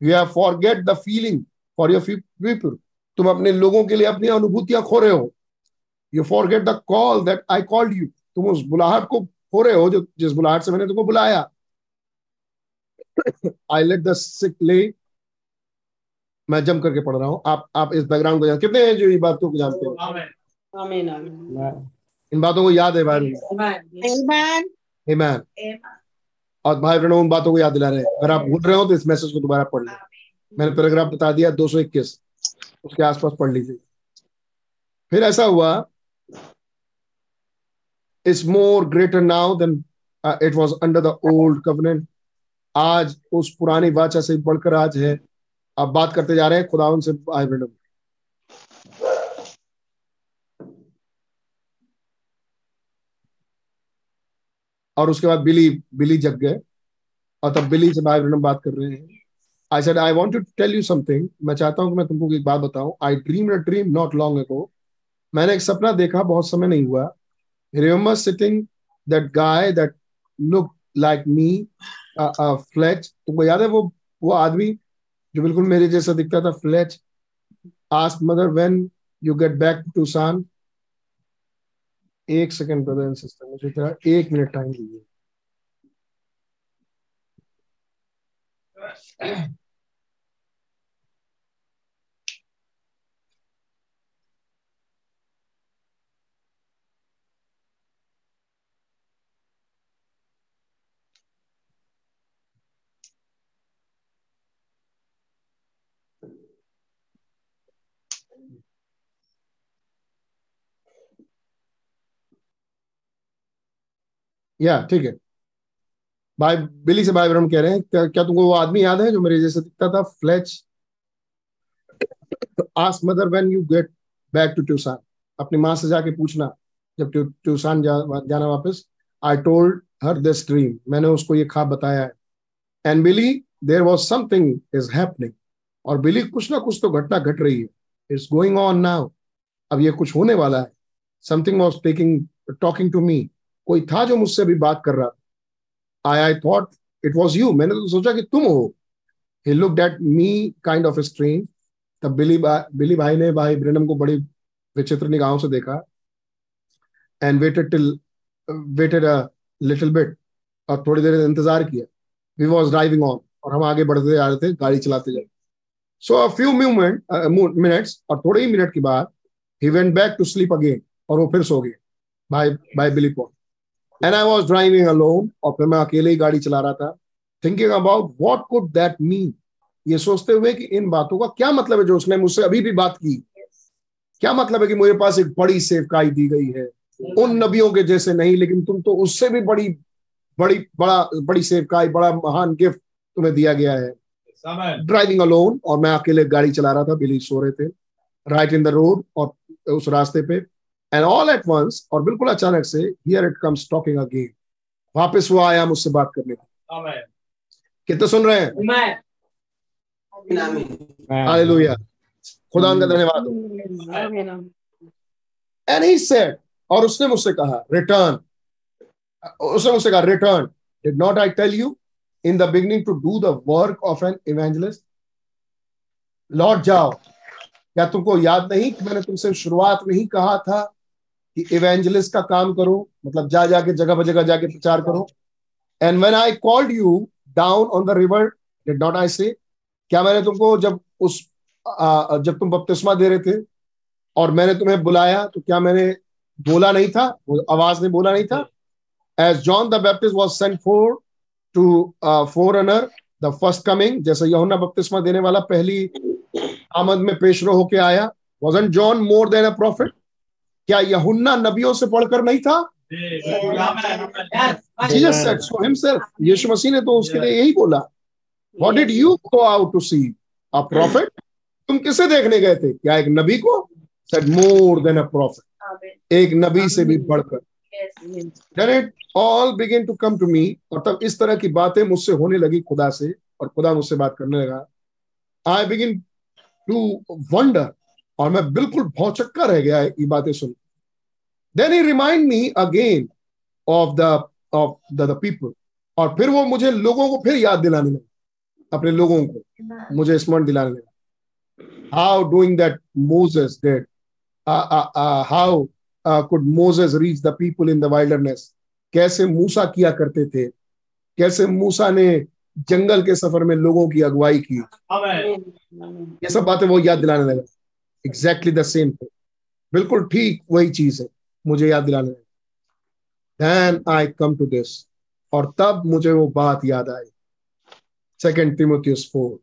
you have forget the feeling for your people तुम अपने लोगों के लिए अपनी अनुभूतियाँ खो रहे हो। You forget the call that I called you तुम उस बुलाहट को खो रहे हो जो जिस बुलाहट से मैंने तुमको बुलाया। आई लेट द सिक ले मैं जम करके पढ़ रहा हूँ। आप आप इस बैकग्राउंड को जानते कितने हैं जो ये बातों को जानते हो? इन बातों को याद है भाई। Amen. और भाई बहनों उन बातों को याद दिला रहे हैं। अगर आप भूल रहे हो तो इस मैसेज को दोबारा पढ़ लें। मैंने पैराग्राफ बता दिया 221 उसके आसपास पढ़ लीजिए। फिर ऐसा हुआ it's more greater now than it was under the old covenant आज उस पुरानी वाचा से बढ़कर आज है। आप बात करते जा रहे हैं खुदावन से भाई बहनों और उसके बाद बिली बिली जग गए। और तब बिली से भाई बहनों बात कर रहे हैं। I said I want to tell you something मैं चाहता हूँ कि मैं तुमको एक बात बताऊँ। I dream a dream not long ago मैंने एक सपना देखा, बहुत समय नहीं हुआ। Remember sitting that guy that look like me Fletch तुमको याद है वो वो आदमी जो बिल्कुल मेरे जैसा दिखता था Fletch ask mother when you get back to Tucson एक सेकंड ब्रदर एंड सिस्टर मुझे तेरा एक मिनट टाइम दीजिए। या ठीक है। भाई बिली से भाई ब्रह्म कह रहे हैं क्या, क्या तुमको वो आदमी याद है जो मेरे जैसे दिखता था? Fletch ask mother when you get back to Tucson अपनी माँ से जाके पूछना जब ट्यूसान जा, जाना वापस। I told her this dream मैंने उसको ये खाब बताया है। And Billy there was something is happening और बिली कुछ ना कुछ तो घटना घट रही है। इट्स गोइंग ऑन नाउ अब ये कुछ होने वाला है। Something was taking talking to me कोई था जो मुझसे अभी बात कर रहा था। I I thought it was you मैंने तो सोचा कि तुम हो। He look at me kind of strange तब बिली बिली भाई ने भाई ब्रेनम को बड़ी विचित्र निगाहों से देखा and waited till waited a little bit और थोड़ी देर इंतज़ार किया। वी वॉज़ ड्राइविंग ऑन और हम आगे बढ़ते जा रहे थे, गाड़ी चलाते जाए so a few movement minutes और थोड़े ही मिनट के बाद ही went back to sleep again और वो फिर सो गए bye bye Billy Paul and I was driving alone और फिर मैं अकेले ही गाड़ी चला रहा था। Thinking about what could that mean ये सोचते हुए कि इन बातों का क्या मतलब है जो उसने मुझसे अभी भी बात की? क्या मतलब है कि मेरे पास एक बड़ी सेवकाई दी गई है? उन नबियों के जैसे नहीं लेकिन तुम तो उससे भी बड़ी बड़ी बड़ा बड़ी सेवकाई बड़ा महान गिफ्ट तुम्हें दिया गया है। ड्राइविंग अलोन और मैं अकेले गाड़ी चला रहा था बिली सो रहे थे। राइट इन द रोड और उस रास्ते पे। एंड ऑल एट वंस और बिल्कुल अचानक से here it comes talking again वापस वो आया मुझसे बात करने को। कितने सुन रहे हैं? हालेलुया खुदा का धन्यवाद। एंड ही सेड और उसने मुझसे कहा रिटर्न उसने मुझसे कहा return did not I tell you in the beginning to do the work of an evangelist लौट जाओ। क्या तुमको याद नहीं कि मैंने तुमसे शुरुआत में ही कहा था कि इवेंजलिस्ट का काम करो मतलब जा जाके जगह पर जगह जाके प्रचार करो। And when I called you down on the river did not I say क्या मैंने तुमको जब उस आ, जब तुम बपतिस्मा दे रहे थे और मैंने तुम्हें बुलाया तो क्या मैंने बोला नहीं था? आवाज़ ने बोला नहीं था? As John the Baptist was sent forth to forerunner the first coming जैसे यहुना बपतिस्मा देने वाला पहली आमद में पेशरो होके आया wasn't John more than a prophet क्या यहुन्ना नबियों से पढ़कर नहीं था? जीसस सेड सो हिमसेल्फ यीशु मसीह ने तो उसके लिए यही बोला। What did you go out to see a prophet तुम किसे देखने गए थे? क्या एक नबी को? Said more than a prophet एक नबी से भी बढ़कर। Then it all begin to come to me और तब इस तरह की बातें मुझसे होने लगी खुदा से और खुदा मुझसे बात करने लगा। आई बिगिन टू वंडर और मैं बिल्कुल भौचक्का रह गया ये बातें सुन। Then he remind me again of the of the people और फिर वो मुझे लोगों को फिर याद दिलाने लगा। अपने लोगों को मुझे स्मरण दिलाने लगा। How doing that Moses did how could Moses reach the people in the wilderness कैसे मूसा किया करते थे? कैसे मूसा ने जंगल के सफ़र में लोगों की अगुवाई की? ये सब बातें वो याद दिलाने लगा। एग्जैक्टली द सेम थिंग बिल्कुल ठीक वही चीज़ है। मुझे याद दिलाने then I come to this और तब मुझे वो बात याद आई। सेकेंड तिमोथियस फोर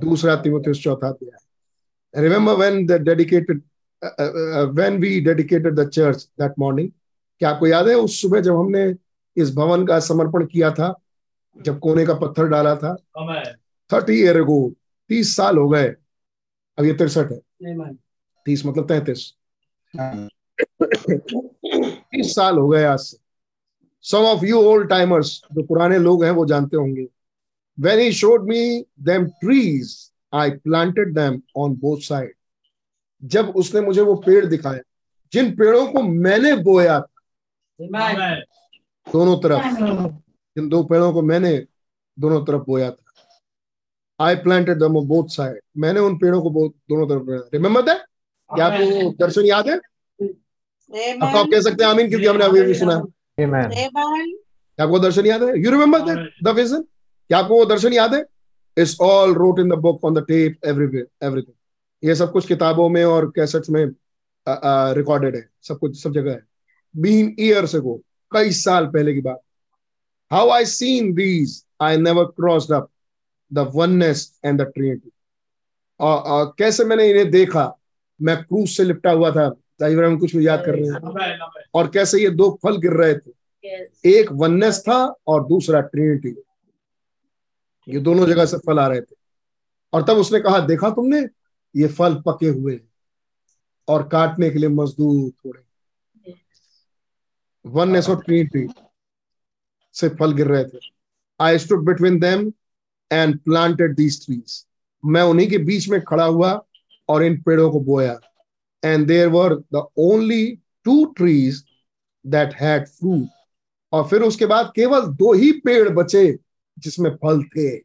दूसरा तिमोथियस चौथा अध्याय। Remember when the dedicated when we dedicated the church that morning क्या आपको याद है? उस सुबह जब हमने इस भवन का समर्पण किया था जब कोने का पत्थर डाला था। थर्टी ईयर एगो तीस साल हो गए। अब ये तिरसठ है। तीस मतलब तैतीस। तीस साल हो गए आज से। Some of you old timers जो पुराने लोग हैं वो जानते होंगे। When he showed me them trees I planted them on both side जब उसने मुझे वो पेड़ दिखाया जिन पेड़ों को मैंने बोया था दोनों तरफ़। जिन दो पेड़ों को मैंने दोनों तरफ़ बोया था। I planted them both side मैंने उन पेड़ों को दोनों तरफ़ रिमेम्बर दैट क्या आपको दर्शन याद है? अब आप कह सकते हैं आमीन क्योंकि हमने अभी भी सुना क्या आपको दर्शन याद है? You remember that the vision क्या आपको वो दर्शन याद है? It's all wrote in the book on the tape everywhere everything ये सब कुछ किताबों में और कैसेट्स में रिकॉर्डेड है। सब कुछ सब जगह है। बीन ईयर्स अगो कई साल पहले की बात। How I seen these I never crossed up the oneness and the trinity और कैसे मैंने इन्हें देखा? मैं क्रूज से लिपटा हुआ था। ज़ाहिर हम कुछ भी याद कर रहे हैं। और कैसे ये दो फल गिर रहे थे? एक वननेस था और दूसरा ट्रिनिटी ये दोनों जगह से फल आ रहे थे। और तब उसने कहा देखा तुमने? ये फल पके हुए हैं और काटने के लिए मजदूर थोड़े वननेस और ट्रिनिटी से फल गिर रहे थे। I stood between them and planted these trees मैं उन्हीं के बीच में खड़ा हुआ और इन पेड़ों को बोया। And there were the only two trees that had fruit और फिर उसके बाद केवल दो ही पेड़ बचे जिसमें फल थे।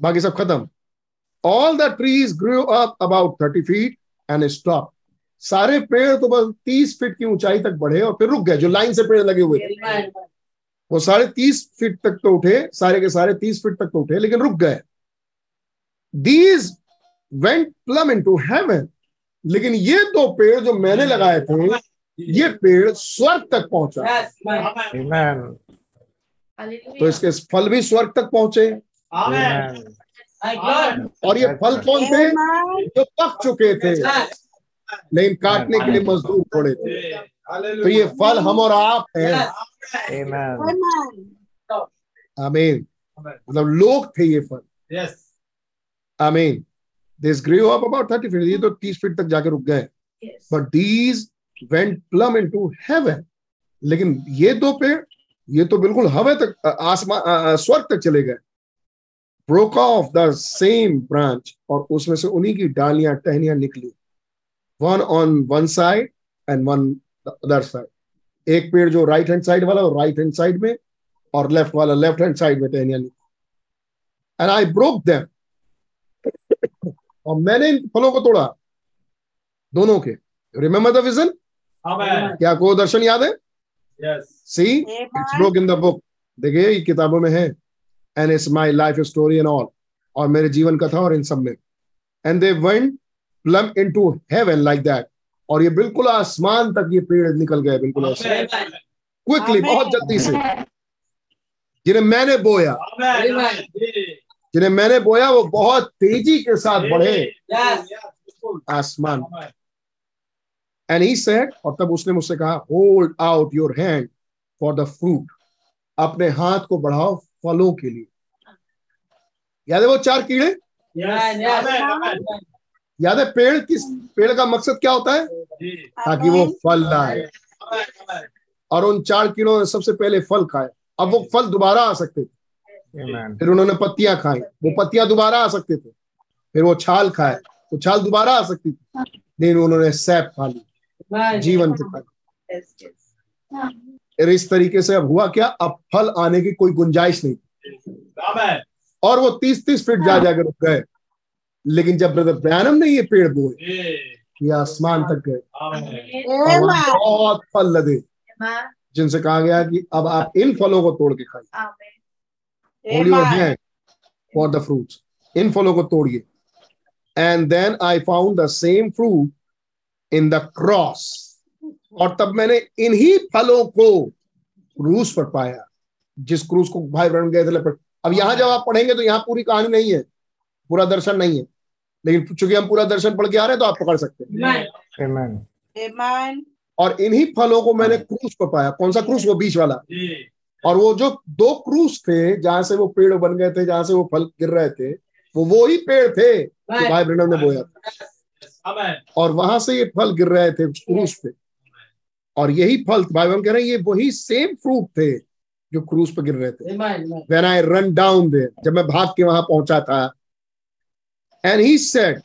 बाकी सब खत्म। All the trees grow up about thirty feet and stop सारे पेड़ तो बस तीस फीट की ऊंचाई तक बढ़े और फिर रुक गए, जो लाइन से पेड़ लगे हुए थे। वो साढ़े तीस फीट तक तो उठे सारे के सारे तीस फीट तक तो उठे लेकिन रुक गए। These went plumb into heaven लेकिन ये दो पेड़ जो मैंने लगाए थे ये पेड़ स्वर्ग तक पहुँचा। Amen. तो इसके फल भी स्वर्ग तक पहुँचे। और ये फल कौन थे? जो पक चुके थे। लेकिन काटने के लिए मजदूर थोड़े थे। तो ये फल हम और आप हैं। Amen. आमीन मतलब लोग थे ये फल। यस आमीन this grew up about thirty feet ये तो तीस फीट तक जाके रुक गए। But these went plumb into heaven लेकिन ये दो पेड़ ये तो बिल्कुल हवे तक आसमान स्वर्ग तक चले गए। Broke off the same branch और उसमें से उन्हीं की डालियाँ टहनियाँ निकली। One on one side and one other side एक पेड़ जो राइट हैंड साइड वाला राइट हैंड साइड में और लेफ़्ट वाला लेफ़्ट हैंड साइड में टहनियाँ एंड आई ब्रोक देम और मैंने इन फलों को तोड़ा। दोनों के। रिमेम्बर द विजन क्या को दर्शन याद है? See it's broke in the book देखिए ये किताबों में है। And it's my life story and all और मेरे जीवन कथा और इन सब में। And they went plumb into heaven like that और ये बिल्कुल आसमान तक ये पेड़ निकल गए बिल्कुल ऐसे क्विकली बहुत जल्दी से। जिन्हें मैंने बोया जिन्हें मैंने बोया वो बहुत तेज़ी के साथ बढ़े। आसमान। एंड ही सेड और तब उसने मुझसे कहा hold out your hand for the fruit अपने हाथ को बढ़ाओ फलों के लिए. याद है वो चार कीड़े? याद है पेड़ किस पेड़ का मकसद क्या होता है? ताकि वो फल लाए। और उन चार कीड़ों ने सबसे पहले फल खाए। अब वो फल दोबारा आ सकते थे। फिर उन्होंने पत्तियाँ खाई। वो पत्तियाँ दोबारा आ सकते थे। फिर वो छाल खाए। वो छाल दोबारा आ सकती थी। लेकिन उन्होंने सैप खा ली। जीवन को खा इस तरीके से अब हुआ क्या? अब फल आने की कोई गुंजाइश नहीं। और वो तीस तीस फीट जा जाकर रुक गए लेकिन जब ब्रदर ब्रैनम ने ये पेड़ बोए ये आसमान तक गए। और बहुत फल लदे जिनसे कहा गया कि अब आप इन फलों को तोड़ के खाइए। Hold your hand for the fruit इन फलों को तोड़िए। And then I found the same fruit in the cross और तब मैंने इन्हीं फलों को क्रूस पर पाया जिस क्रूस को भाई बहन गए थे लपेट। अब यहाँ जब आप पढ़ेंगे तो यहाँ पूरी कहानी नहीं है पूरा दर्शन नहीं है। लेकिन चूँकि हम पूरा दर्शन पढ़ के आ रहे हैं तो आप पकड़ सकते हैं। और इन्हीं फलों को मैंने क्रूस पर पाया। कौन सा क्रूस? वो बीच वाला। और वो जो दो क्रूस थे जहाँ से वो पेड़ बन गए थे जहाँ से वो फल गिर रहे थे वो वो ही पेड़ थे जो भाई ब्रहणम ने बोया था। और वहाँ से ये फल गिर रहे थे क्रूस पे। और यही फल भाई बहन कह रहे हैं ये वही सेम फ्रूट थे जो क्रूस पे गिर रहे थे। When I run down there जब मैं भाग के वहाँ पहुँचा था एंड ही सेड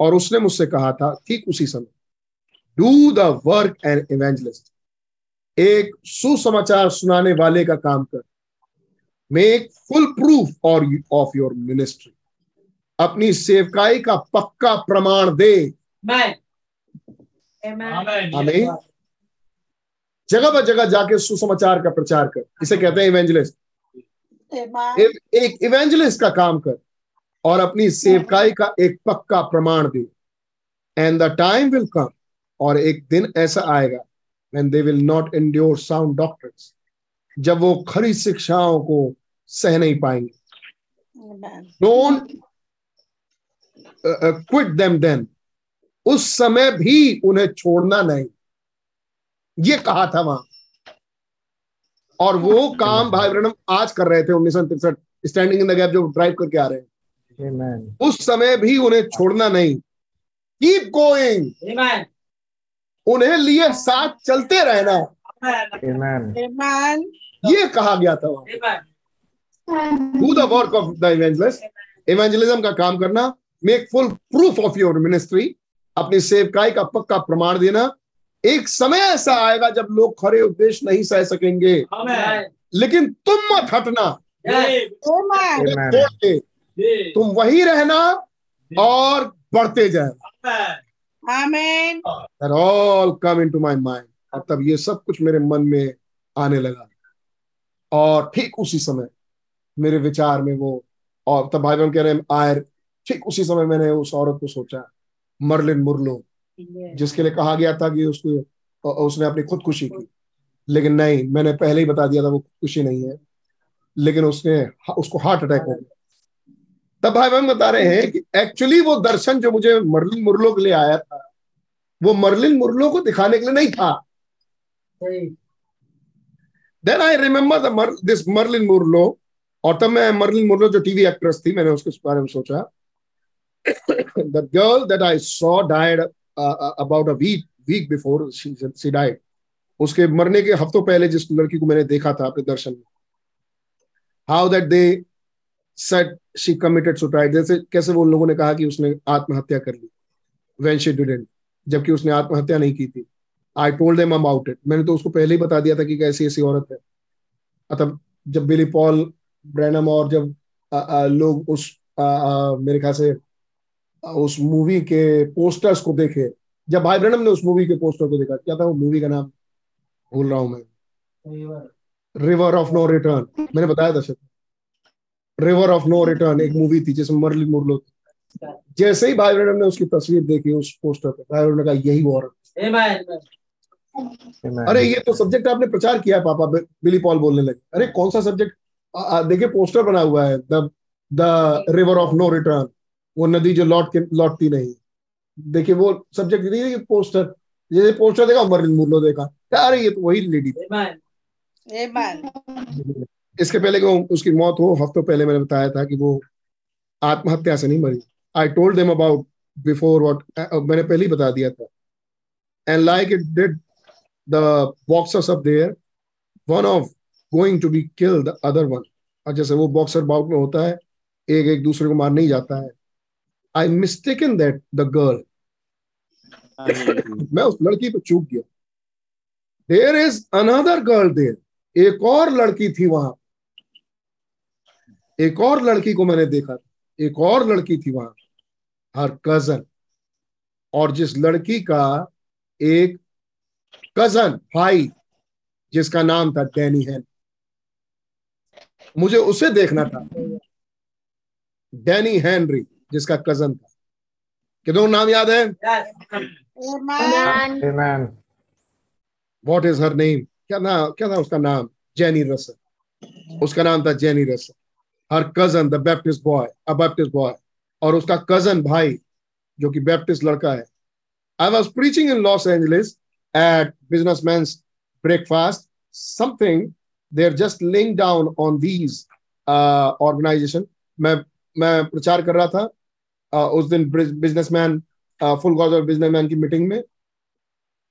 और उसने मुझसे कहा था ठीक उसी समय do the work and evangelist एक सुसमाचार सुनाने वाले का काम कर। मेक फुल प्रूफ और ऑफ़ योर मिनिस्ट्री अपनी सेवकाई का पक्का प्रमाण दे। आमीन। जगह पर जगह जाके सुसमाचार का प्रचार कर। इसे कहते हैं इवेंजलिस्ट एक इवेंजलिस्ट का काम कर। और अपनी सेवकाई का एक पक्का प्रमाण दे। And the time will come और एक दिन ऐसा आएगा, when they will not endure sound doctrines, जब वो खरी शिक्षाओं को सह नहीं पाएँगे। डोंट क्विट देम देन उस समय भी उन्हें छोड़ना नहीं। ये कहा था वहाँ। और वो काम भाई आज कर रहे थे उन्नीस सौ तिरसठ स्टैंडिंग इन द गैप जो ड्राइव करके आ रहे हैं। Amen. उस समय भी उन्हें छोड़ना नहीं। कीप गोइंग उन्हें लिए साथ चलते रहना। Amen. ये कहा गया था। वहाँ do the work of the evangelist evangelism का काम करना make full proof of your ministry अपनी सेवकाई का पक्का प्रमाण देना। एक समय ऐसा आएगा जब लोग खरे उपदेश नहीं सह सकेंगे। लेकिन तुम मत हटना। तुम वही रहना और बढ़ते जाए Amen. that all come into my और तब ये सब कुछ मेरे मन में आने लगा। और ठीक उसी समय मेरे विचार में वो और तब भाई बहन कह रहे हैं आयर ठीक उसी समय मैंने उस औरत को सोचा मरलिन मुरलो जिसके लिए कहा गया था कि उसको उसने अपनी खुदकुशी की। लेकिन नहीं मैंने पहले ही बता दिया था वो खुदकुशी नहीं है। लेकिन उसने उसको हार्ट अटैक हो गया। तब भाई बहन बता रहे हैं कि एक्चुअली वो दर्शन जो मुझे मर्लिन मुरलो के लिए आया था वो मर्लिन मुरलो को दिखाने के लिए नहीं था। Then I remember this Marilyn Monroe और तब मैं मर्लिन मुरलो जो टीवी एक्ट्रेस थी मैंने उसके बारे में सोचा। The girl that I saw died about a week week before she died उसके मरने के हफ्तों पहले जिस लड़की को मैंने देखा था अपने दर्शन में। How that they said she committed suicide जैसे कैसे वो लोगों ने कहा कि उसने आत्महत्या कर ली? वेन शी डिडेंट जबकि उसने आत्महत्या नहीं की थी। I told them about it मैंने तो उसको पहले ही बता दिया था कि कैसी ऐसी औरत है। अतः जब बिली पॉल ब्रैनम और जब आ, आ, लोग उस आ, आ, मेरे ख्याल से उस मूवी के पोस्टर्स को देखे। जब भाई ब्रैनम ने उस मूवी के पोस्टर को देखा क्या था वो मूवी का नाम? भूल रहा हूँ मैं। रिवर ऑफ़ नो रिटर्न मैंने बताया था शायद रिवर ऑफ़ नो रिटर्न एक मूवी थी जिसमें मरली मुरलो जैसे ही भाई ब्रैनम ने उसकी तस्वीर देखी उस पोस्टर पर भाई ब्रैनम ने कहा यही औरत अरे ये तो सब्जेक्ट आपने प्रचार किया पापा बिली पॉल बोलने लगे। अरे कौन सा सब्जेक्ट देखिए पोस्टर बना हुआ है the the River of No Return वो नदी जो लौट के लौटती नहीं। देखिए वो सब्जेक्ट नहीं पोस्टर जैसे पोस्टर देखा मर्लिन मुर्लो देखा। अरे ये तो वही लेडी इसके पहले कि उसकी मौत हो हफ्तों पहले मैंने बताया था कि वो आत्महत्या से नहीं मरी। I told them about before what मैंने पहले ही बता दिया था। And like it did the boxers up there one of going to be kill the other one और जैसे वो बॉक्सर बाउट में होता है एक एक दूसरे को मारने ही जाता है। I mistake in that the girl मैं उस लड़की पे चूक गया। There is another girl there एक और लड़की थी वहाँ। एक और लड़की को मैंने देखा एक और लड़की थी वहाँ हर कज़न और जिस लड़की का एक कज़न भाई जिसका नाम था डैनी हैन मुझे उसे देखना था। डैनी हैनरी जिसका कज़न था। कितनों नाम याद है? वॉट इज़ हर नेम क्या नाम क्या था उसका नाम? जेनी रसल उसका नाम था Jenny Russell her cousin the Baptist boy a Baptist boy और उसका कज़न भाई जो कि बैप्टिस्ट लड़का है। I was preaching in Los Angeles at business men breakfast something they are just link down on these organisation मैं मैं प्रचार कर रहा था uh, उस दिन बिजनेसमैन फुल गॉज बिजनेसमैन की मीटिंग में।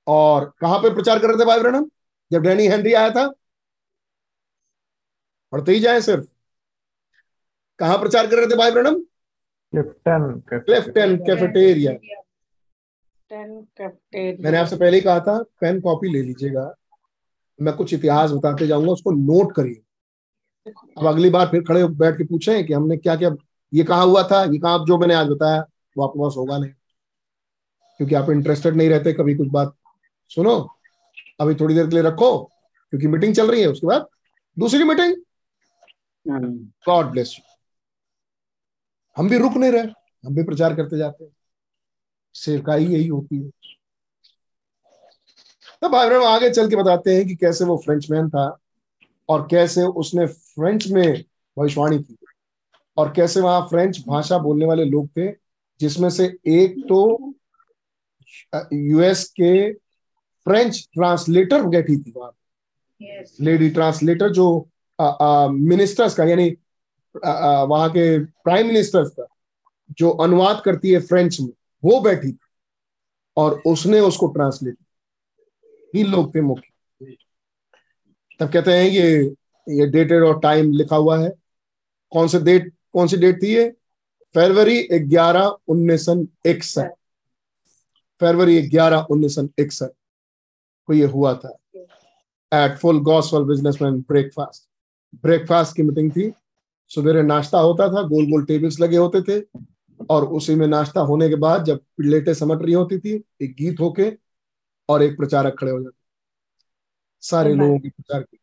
और कहाँ पे प्रचार कर रहे थे भाई ब्रहणम जब डैनी हेनरी आया था। पढ़ते ही जाए सिर्फ़। कहाँ प्रचार कर रहे थे भाई ब्रहणम क्लिफ्टन कैफेटेरिया मैंने आपसे पहले ही कहा था पेन कॉपी ले लीजिएगा। मैं कुछ इतिहास बताते जाऊँगा उसको नोट करिए। अब अगली बार फिर खड़े बैठ के पूछे कि हमने क्या क्या ये कहा हुआ था ये कहा जो मैंने आज बताया वो आपके पास होगा नहीं। क्योंकि आप इंटरेस्टेड नहीं रहते कभी कुछ बात सुनो अभी थोड़ी देर के लिए रखो क्योंकि मीटिंग चल रही है उसके बाद दूसरी मीटिंग गॉड ब्लेस यू हम भी रुक नहीं रहे हम भी प्रचार करते जाते हैं। सेवकाई यही होती है। तब भाई बहन आगे चल के बताते हैं कि कैसे वो फ्रेंचमैन था और कैसे उसने फ्रेंच में भविष्यवाणी की और कैसे वहाँ फ्रेंच भाषा बोलने वाले लोग थे जिसमें से एक तो यूएस के फ्रेंच ट्रांसलेटर बैठी थी वहाँ। Yes. लेडी ट्रांसलेटर जो मिनिस्टर्स का यानी वहाँ के प्राइम मिनिस्टर्स का, जो अनुवाद करती है फ्रेंच में, वो बैठी थी और उसने उसको ट्रांसलेट तीन लोग थे मुख्य। तब कहते हैं ये ये डेटेड और टाइम लिखा हुआ है। कौन से डेट कौन सी डेट थी ये? फरवरी ग्यारह उन्नीस सौ इकसठ। फरवरी ग्यारह उन्नीस सौ इकसठ को ये हुआ था। At full gospel businessman breakfast breakfast की मीटिंग थी। सवेरे नाश्ता होता था गोल गोल टेबल्स लगे होते थे और उसी में नाश्ता होने के बाद जब प्लेटें समट रही होती थी एक गीत होके और एक प्रचारक खड़े हो जाते सारे लोगों के प्रचार के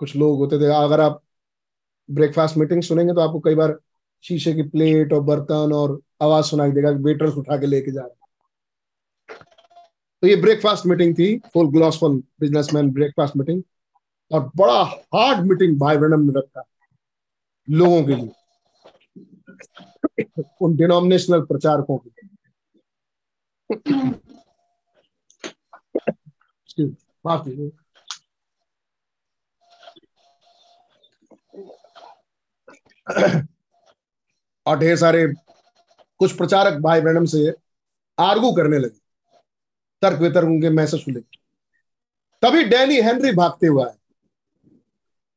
कुछ लोग होते थे। अगर आप ब्रेकफास्ट मीटिंग सुनेंगे तो आपको कई बार शीशे की प्लेट और बर्तन और आवाज़ सुनाई देगा वेटर्स उठा के लेके जा रहे तो ये ब्रेकफास्ट मीटिंग थी full gospel businessman breakfast meeting और बड़ा हार्ड मीटिंग भाई ब्रनम ने रखा। लोगों के लिए। उन डिनोमिनेशनल प्रचारकों के लिए। और ढेर सारे कुछ प्रचारक भाई ब्रनम से आर्गू करने लगे। तर्क वितर्क उनके मैसेज लेकर तभी डैनी हेनरी भागते हुआ है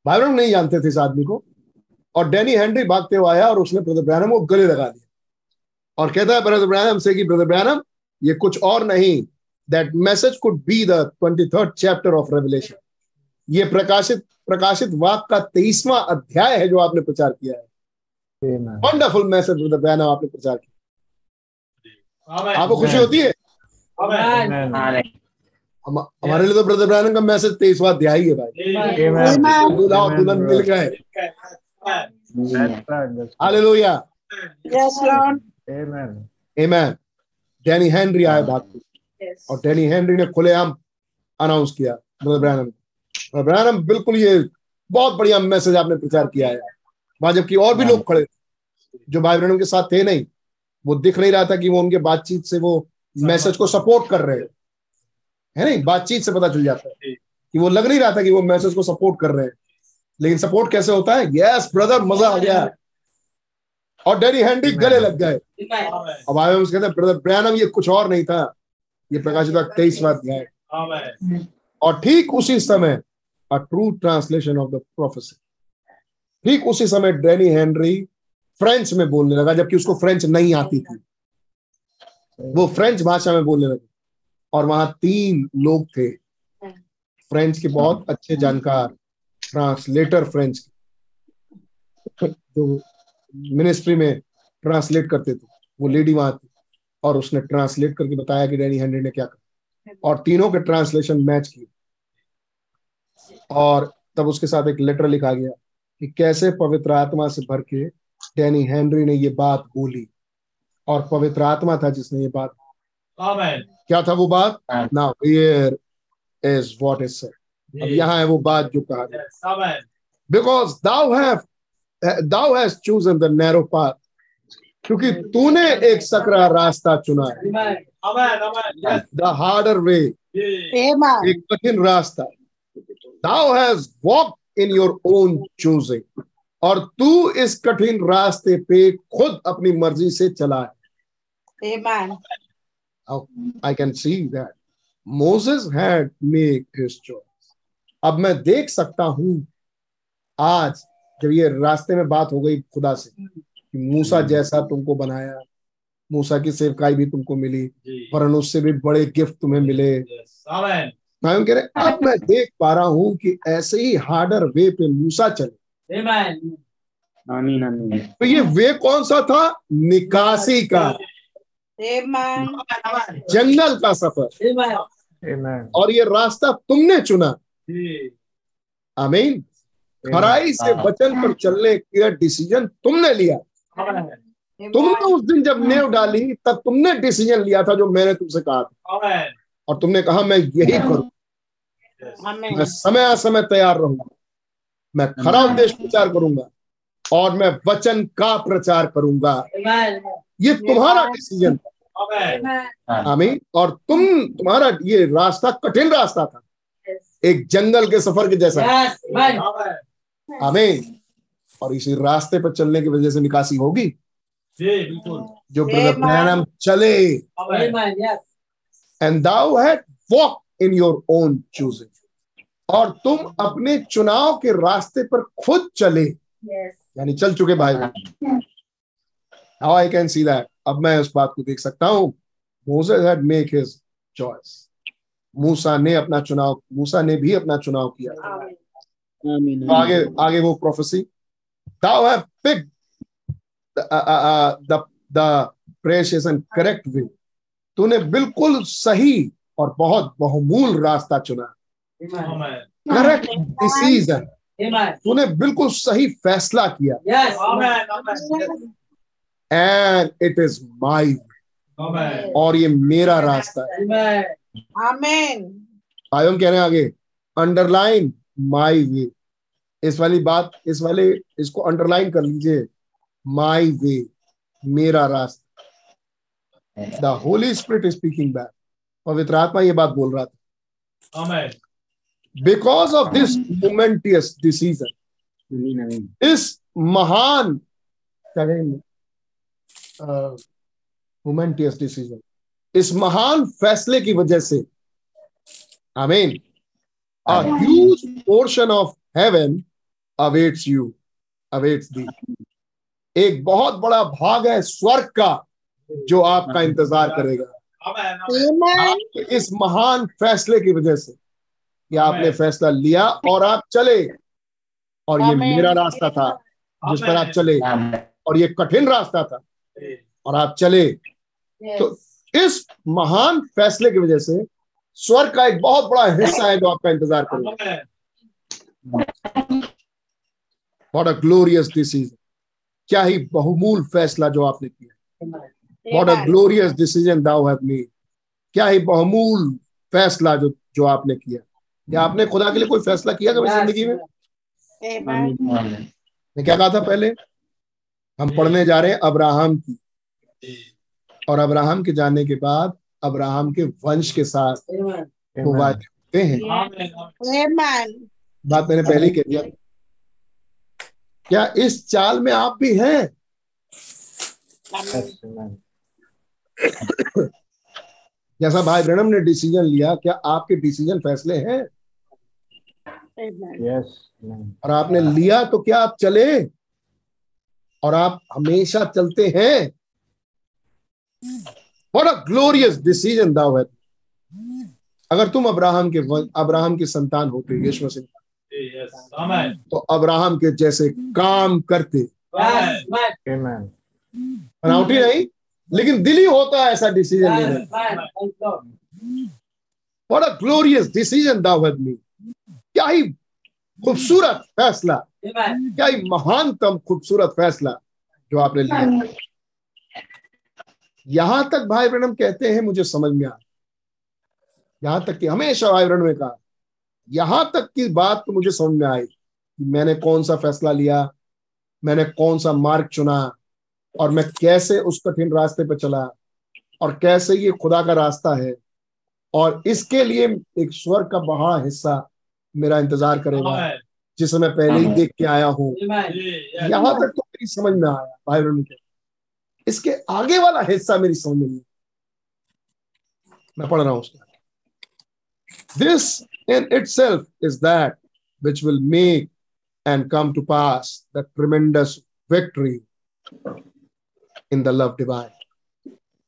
भाई ब्रनम नहीं जानते थे इस आदमी को। और डैनी हेनरी भागते हुआ आया और उसने ब्रदर ब्रैनम को गले लगा दिया। और कहता है ब्रदर ब्रैनम से कि ब्रदर ब्रैनम ये कुछ और नहीं। That message could be the twenty third chapter of Revelation ये प्रकाशित प्रकाशित वाक का तेईसवां अध्याय है जो आपने प्रचार किया है। वंडरफुल मैसेज ब्रदर ब्रैनम आपने प्रचार किया। आपको खुशी होती है? हम, हमारे लिए तो ब्रदर ब्रैनम का मैसेज तेईसवां अध्याय ही है भाई। दूल्हा और दुल्हन मिल गए। Hallelujah Yes, Lord. Amen Danny Henry आए भाग और डैनी हेनरी ने खुलेआम अनाउंस किया ब्रदर ब्रैनम ब्रदर ब्रैनम बिल्कुल ये बहुत बढ़िया मैसेज आपने प्रचार किया है। वहाँ जबकि और भी लोग खड़े जो भाई ब्रैनम के साथ थे नहीं वो दिख नहीं रहा था कि वो उनके बातचीत से वो मैसेज को सपोर्ट कर रहे हैं। है नहीं? बातचीत से पता चल जाता है कि वो लग नहीं रहा था कि वो मैसेज को सपोर्ट कर रहे हैं। लेकिन सपोर्ट कैसे होता है? यस ब्रदर मज़ा आ गया। और डैनी हैंडी गले लग गए। अब आए हम कहते हैं ब्रदर ब्रैनम ये कुछ और नहीं था। ये प्रकाशित तेईस अध्याय और ठीक उसी समय a true translation of the professor ठीक उसी समय डेनी हेनरी फ्रेंच में बोलने लगा जबकि उसको फ्रेंच नहीं आती थी। वो फ्रेंच भाषा में बोलने लगे। और वहाँ तीन लोग थे। फ्रेंच के बहुत अच्छे जानकार। ट्रांसलेटर फ्रेंच जो मिनिस्ट्री में ट्रांसलेट करते थे वो लेडी वहाँ थी और उसने ट्रांसलेट करके बताया कि डैनी हेनरी ने क्या कहा। और तीनों के ट्रांसलेशन मैच किए। और तब उसके साथ एक लेटर लिखा गया कि कैसे पवित्र आत्मा से भर के डैनी हेनरी ने ये बात बोली। और पवित्र आत्मा था जिसने ये बात क्या था वो बात? Now here is what is said अब यहाँ है वो बात जो कहा गया। Because thou have thou has chosen the narrow path क्योंकि तूने एक सकरा रास्ता चुना है। द हार्डर वे एक कठिन रास्ता। Thou has walk in your own choosing और तू इस कठिन रास्ते पे खुद अपनी मर्ज़ी से चला है। I can see that Moses had make his choice अब मैं देख सकता हूँ आज जब ये रास्ते में बात हो गई खुदा से कि मूसा जैसा तुमको बनाया मूसा की सेवकाई भी तुमको मिली वरन उससे भी बड़े गिफ्ट तुम्हें मिले। मैं कह रहे अब मैं देख पा रहा हूँ कि ऐसे ही हार्डर वे पे मूसा चले। आमीन आमीन। तो ये वे कौन सा था? निकासी का। जंगल का सफ़र। और ये रास्ता तुमने चुना। आमीन। खराई से वचन पर चलने का डिसीज़न तुमने लिया। तुमने उस दिन जब नेव डाली तब तुमने डिसीज़न लिया था जो मैंने तुमसे कहा था। और तुमने कहा मैं यही करूँ। मैं समय समय तैयार रहूँगा। मैं खरा उद्देश्य प्रचार करूँगा और मैं वचन का प्रचार करूँगा। ये तुम्हारा डिसीज़न था। आमीन। और तुम तुम्हारा ये रास्ता कठिन रास्ता था। एक जंगल के सफ़र के जैसा हमें और इसी रास्ते पर चलने की वजह से निकासी होगी। जो ब्रदर ब्रैनम चले। And thou had walk in your own choosing और तुम अपने चुनाव के रास्ते पर खुद चले। यानी चल चुके भाई। How I can see that अब मैं उस बात को देख सकता हूँ। Moses had make his choice मूसा ने अपना चुनाव मूसा ने भी अपना चुनाव किया। आमीन तो आगे आगे वो prophecy thou have picked the, uh, uh, uh, the, the precious and correct way. तूने बिल्कुल सही और बहुत बहुमूल रास्ता चुना। करेक्ट डिसीज़न तूने बिल्कुल सही फैसला किया. एंड इट इज़ माई और ये मेरा रास्ता है। Amen. Amen. कह रहे हैं आगे अंडरलाइन माई वे इस वाली बात इस वाले इसको अंडरलाइन कर लीजिए. माई वे मेरा रास्ता. The Holy Spirit speaking back पवित्र आत्मा ये बात बोल रहा था. Amen. Because of this momentous decision आमीन आमीन इस महान क्या कहेंगे मोमेंटियस डिसीज़न इस महान फैसले की वजह से। I mean a huge portion of heaven awaits you awaits thee. एक बहुत बड़ा भाग है स्वर्ग का जो आपका इंतज़ार करेगा। इस महान फैसले की वजह से कि आपने फैसला लिया और आप चले। और ये मेरा रास्ता था जिस पर आप चले। और ये कठिन रास्ता था। और आप चले। तो इस महान फैसले की वजह से स्वर्ग का एक बहुत बड़ा हिस्सा है जो आपका इंतज़ार करेगा Amen. What a glorious decision क्या ही बहुमूल फैसला जो आपने किया। What a glorious decision thou have made क्या ही बहुमूल फैसला जो जो आपने किया। क्या आपने खुदा के लिए कोई फैसला किया कभी ज़िंदगी में? मैं क्या कहा था पहले? हम पढ़ने जा रहे हैं अब्राहम की। और अब्राहम के जाने के बाद अब्राहम के वंश के साथ वो वायदे होते हैं. बात मैंने पहले ही कह दिया क्या इस चाल में आप भी हैं. जैसा भाई ब्रणम ने डिसीज़न लिया क्या आपके डिसीज़न फैसले हैं. Yes. और आपने लिया तो क्या आप चले और आप हमेशा चलते हैं अ ग्लोरियस डिसीज़न दाव है अगर तुम अब्राहम के अब्राहम की संतान होते यीशु मसीह Yes. तो अब्राहम के जैसे काम करते. बनावटी नहीं लेकिन दिली होता है ऐसा डिसीज़न लेना। व्हाट अ ग्लोरियस डिसीज़न दाव है क्या ही खूबसूरत फैसला। क्या ही महानतम खूबसूरत फैसला जो आपने लिया। यहाँ तक भाई ब्रणम कहते हैं मुझे समझ में आ यहाँ तक कि हमेशा भाई ब्रणम ने कहा यहाँ तक की बात तो मुझे समझ में आई कि मैंने कौन सा फैसला लिया मैंने कौन सा मार्ग चुना और मैं कैसे उस कठिन रास्ते पर चला और कैसे ये खुदा का रास्ता है और इसके लिए एक स्वर का बड़ा हिस्सा मेरा इंतज़ार करेगा जिसे मैं पहले ही देख के आया हूँ. यहाँ तक तो मेरी समझ में आया भाई बहनों के इसके आगे वाला हिस्सा मेरी समझ में मैं पढ़ रहा हूँ उसका। This in itself is that which will make and come to pass the tremendous victory in the love divine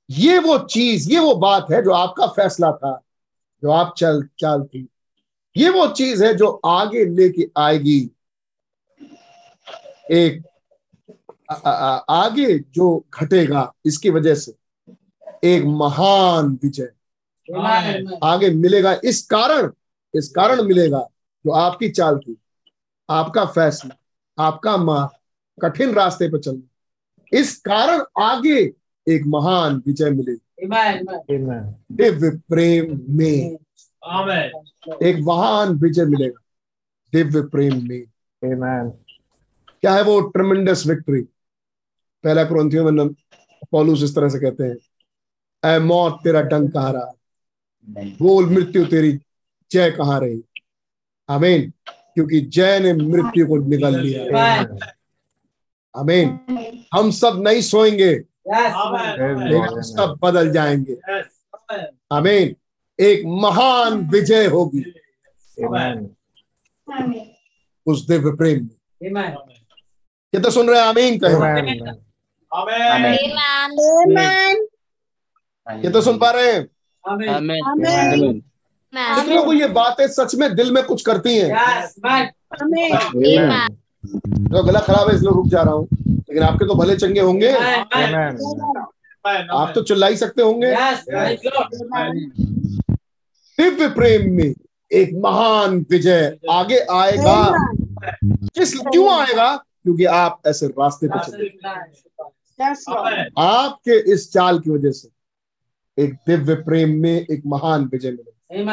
ये वो चीज़, ये वो बात है जो आपका फैसला था, जो आप चल चाल थी ये वो चीज़ है जो आगे लेके आएगी। एक आगे जो घटेगा इसकी वजह से एक महान विजय। आगे मिलेगा इस कारण इस कारण मिलेगा जो आपकी चाल थी आपका फैसला आपका माँ कठिन रास्ते पर चलना। इस कारण आगे एक महान विजय मिलेगी। दिव्य प्रेम में Amen. एक महान विजय मिलेगा। दिव्य प्रेम में। Amen. क्या है वो ट्रमेंडस विक्ट्री पहला क्रंथियों में पौलुस इस तरह से कहते हैं ऐ मौत तेरा डंक कहाँ रहा बोल मृत्यु तेरी जय कहाँ रही आमीन क्योंकि जय ने मृत्यु को निगल लिया Amen. आमीन हम सब नहीं सोएँगे लेकिन सब बदल जाएँगे Yes. Amen. आमीन एक महान विजय होगी उस दिव्य प्रेम में तो सुन रहे हैं आमीन कहे. ये तो सुन पा रहे हैं. कितनों को ये बातें सच में दिल में कुछ करती हैं। आमीन तो गला खराब है इसलिए रुक जा रहा हूँ। लेकिन आपके तो भले चंगे होंगे। आप तो चिल्ला ही सकते होंगे। दिव्य प्रेम में एक महान विजय आगे आएगा। किस क्यों आएगा? क्योंकि आप ऐसे रास्ते पे चले। आपके इस चाल की वजह से एक दिव्य प्रेम में एक महान विजय मिलेगा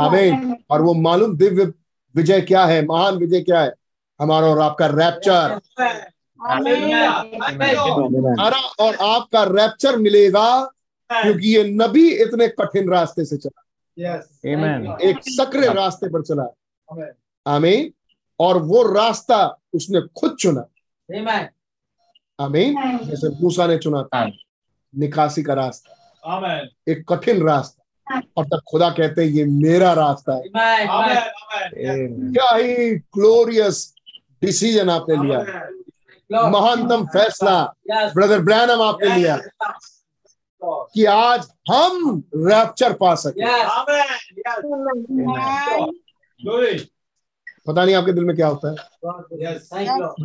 आमीन और वो मालूम दिव्य विजय क्या है महान विजय क्या है? हमारा और आपका रैप्चर हमारा और आपका रैप्चर मिलेगा क्योंकि ये नबी इतने कठिन रास्ते से चला। Amen. एक सक्रिय रास्ते पर चला। आमीन। और वो रास्ता उसने खुद चुना। आमीन जैसे मूसा ने चुना था। निकासी का रास्ता। एक कठिन रास्ता। और तब खुदा कहते हैं ये मेरा रास्ता है. क्या ही ग्लोरियस डिसीज़न आपने लिया। महानतम फैसला। ब्रदर ब्रैनम आपने लिया। कि आज हम रैप्चर पा सके। पता नहीं आपके दिल में क्या होता है।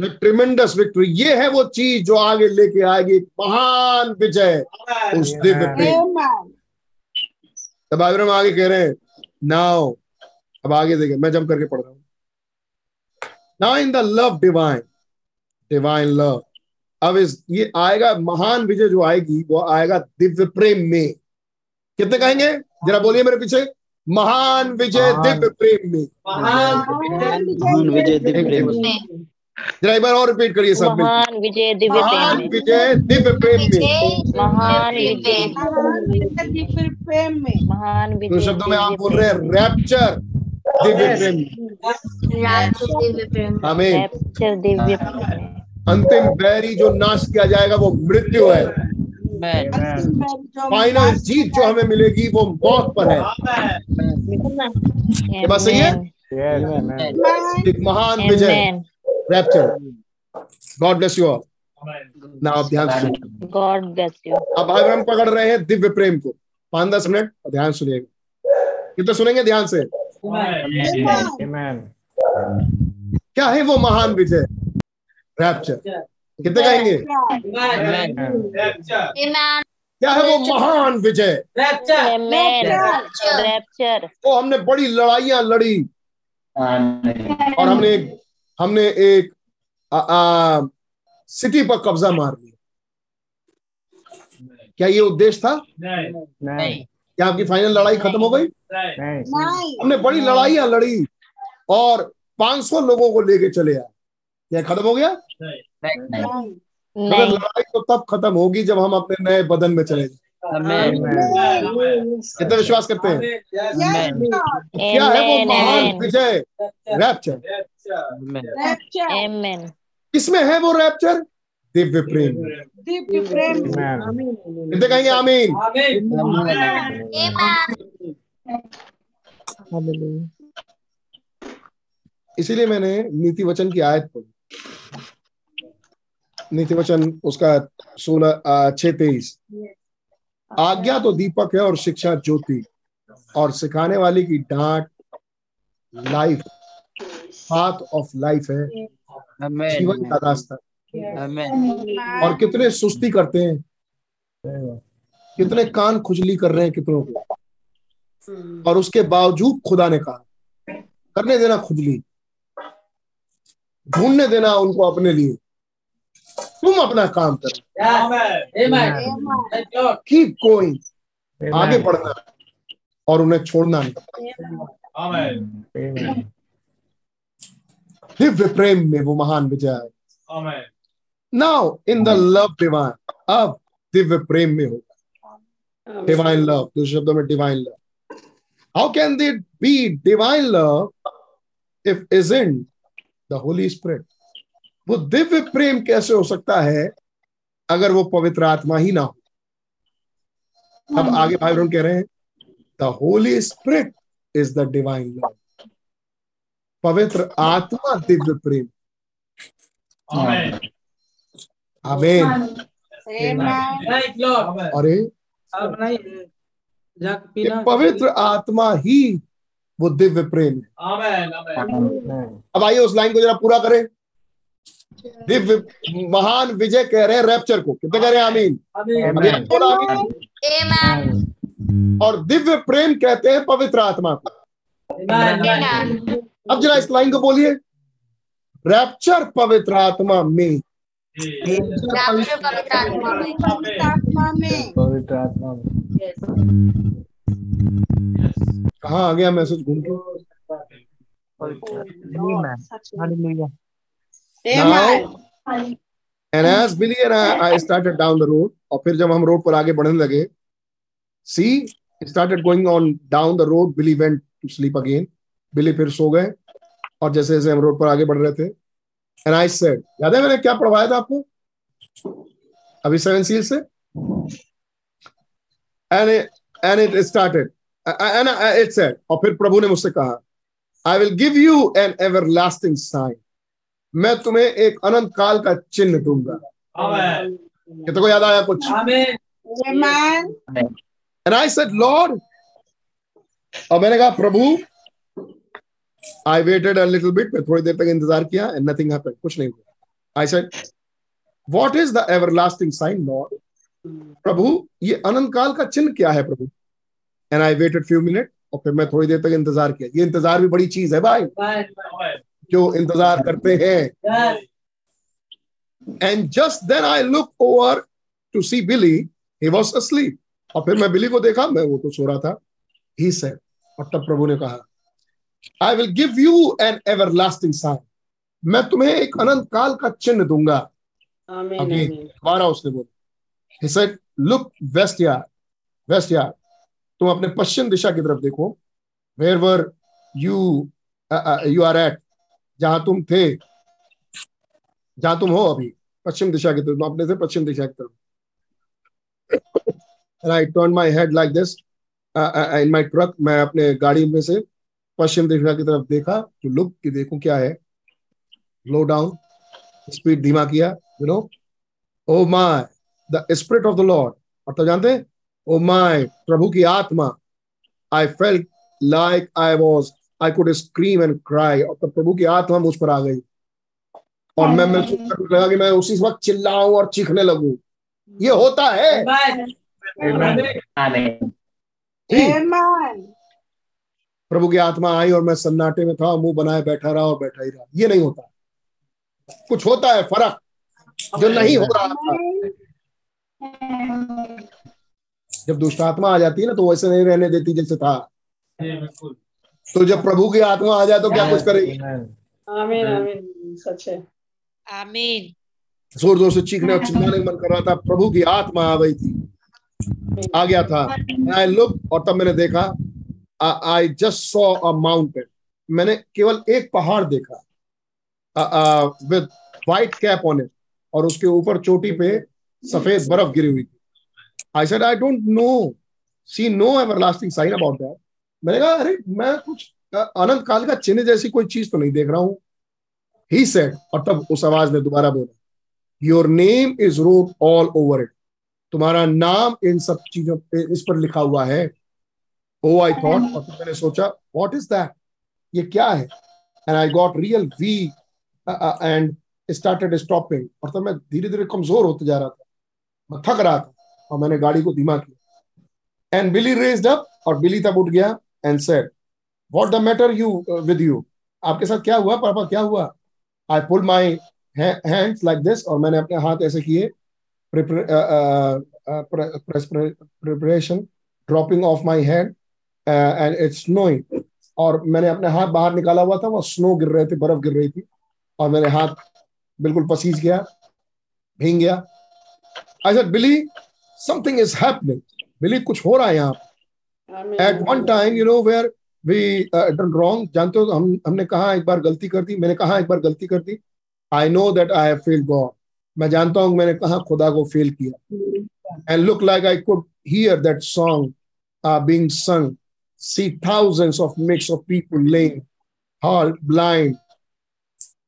ट्रिमेंडस विक्ट्री ये है वो चीज़ जो आगे लेके आएगी। महान विजय। उस दिव्य प्रेम तब आगे आगे कह रहे हैं। नाउ अब आगे देखे मैं जम करके पढ़ रहा हूँ। Now in the love divine divine love अब इस ये आएगा महान विजय जो आएगी वो आएगा दिव्य प्रेम में। कितने कहेंगे? जरा बोलिए मेरे पीछे। महान विजय दिव्य प्रेम। में महान विजय दिव्य प्रेम। जरा एक बार और रिपीट करिए सब महान विजय दिव्य महान प्रेम। में विजय दिव्य प्रेम। में महान विजय दिव्य प्रेम। में महान विजय शब्दों में आप बोल रहे हैं रैप्चर दिव्य प्रेम। हमें रैप्चर दिव्य अंतिम बैरी जो नाश किया जाएगा वो मृत्यु है। फाइनल जीत जो हमें मिलेगी वो मौत पर है। ये बात सही है? एक महान विजय। Rapture God bless you all ना आप ध्यान सुनिए। God bless you. अब भाई हम पकड़ रहे हैं दिव्य प्रेम को। पाँच दस मिनट और ध्यान सुनिएगा कितने सुनेंगे ध्यान से? क्या है वो महान विजय? रैप्चर कितने कहेंगे क्या है वो महान विजय. Rapture. हमने बड़ी लड़ाइयाँ लड़ी। और हमने एक हमने एक आ, आ, सिटी पर कब्जा मार लिया। क्या ये उद्देश्य था? नहीं क्या आपकी फाइनल लड़ाई खत्म हो गई? नहीं हमने बड़ी लड़ाइयाँ लड़ी और 500 लोगों को लेके चले आए। क्या खत्म हो गया? मगर नहीं लड़ाई तो तब खत्म होगी जब हम अपने नए बदन में चले जाए। कितना विश्वास करते हैं? क्या है वो. महान विजय? रैप्चर. किसमें है वो रैप्चर दिव्य प्रेम दिव्य प्रेम कितने कहेंगे आमीन। इसीलिए मैंने नीति वचन की आयत पढ़ी। नीति वचन उसका सोलह छह तेईस। आज्ञा तो दीपक है और शिक्षा ज्योति। और सिखाने वाले की डांट लाइफ। पाथ ऑफ़ लाइफ है। जीवन का रास्ता। और कितने सुस्ती करते हैं। कितने कान खुजली कर रहे हैं कितनों को। और उसके बावजूद खुदा ने कहा करने देना खुजली ढूँढने देना उनको अपने लिए। तुम अपना काम करो। कीप गोइंग आगे बढ़ना। और उन्हें छोड़ना नहीं। Amen. दिव्य प्रेम में वो महान विजय। है now in the love divine अब दिव्य प्रेम में होगा। डिवाइन लव दूसरे शब्दों में divine love how can it be divine love if is in the Holy Spirit वो दिव्य प्रेम कैसे हो सकता है अगर वो पवित्र आत्मा ही ना हो? अब आगे भाई बहन कह रहे हैं the Holy Spirit is the divine love पवित्र आत्मा दिव्य प्रेम। आमीन अरे पवित्र आत्मा ही वो दिव्य प्रेम है। आमेन आमेन अब आइए उस लाइन को जरा पूरा करें। दिव्य महान विजय कह रहे हैं रैप्चर को। कितने कह रहे हैं? आमीन। और दिव्य प्रेम कहते हैं पवित्र आत्मा को अब जरा इस लाइन को बोलिए। रैप्चर पवित्र आत्मा में। पवित्र आत्मा में। पवित्र आत्मा में। कहाँ आ गया मैसेज घूम के. Now, and as Billy and I, I started down the road, और फिर जब हम रोड पर आगे बढ़ने लगे, see, started going on down the road. Billy went to sleep again. Billy फिर सो गए और जैसे जैसे हम रोड पर आगे बढ़ रहे थे, and I said, याद है मैंने क्या पढ़वाया था आपको? अभी सेवन सील से, and it, and it started, and it said, और फिर प्रभु ने मुझसे कहा, I will give you an everlasting sign. मैं तुम्हें एक अनंत काल का चिन्ह दूँगा। कितने को याद आया कुछ? एंड आई सेड लॉर्ड और मैंने कहा प्रभु I waited a little bit मैं थोड़ी देर तक इंतज़ार किया एंड नथिंग हैपेंड कुछ नहीं हुआ. I said what is the everlasting sign Lord प्रभु ये अनंत काल का चिन्ह क्या है प्रभु? And I waited few minute और फिर मैं थोड़ी देर तक इंतज़ार किया। ये इंतज़ार भी बड़ी चीज़ है भाई जो इंतज़ार करते हैं। And just then I look over to see Billy he was asleep. और फिर मैं बिली को देखा मैं वो तो सो रहा था। ही सेड और तब प्रभु ने कहा I will give you an everlasting sign मैं तुम्हें एक अनंत काल का चिन्ह दूँगा। अगेन दोबारा उसने बोला। He said look westward westward तुम अपने पश्चिम दिशा की तरफ़ देखो। Where were you you are at जहाँ तुम थे जहाँ तुम हो अभी पश्चिम दिशा की तरफ़ अपने थे पश्चिम दिशा की तरफ़। My head like this. Uh, uh, in my truck मैं अपने गाड़ी में से पश्चिम दिशा की तरफ़ देखा तो लुक कि देखूँ क्या है। लो डाउन स्पीड धीमा किया you know O my the spirit of the Lord और तो जानते हैं? ओ माय प्रभु की आत्मा। I felt like I was I could scream and cry और तब प्रभु की आत्मा मुझ पर आ गई। और मैं महसूस करने लगा कि मैं उसी वक्त चिल्लाऊं और चीखने लगूं। ये होता है। प्रभु की आत्मा आई और मैं सन्नाटे में था मुँह बनाए बैठा रहा और बैठा ही रहा। ये नहीं होता। कुछ होता है फ़र्क जो नहीं हो रहा था। जब दुष्ट आत्मा आ जाती है ना तो वैसे नहीं रहने देती जैसे था। बिल्कुल। तो जब प्रभु की आत्मा आ जाए तो क्या कुछ करेगी? आमीन आमीन सच है। आमीन ज़ोर ज़ोर से चीखने और चिल्लाने मन कर रहा था प्रभु की आत्मा आ गई थी। आ गया था। आई लुक और तब मैंने देखा I just saw a mountain मैंने केवल एक पहाड़ देखा with white cap on it और उसके ऊपर चोटी पे सफ़ेद बर्फ़ गिरी हुई थी। I said I don't know see no everlasting sign about that मैंने कहा, अरे, मैं कुछ अनंत काल का चिन्ह जैसी कोई चीज़ तो नहीं देख रहा हूँ। ही सेड और तब उस आवाज़ ने दोबारा बोला your name is wrote all over it तुम्हारा नाम इन सब चीज़ों पे, इस पर लिखा हुआ है। ओ आई थॉट और मैंने सोचा वॉट इज़ दैट ये क्या है? And I got real weak and started stopping और तब मैं धीरे धीरे कमज़ोर होते जा रहा था। मैं थक रहा था, और मैंने गाड़ी को धीमा किया। एंड बिली रेज्ड अप और बिली तब उठ गया। And said what the matter you with you आपके साथ क्या हुआ, पापा? क्या हुआ? I pull my hands like this और मैंने अपने हाथ ऐसे किए। Preparation dropping off my hand and it's snowing और मैंने अपने हाथ बाहर निकाला हुआ था, वो स्नो गिर रहे थे, बर्फ़ गिर रही थी। और मेरे हाथ बिल्कुल पसीज गया, भींग गया। I said Billy something is happening Billy कुछ हो रहा है यहाँ? At one time you know where we done wrong जानते हो हम हमने कहा एक बार गलती कर दी मैंने कहा एक बार गलती कर दी। I know that I have fail God मैं जानता हूँ मैंने कहा खुदा को फेल किया। And look like I could hear that song being sung see thousands of mix of people laying halt blind.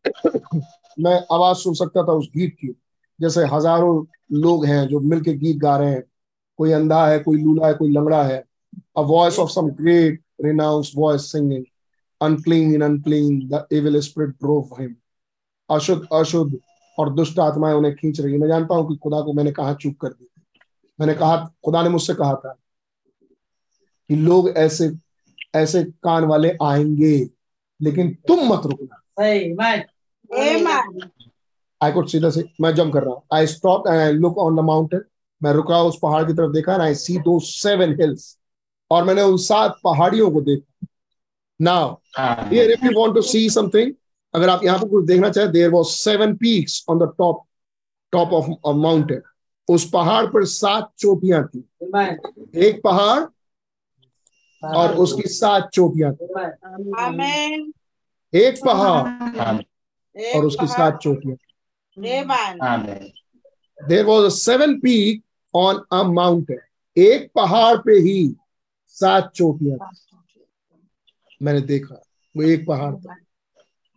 मैं आवाज़ सुन सकता था उस गीत की। जैसे हज़ारों लोग हैं जो मिलके गीत गा रहे हैं। कोई अंधा है कोई लूला है कोई लंगड़ा है। A voice of some great renounced voice singing, unclean, unclean, the evil spirit drove him. अशुद्ध अशुद्ध और दुष्ट आत्माएँ उन्हें खींच रही मैं जानता हूँ कि खुदा को मैंने कहा चुप कर दी। मैंने कहा खुदा ने मुझसे कहा था कि लोग ऐसे ऐसे कान वाले आएँगे लेकिन तुम मत रुकना. आई कुड सी द मैं जंप कर रहा हूँ। I stop and I look on the mountain मैं रुका उस पहाड़ की तरफ़ देखा आई सी दो सेवन हिल्स और मैंने उन सात पहाड़ियों को देखा। Now here if you want to see something अगर आप यहाँ पर कुछ देखना चाहे there was seven peaks on the top top of a mountain उस पहाड़ पर सात चोटियाँ थी। एक पहाड़ और उसकी सात चोटियाँ थी। एक पहाड़ और उसकी सात चोटियाँ there was a seven peak on a mountain एक पहाड़ पे ही सात चोटियाँ मैंने देखा वो एक पहाड़ था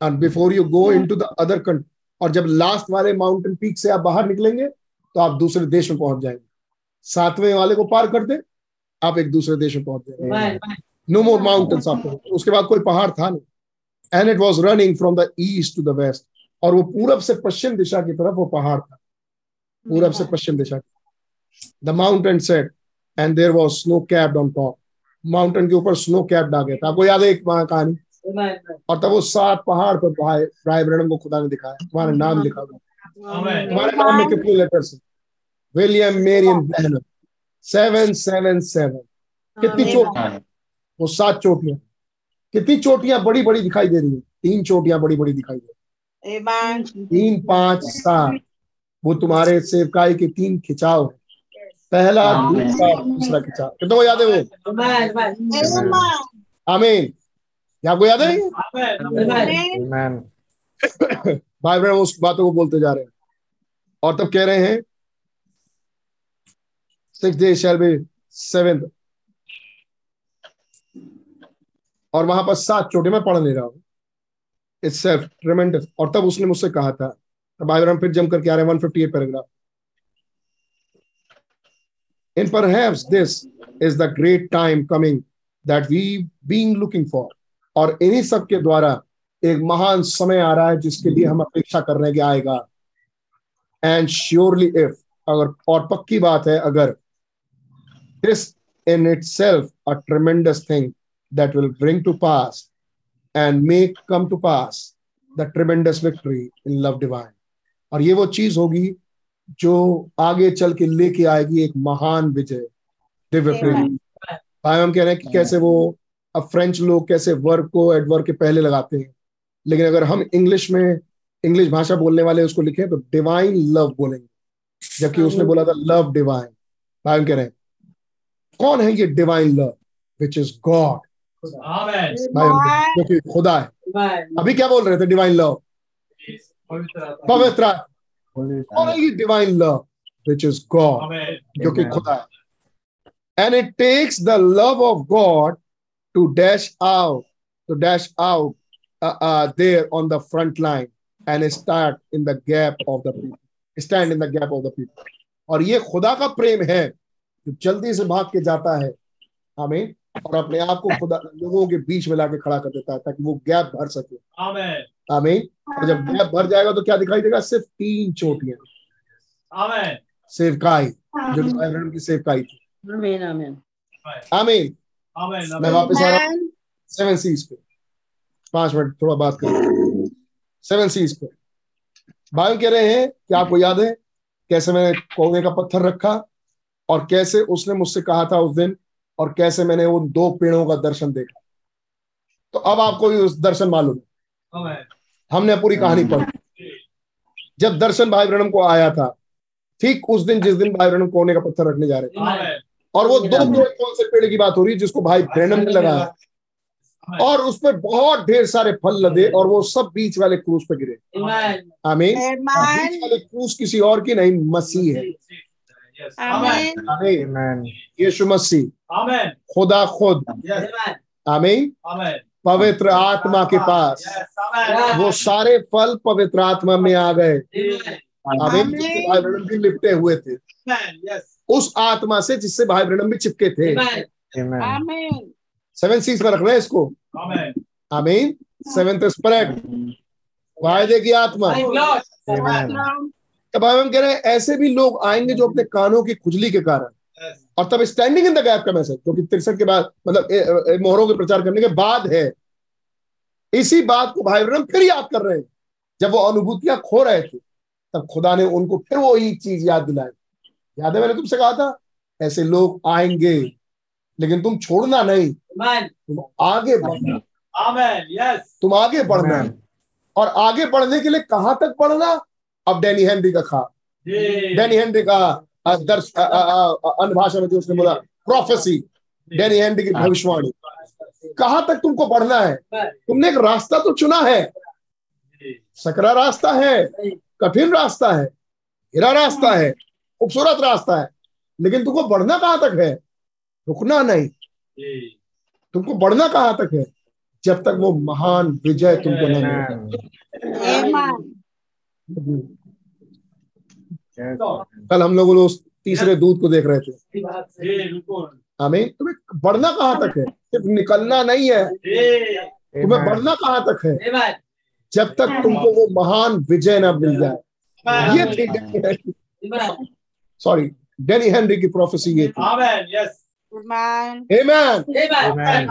and before you go into the other country और जब लास्ट वाले माउंटेन पीक से आप बाहर निकलेंगे तो आप दूसरे देश में पहुँच जाएँगे। सातवें वाले को पार कर दे आप एक दूसरे देश में पहुँच जाएँगे। नो मोर माउंटेन्स आपको उसके बाद कोई पहाड़ था नहीं। And it was running from the east to the west और वो पूरब से पश्चिम दिशा की तरफ़ वो पहाड़ था। पूरब से पश्चिम दिशा की। The mountain set and there was snow capped on top mountain के ऊपर स्नो कैप आ गया था आपको याद है एक वहाँ कहानी? और तब वो सात पहाड़ पर भाई ब्रैनम को खुदा ने दिखाया तुम्हारा नाम लिखा हुआ तुम्हारे नाम में कितने लेटर्स हैं? William Marrion Branham seven seven seven कितनी चोटियाँ वो सात चोटियाँ कितनी चोटियाँ बड़ी बड़ी दिखाई दे रही है? तीन चोटियाँ बड़ी बड़ी दिखाई दे रही तीन पाँच सात। वो तुम्हारे सेवकाई के तीन खिंचाव हैं। पहला दूसरा तीसरा खिंचाव कितना को याद है वो? आमीन। क्या आपको याद है? भाई बहन उस बातों को बोलते जा रहे हैं। और तब कह रहे हैं six day shall be seventh और वहाँ पर सात चोटे में पढ़ ले रहा हूँ। इट्स सेल्फ ट्रेमेंडस और तब उसने मुझसे कहा था। तब भाई बहन फिर जम करके आ रहे हैं 158 paragraph in perhaps this is the great time coming that we being looking for. और इन्हीं सब के द्वारा एक महान समय आ रहा है जिसके लिए हम अपेक्षा कर रहे आएगा। एंड श्योरली इफ़ अगर, और पक्की बात है, अगर this in itself a tremendous thing that will bring to pass and make come to pass the tremendous victory in love divine और ये वो चीज़ होगी जो आगे चल के लेके आएगी एक महान विजय दिव्य प्रेम। भाई हम कह रहे हैं कि कैसे वो अब फ्रेंच लोग कैसे वर्क को एडवर्क के पहले लगाते हैं। लेकिन अगर हम इंग्लिश में इंग्लिश भाषा बोलने वाले उसको लिखे तो डिवाइन लव बोलेंगे। जबकि उसने बोला था लव डिवाइन भाई हम कह रहे हैं कौन है ये divine love which is God भाई हम कह रहे हैं, जो कि खुदा है। अभी क्या बोल रहे थे डिवाइन लव पवित्र ये divine love which is God जो कि खुदा है। And it takes the love of God to dash out to dash out there on the front line and start in the gap of the people stand in the gap of the people और ये खुदा का प्रेम है जो जल्दी से भाग के जाता है। आमीन और अपने आप को खुदा लोगों के बीच में लाके खड़ा कर देता है ताकि वो गैप भर सके। आमीन। और जब गैप भर जाएगा तो क्या दिखाई देगा? सिर्फ़ तीन चोटियाँ। सेवकाई जो कि सेवकाई थी। Amen. Amen. आमीन। मैं वापस आ रहा हूँ। सेवन सीज पे। पाँच मिनट थोड़ा बात करें। सेवन सीज पे। भाई कह रहे हैं कि आपको याद है कैसे मैंने कोने का पत्थर रखा और कैसे उसने मुझसे कहा था उस दिन और कैसे मैंने उन दो पेड़ों का दर्शन देखा। तो अब आपको भी उस दर्शन मालूम है। हमने पूरी कहानी पढ़ी। जब दर्शन भाई ब्रहणम को आया था ठीक उस दिन जिस दिन भाई ब्रहणम कोने का पत्थर रखने जा रहे थे। और वो दो पेड़ कौन से पेड़ की बात हो रही है जिसको भाई ब्रहणम ने लगाया? और उस पर बहुत ढेर सारे फल लदे और वो सब बीच वाले क्रूज पे गिरे। आमीन. बीच वाले क्रूज किसी और की नहीं मसीह है। Amen. यीशु मसीह खुदा खुद आमीन पवित्र आत्मा के पास वो सारे फल पवित्र आत्मा में आ गए आमीन भाई ब्रहणम भी लिपटे हुए थे उस आत्मा से जिससे भाई ब्रहणम भी चिपके थे Amen. Amen. सेवन सीज में रख रहे हैं इसको Amen. आमीन सेवेंथ स्पिरिट वायदे की आत्मा तब हम कह रहे हैं ऐसे भी लोग आएँगे जो अपने कानों की खुजली के कारण। और तब स्टैंडिंग इन द गैप का मैसेज जो कि तिरसठ के बाद मतलब मोहरों के प्रचार करने के बाद है। इसी बात को भाई ब्रम फिर याद कर रहे हैं। जब वो अनुभूतियाँ खो रहे थे तब खुदा ने उनको फिर वही चीज़ याद दिलाई। याद है मैंने तुमसे कहा था ऐसे लोग आएँगे लेकिन तुम छोड़ना नहीं। तुम आगे बढ़ना। Amen. तुम आगे बढ़ना। और आगे बढ़ने के लिए कहाँ तक बढ़ना? अब डैनी हेनरी का खा. डैनी हेनरी का दर्श अन्य भाषा में जो उसने बोला प्रोफेसी डैनी हेनरी की भविष्यवाणी। कहाँ तक तुमको बढ़ना है? तुमने एक रास्ता तो चुना है। सकरा रास्ता है कठिन रास्ता है हिरा रास्ता है खूबसूरत रास्ता है लेकिन तुमको बढ़ना कहाँ तक है? रुकना नहीं। तुमको बढ़ना कहाँ तक है? जब तक वो महान विजय तुमको न मिले Amen. Yes. कल हम लोग उस तीसरे दूध को देख रहे थे। हमें तुम्हें बढ़ना कहाँ तक है? सिर्फ़ निकलना नहीं है। तुम्हें बढ़ना कहाँ तक है? जब तक तुमको वो महान विजय ना मिल जाए। ये थी सॉरी डेनी हेनरी की प्रोफेसी ये थी। Amen. Yes. Amen. आमीन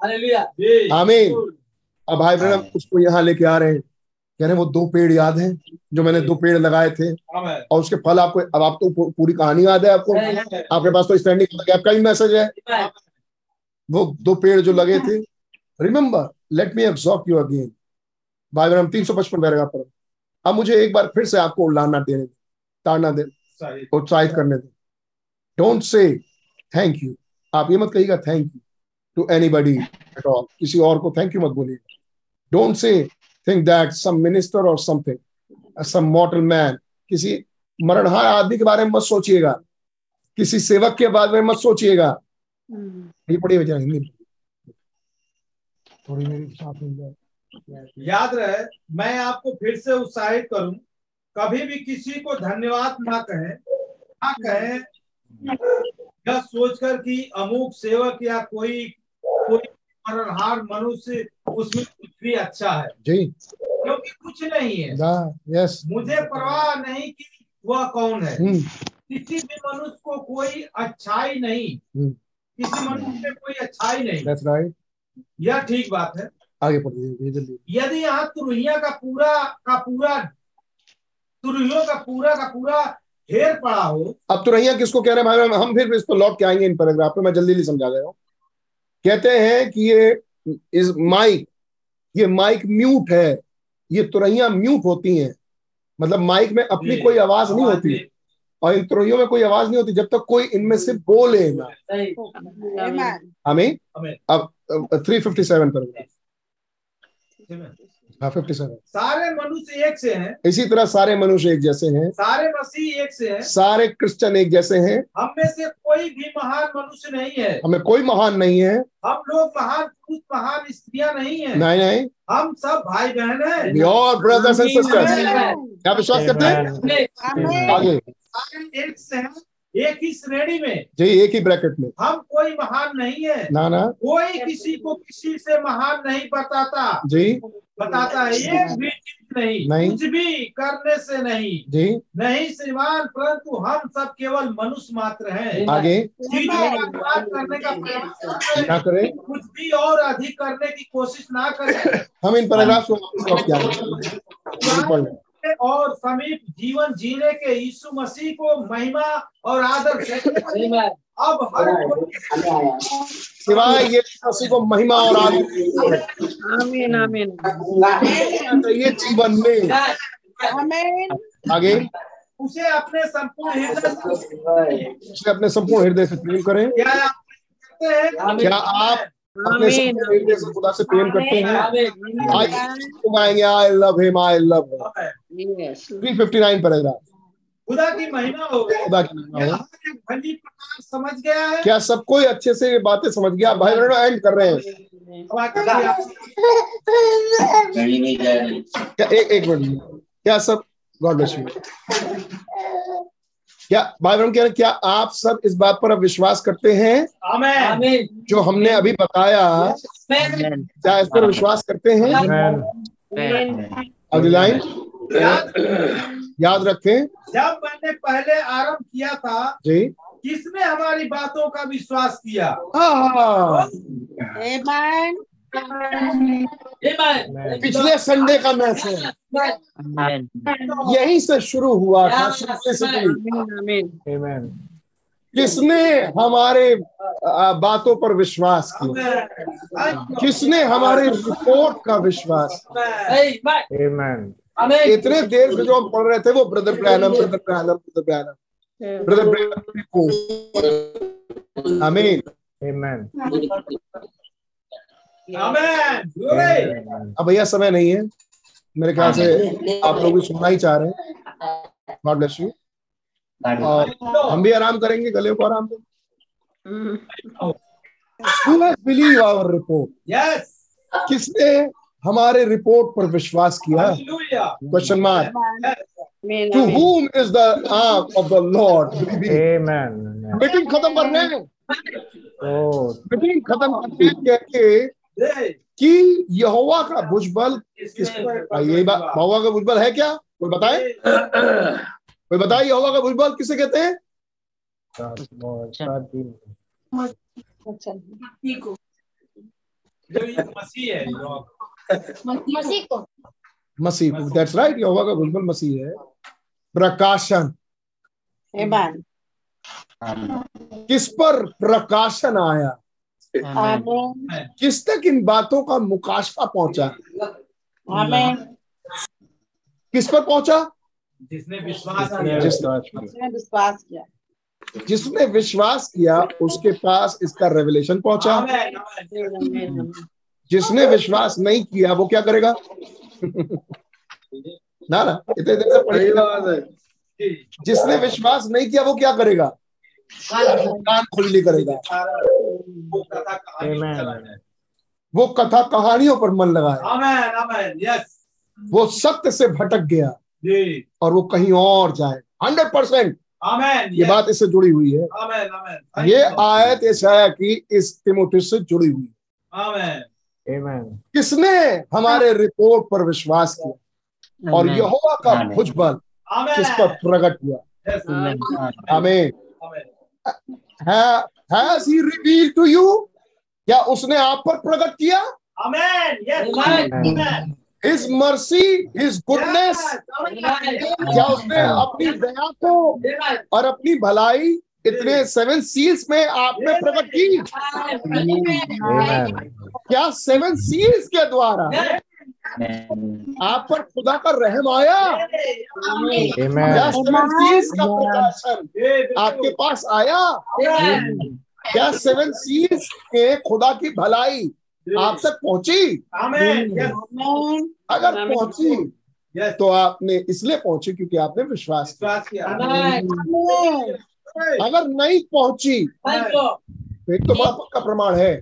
Amen. जी. आमीन अब भाई ब्रहण उसको यहाँ लेके आ रहे हैं। कह रहे वो दो पेड़ याद हैं जो मैंने दो पेड़ लगाए थे। और उसके फल आपको अब आपको पू- पूरी कहानी याद है आपको? आपके पास तो स्टैंडिंग गैप का ही मैसेज है। वो दो पेड़ जो लगे थे। Remember let me absorb you again भाई ब्रह्म तीन सौ पचपन पैराग्राफ पर अब मुझे एक बार फिर से आपको उल्लाना देने दे ताड़ना दे उत्साहित। करने दे। डोंट से थैंक यू आप ये मत कहिएगा thank you to anybody at all किसी और को थैंक यू मत बोलिए don't say think that some minister और समथिंग सम मॉर्टल मैन किसी मरणहार आदमी के बारे में मत सोचिएगा। किसी सेवक के बारे में मत सोचिएगा। ये पढ़िए बेचारा हिंदी में। थोड़ी मेरी साथ मिल जाए। याद रहे मैं आपको फिर से उत्साहित करूँ कभी भी किसी को धन्यवाद ना कहें ना कहें यह सोचकर कि अमुक सेवक या कोई मरणहार मनुष्य उसमें कुछ भी अच्छा है। जी। क्योंकि कुछ नहीं है। यस मुझे परवाह नहीं कि वह कौन है। हम्म। किसी भी मनुष्य को कोई अच्छाई नहीं। हम्म। किसी मनुष्य में कोई अच्छाई नहीं। दैट्स राइट यह ठीक बात है। आगे जल्दी। यदि यहाँ तुरहिया का पूरा का पूरा तुरहियों का पूरा का पूरा ढेर पड़ा हो। अब तुरहिया किसको कह रहे हैं भाई हम फिर इस पर लौट के आएँगे इन पैराग्राफ पे। मैं जल्दी जल्दी समझा दे रहा हूँ। कहते हैं कि ये इस माइक ये माइक म्यूट है ये तुरैया म्यूट होती हैं। मतलब माइक में अपनी कोई आवाज़ नहीं होती और इन तुरैयों में कोई आवाज़ नहीं होती जब तक कोई इनमें से बोले ना. हमें। अब थ्री फिफ्टी सेवन पैराग्राफ हाँ फिफ्टी सेवन सारे मनुष्य एक से हैं। इसी तरह सारे मनुष्य एक जैसे हैं। सारे मसीह एक से हैं। सारे क्रिश्चियन एक जैसे हैं। हम में से कोई भी महान मनुष्य नहीं है। हमें कोई महान नहीं है। हम लोग महान पुरुष महान स्त्रियाँ नहीं है। नहीं नहीं। हम सब भाई बहन है brothers and sisters. Amen. क्या विश्वास करते हैं. आगे। सारे एक से हैं एक ही श्रेणी में। जी एक ही ब्रैकेट में। हम कोई महान नहीं है। ना ना। कोई किसी को किसी से महान नहीं बताता। जी। बताता है एक भी चीज़ नहीं, नहीं। कुछ भी करने से नहीं। जी। नहीं श्रीमान परंतु हम सब केवल मनुष्य मात्र हैं। आगे। चीज़ों का बात करने का प्रयास न करें। क्या करें। कुछ भी और अधिक करने की कोशिश ना करें। हम इन पैराग्राफ को। और समीप जीवन जीने के यीशु मसीह को महिमा और आदर अब हर सिवाय ये मसीह को महिमा और आदर Amen. Amen. चाहिए जीवन में. आगे उसे अपने संपूर्ण हृदय से उसे अपने संपूर्ण हृदय से प्रेम करें। क्या आप अपने हृदय से खुदा से प्रेम करते हैं? I love him I love Yes. 359 paragraph खुदा की महिमा हो खुदा की महिमा क्या हो भली प्रकार समझ गया है। क्या सब कोई अच्छे से ये बातें समझ गया? भाई बहनों एंड कर रहे हैं। क्या एक एक मिनट। क्या सब गॉड ब्लेस यू क्या बाइबल कह रहे क्या आप सब इस बात पर अब विश्वास करते हैं? आमेन। जो हमने अभी बताया क्या इस पर विश्वास करते हैं? अगली लाइन याद रखें। जब मैंने पहले आरंभ किया था जी। किसने हमारी बातों का विश्वास किया? हाँ Amen. पिछले संडे का मैसेज यहीं से शुरू हुआ था। किसने हमारे बातों पर विश्वास किया? किसने हमारे रिपोर्ट का विश्वास किया? इतने देर से जो हम पढ़ रहे थे वो brother Branham brother Branham brother Branham brother report आमीन अब भैया समय नहीं है। मेरे ख्याल से आप लोग भी सुनना ही चाह रहे हैं। गॉड ब्लेस यू और हम भी आराम करेंगे गले को आराम देंगे Who has believed our किसने हमारे रिपोर्ट पर विश्वास किया। Question mark. To whom is the arm of the Lord meeting खत्म करने मीटिंग खत्म करने कह कि यहोवा का भुजबल किस पर यही बात यहोवा का भुजबल है क्या? कोई बताए? कोई बताए यहोवा का भुजबल किसे कहते हैं? जो ये मसीह है जो मसीह को। मसीह दैट्स राइट यहोवा का भुजबल मसीह है। प्रकाशन। Amen. किस पर प्रकाशन आया. किस तक इन बातों का मुकाशफा पहुँचा? Amen. किस पर पहुँचा? जिसने विश्वास किया। जिस उसने विश्वास किया। जिसने विश्वास किया उसके पास इसका रेवलेशन पहुँचा. जिसने विश्वास नहीं किया वो क्या करेगा? ना ना इतने देर से पढ़िएगा जी। जिसने विश्वास नहीं किया वो क्या करेगा? कान खुली करेगा। वो कथा कहानियों पर मन लगाए वो सत्य से भटक गया जी। और वो कहीं और जाए। Hundred percent. ये बात इससे जुड़ी हुई है। ये आयत ईसाया की इस तिमोथियस से जुड़ी हुई है। किसने हमारे रिपोर्ट पर विश्वास किया? और यहोवा का भुजबल किस पर प्रकट हुआ? हमें has he reveal to you क्या उसने आप पर प्रकट किया? Amen his mercy his goodness क्या उसने अपनी दया को और अपनी भलाई इतने सेवन सील्स में आपने प्रकट की। क्या सेवन सील्स के द्वारा? आप पर खुदा का रहम आया। क्या सेवन सील्स का प्रकाशन आपके पास आया? क्या सेवन सील्स के खुदा की भलाई आप तक पहुँची. अगर पहुँची तो आपने इसलिए पहुँची क्योंकि आपने विश्वास किया. अगर नहीं पहुँची तो एक तो बड़ा पक्का प्रमाण है।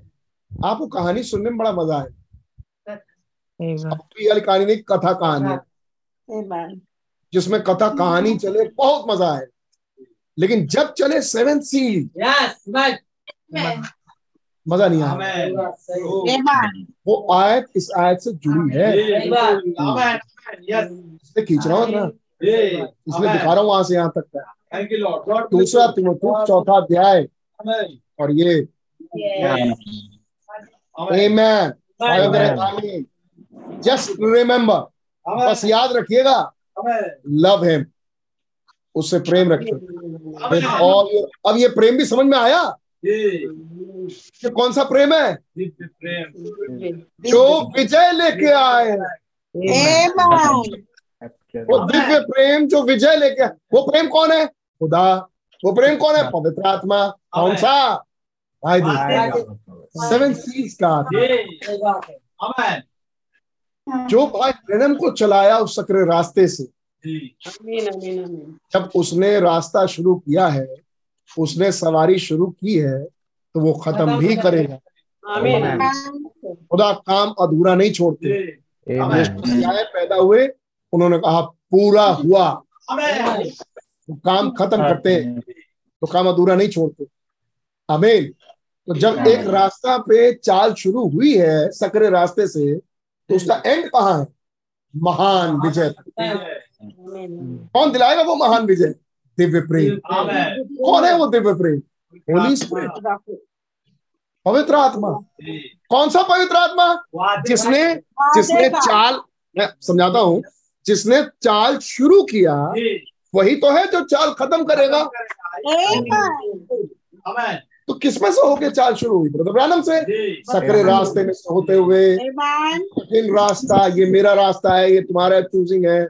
आपको कहानी सुनने में बड़ा मज़ा है। अब तो वाली कहानी नहीं कथा कहानी है, जिसमें कथा कहानी चले बहुत मज़ा है लेकिन जब चले सेवन सील मज़ा नहीं आया। वो आयत इस आयत से जुड़ी है। इसलिए खींच रहा हूँ ना। इसलिए दिखा रहा हूँ वहाँ से यहाँ तक का दूसरा तिमोथेयुस चौथा अध्याय। और ये। आमीन जस्ट रिमेम्बर बस याद रखिएगा। लव हिम उससे प्रेम रखिए। और अब ये प्रेम भी समझ में आया? जी। कि कौन सा प्रेम है? प्रेम। जो विजय लेके आए. वो दिव्य प्रेम जो विजय लेके वो प्रेम कौन है? खुदा। वो प्रेम कौन है? पवित्र आत्मा। कौन सा? भाई सेवन सीज का। जी। आमेन। जो भाई ब्रैनम को चलाया उस सक्रिय रास्ते से. जब उसने रास्ता शुरू किया है उसने सवारी शुरू की है तो वो खत्म भी करेगा। खुदा काम अधूरा नहीं छोड़ते। पैदा हुए उन्होंने कहा पूरा हुआ। वो काम खत्म करते हैं। तो काम अधूरा नहीं छोड़ते। अमेन तो जब एक रास्ता पे चाल शुरू हुई है सकरे रास्ते से तो उसका एंड कहाँ है? महान विजय। कौन दिलाएगा वो महान विजय? दिव्य प्रेम। कौन है वो दिव्य प्रेम? होली स्पिरिट पवित्र आत्मा। कौन सा पवित्र आत्मा? जिसने जिसने चाल मैं समझाता हूँ। जिसने चाल शुरू किया वही तो है जो चाल खत्म करेगा। तो किसमें से होके चाल शुरू हुई? ब्रदर ब्रैनम से? सकरे रास्ते में से होते हुए कठिन रास्ता ये मेरा रास्ता है ये तुम्हारा चूजिंग है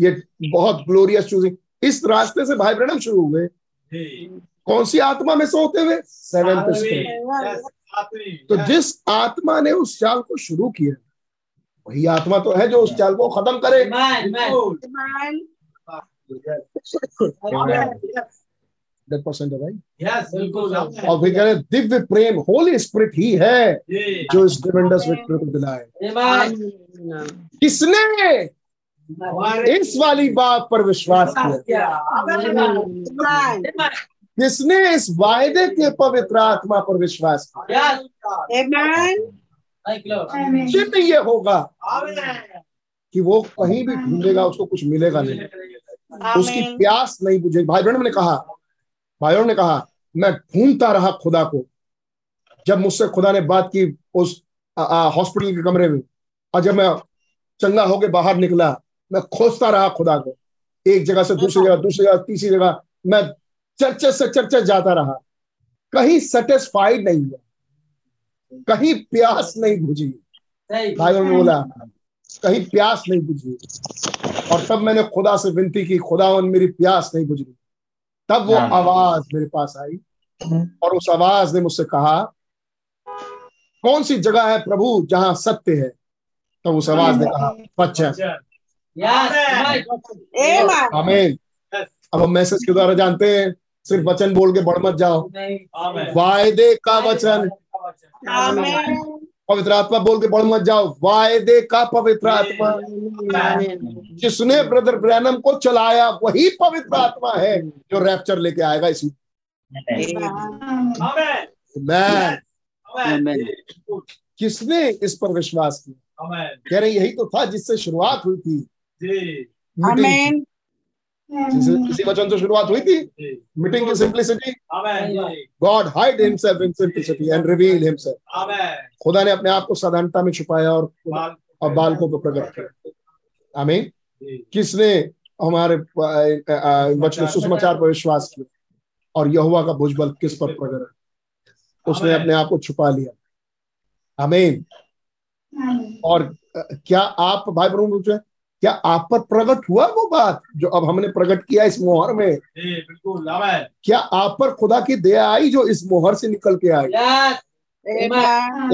ये बहुत ग्लोरियस चूजिंग इस रास्ते से भाई ब्रैनम शुरू हुए। कौन सी आत्मा में से होते हुए? सेवेंथ तो जिस आत्मा ने उस चाल को शुरू किया वही आत्मा तो है जो उस चाल को खत्म करे। परसेंट और फिर कह रहे दिव्य प्रेम होली स्पिरिट ही है जो। इस डिवेंडस विक्ट्री को दिलाए। किसने इस वाली बात पर विश्वास किया? किसने इस वायदे के पवित्र आत्मा पर विश्वास किया? चिन्ह ये होगा। कि वो कहीं भी ढूंढेगा उसको कुछ मिलेगा नहीं। उसकी प्यास नहीं बुझेगी। भाई बहन ने कहा भाइयों ने कहा मैं ढूंढता रहा खुदा को। जब मुझसे खुदा ने बात की उस हॉस्पिटल के कमरे में और जब मैं चंगा होके बाहर निकला मैं खोजता रहा खुदा को। एक जगह से दूसरी जगह दूसरी जगह तीसरी जगह मैं चर्चे से चर्चे जाता रहा। कहीं सेटिस्फाइड नहीं हुआ। कहीं प्यास नहीं बुझी। भाइयों ने बोला कहीं प्यास नहीं बुझी। और तब मैंने खुदा से विनती की खुदा मेरी प्यास नहीं बुझी। तब वो आवाज़ मेरे पास आई और उस आवाज़ ने मुझसे कहा कौन सी जगह है प्रभु जहाँ सत्य है? तब उस आवाज़ ने कहा वचन आमीन अब हम मैसेज के द्वारा जानते हैं सिर्फ़ वचन बोल के बढ़ मत जाओ। वायदे का वचन। पवित्र आत्मा बोल के बढ़ मत जाओ। वायदे का पवित्र आत्मा। जिसने ब्रदर ब्रैनम को चलाया वही पवित्र आत्मा है जो रैप्चर लेके आएगा इसी। मैं किसने इस पर विश्वास किया? कह रहे यही तो था जिससे शुरुआत हुई थी। इसी वचन से शुरुआत हुई थी। मीटिंग की simplicity God hide himself in simplicity and reveal himself खुदा ने अपने आप को साधारणता में छुपाया और और बालकों को प्रकट किया। आमीन किसने हमारे वचन सुसमाचार पर विश्वास किया? और यहुआ का भुजबल किस पर प्रकट है उसने अपने आप को छुपा लिया। आमीन और क्या आप भाई बहन क्या आप पर प्रकट हुआ वो बात जो अब हमने प्रकट किया इस मोहर में? बिल्कुल क्या आप पर खुदा की दया आई जो इस मोहर से निकल के आई?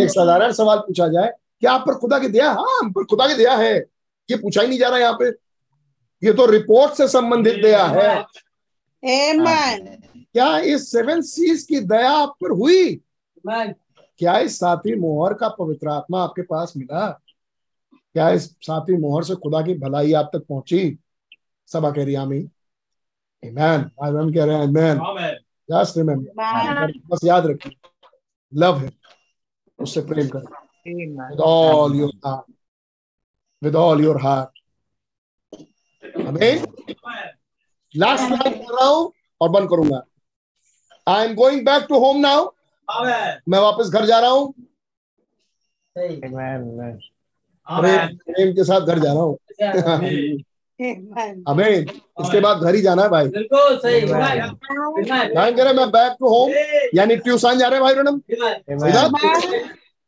एक साधारण सवाल पूछा जाए क्या आप पर खुदा की दया? हाँ हम पर खुदा की दया है। ये पूछा ही नहीं जा रहा यहाँ पे। ये तो रिपोर्ट से संबंधित दया है। क्या इस सेवन सीज की दया आप पर हुई? क्या इस साथी मोहर का पवित्र आत्मा आपके पास मिला? क्या इस साथी मोहर से खुदा की भलाई आप तक पहुँची? सभा कह रही आमी Amen. हम कह रहे हैं Amen. Just remember. बस याद रखिए लव है उससे प्रेम करें। With all your heart. With all your heart. Amen. Last line कर रहा हूँ और बंद करूँगा। I am going back to home now मैं वापस घर जा रहा हूँ। प्रेम प्रेम के साथ घर जा रहा हूँ। अबे इसके बाद घर ही जाना है भाई। बिल्कुल सही। कह रहे मैं बैक टू होम यानी ट्यूशन जा रहे हैं भाई madam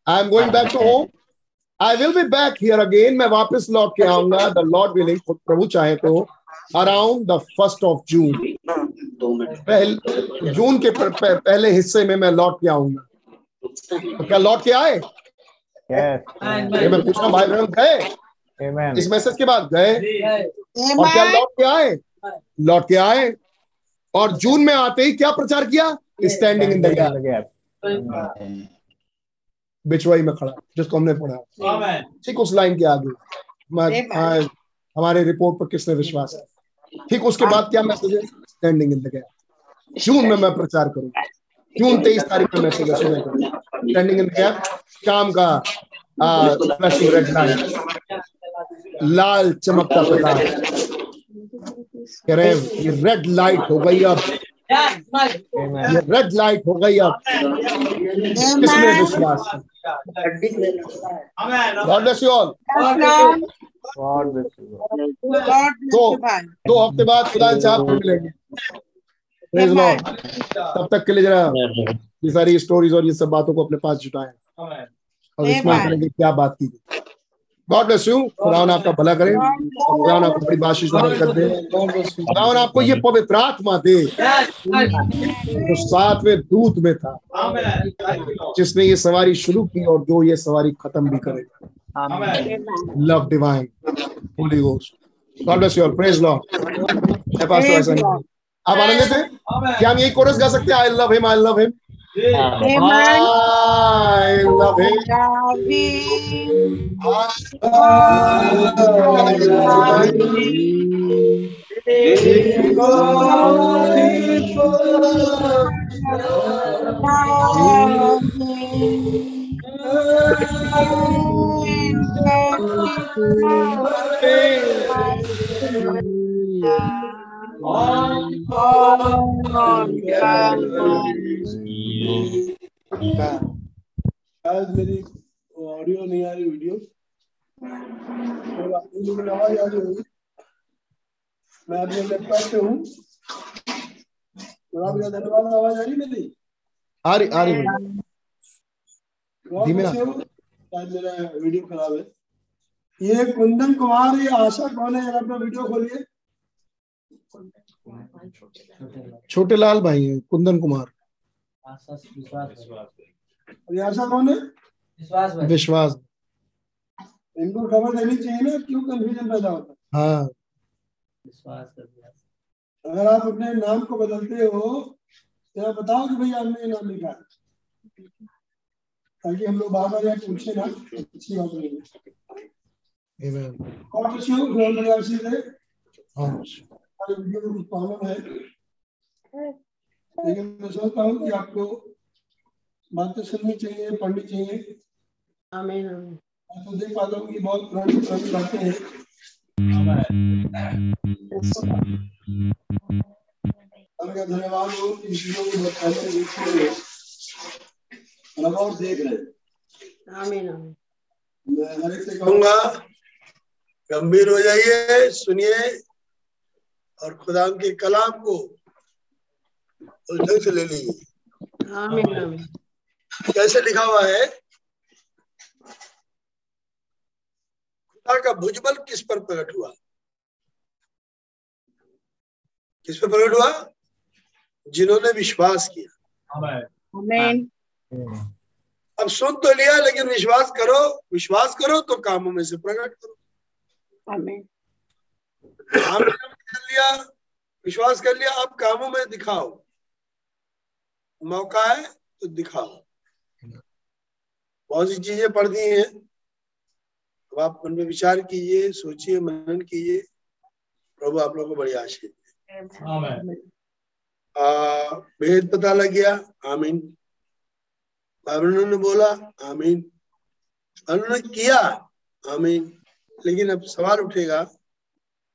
I am going back to home I will be back here again मैं वापस लौट के आऊँगा। द लॉर्ड विलिंग प्रभु चाहे तो। Around the first of June पहले जून के पहले हिस्से में मैं लौट के आऊँगा। तो क्या लौट के आए? ये मैं पूछ भाई बहन गए इस मैसेज के बाद गए। और क्या लौट के आए? लौट के आए। और जून में आते ही क्या प्रचार किया? स्टैंडिंग इन द बिचवाई में खड़ा जिसको हमने पढ़ा। ठीक उस लाइन के आगे। हमारे रिपोर्ट पर किसने विश्वास है ठीक उसके बाद क्या मैसेज है? स्टैंडिंग इन द गैप जून में मैं प्रचार करूँगा जून तेईस तारीख में मैसेज है सुबह का स्टैंडिंग इन गैप शाम का फ्लैशिंग रेड लाइट लाल चमकता प्रकाश कह रहे ये रेड लाइट हो गई अब ये रेड लाइट हो गई अब किसमें विश्वास you all. God bless you. दो हफ़्ते बाद खुदा साहब मिलेंगे. तब तक के लिए जरा ये सारी स्टोरीज और ये सब बातों को अपने पास जुटाएँ। और इस्तेमाल करेंगे क्या बात की गई। गॉड ब्लेस यू खुदावन आपका भला करे। खुदावन आपको बड़ी बाशिश दान कर दे। खुदावन आपको ये पवित्र आत्मा दे। जो सातवें दूत में था। जिसने ये सवारी शुरू की और जो ये सवारी खत्म भी करेगा love divine Holy Ghost God bless you all praise Lord आप आनंदित हैं? क्या हम यही कोरस गा सकते हैं? I love him I love him I love him. आज मेरी ऑडियो नहीं आ रही वीडियो आवाज़ आ रही होगी। मैं अपने लैपटॉप पे हूँ। आपका धन्यवाद आवाज़ आ रही मेरी? आ रही आ रही बहुत धीमे शायद मेरा वीडियो खराब है। ये कुंदन कुमार ये आशा कौन है? जरा अपना वीडियो खोलिए। छोटे लाल भाई हैं कुंदन कुमार। है? विश्वास इनको खबर देनी चाहिए ना क्यों कंफ्यूजन पैदा होता है? हाँ। है अगर आप अपने नाम को बदलते हो तो आप बताओ कि भाई आपने ये नाम लिखा है। ताकि हम लोग बार बार यहाँ पूछे ना अच्छी बात नहीं है. और कुछ हो गोल बाज़ार से हाँ। वीडियो में कुछ प्रॉब्लम है लेकिन मैं सोचता हूँ कि आपको बातें सुननी चाहिए पढ़नी चाहिए मैं तो देख पाता हूँ कि बहुत पुरानी पुरानी बातें हैं धन्यवाद हो कि वीडियो को बहुत पहले और देख रहे हो मैं हर एक से कहूँगा गंभीर हो जाइए, सुनिए। और खुदा के कलाम को उस ढंग से ले लीजिए आमीन आमीन। कैसे लिखा हुआ है? खुदा का भुजबल किस पर प्रकट हुआ? किस पर प्रकट हुआ? जिन्होंने विश्वास किया। आमीन। अब सुन तो लिया लेकिन विश्वास करो। विश्वास करो तो कामों में से प्रकट करो। आमीन। कर लिया विश्वास कर लिया अब कामों में दिखाओ। मौका है तो दिखाओ। बहुत सी चीज़ें पढ़ दी हैं। अब आप मन में विचार कीजिए सोचिए मनन कीजिए। प्रभु आप लोगों को बड़ी आशीष भेद पता लग गया। आमीन। ने बोला आमीन। उन्होंने किया आमीन। लेकिन अब सवाल उठेगा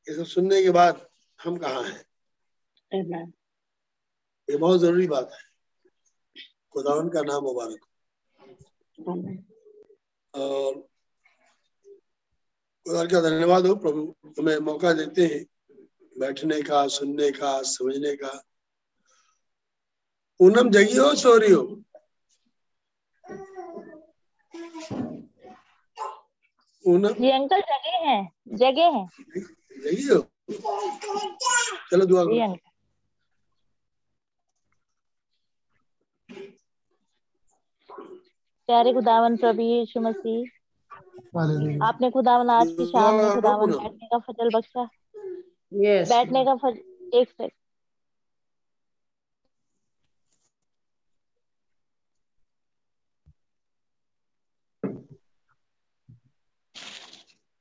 ये सब सुनने के बाद हम कहाँ हैं? ये बहुत ज़रूरी बात है। खुदावन का नाम मुबारक और खुदा का धन्यवाद हो। प्रभु हमें मौका देते हैं बैठने का सुनने का समझने का। पूनम जगी हो सो रही हो पूनम। जी अंकल जगह है जगह है। जगी है चलो दुआ करो प्यारे खुदावन प्रभु यीशु मसीह आपने खुदावन आज की शाम में खुदावन बैठने का फजल बख्शा yes. बैठने का फजल एक सेकंड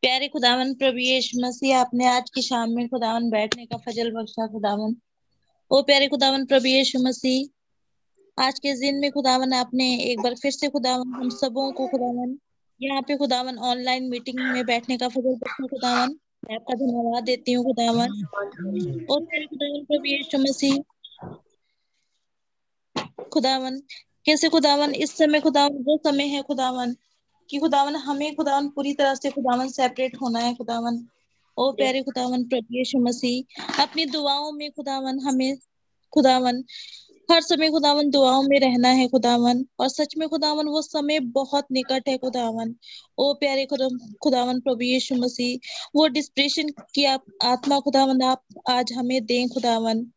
प्यारे खुदावन, प्रभु यीशु मसीह, आपने आज की शाम में खुदावन बैठने का फजल बख्शा खुदावन। ओ प्यारे खुदावन, प्रभु यीशु मसीह, आज के दिन में खुदावन, आपने एक बार फिर से खुदावन, हम सबों को खुदावन, यहाँ पे खुदावन ऑनलाइन मीटिंग में बैठने का फजल बख्शा खुदावन, मैं आपका धन्यवाद देती हूँ खुदावन। ओ प्यारे खुदावन, प्रभु यीशु मसीह, खुदावन, कैसे खुदावन, इस समय खुदावन, वो समय है खुदावन। कि खुदावन हमें खुदावन पूरी तरह से खुदावन सेपरेट होना है खुदावन। ओ प्यारे खुदावन प्रभु यीशु मसीह अपनी दुआओं में खुदावन हमें खुदावन हर समय खुदावन दुआओं में रहना है खुदावन और सच में खुदावन वो समय बहुत निकट है खुदावन। ओ प्यारे खुदावन प्रभु यीशु मसीह वो डिस्प्रेशन की आप आत्मा खुदावन आप आज हमें दें खुदावन।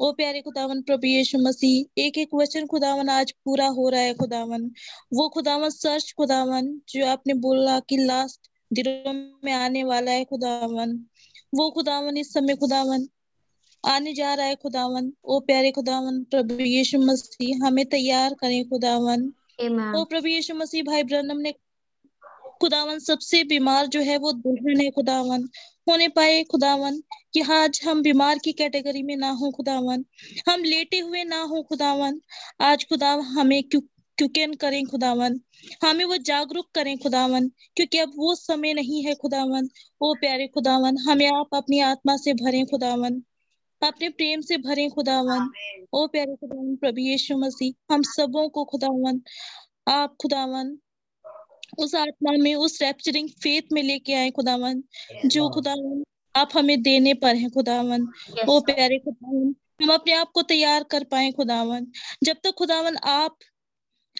ओ प्यारे खुदावन प्रभु यीशु मसीह एक एक वचन खुदावन आज पूरा हो रहा है खुदावन। वो खुदावन सर्च खुदावन जो आपने बोला कि लास्ट दिनों में आने वाला है खुदावन। वो खुदावन इस समय खुदावन आने जा रहा है खुदावन। ओ प्यारे खुदावन प्रभु यीशु मसीह हमें तैयार करें खुदावन। ओ प्रभु यीशु मसीह भाई ब्रनम ने खुदावन सबसे बीमार जो है वो दुल्हन है खुदावन। होने पाए खुदावन कि आज हम बीमार की कैटेगरी में ना हो खुदावन। हम लेटे हुए ना हो खुदावन। आज खुदा हमें क्यों करें खुदावन। हमें वो जागरूक करें खुदावन क्योंकि अब वो समय नहीं है खुदावन। ओ प्यारे खुदावन हमें आप अपनी आत्मा से भरें खुदावन। अपने प्रेम से भरें खुदावन। ओ प्यारे खुदावन प्रभु यीशु मसीह हम सबों को खुदावन। आप खुदावन उस आत्मा में उस रैप्चरिंग फेथ में लेके आए खुदावन जो खुदावन आप हमें देने पर हैं खुदावन ओ प्यारे खुदावन हम अपने आप को तैयार कर पाए खुदावन जब तक खुदावन आप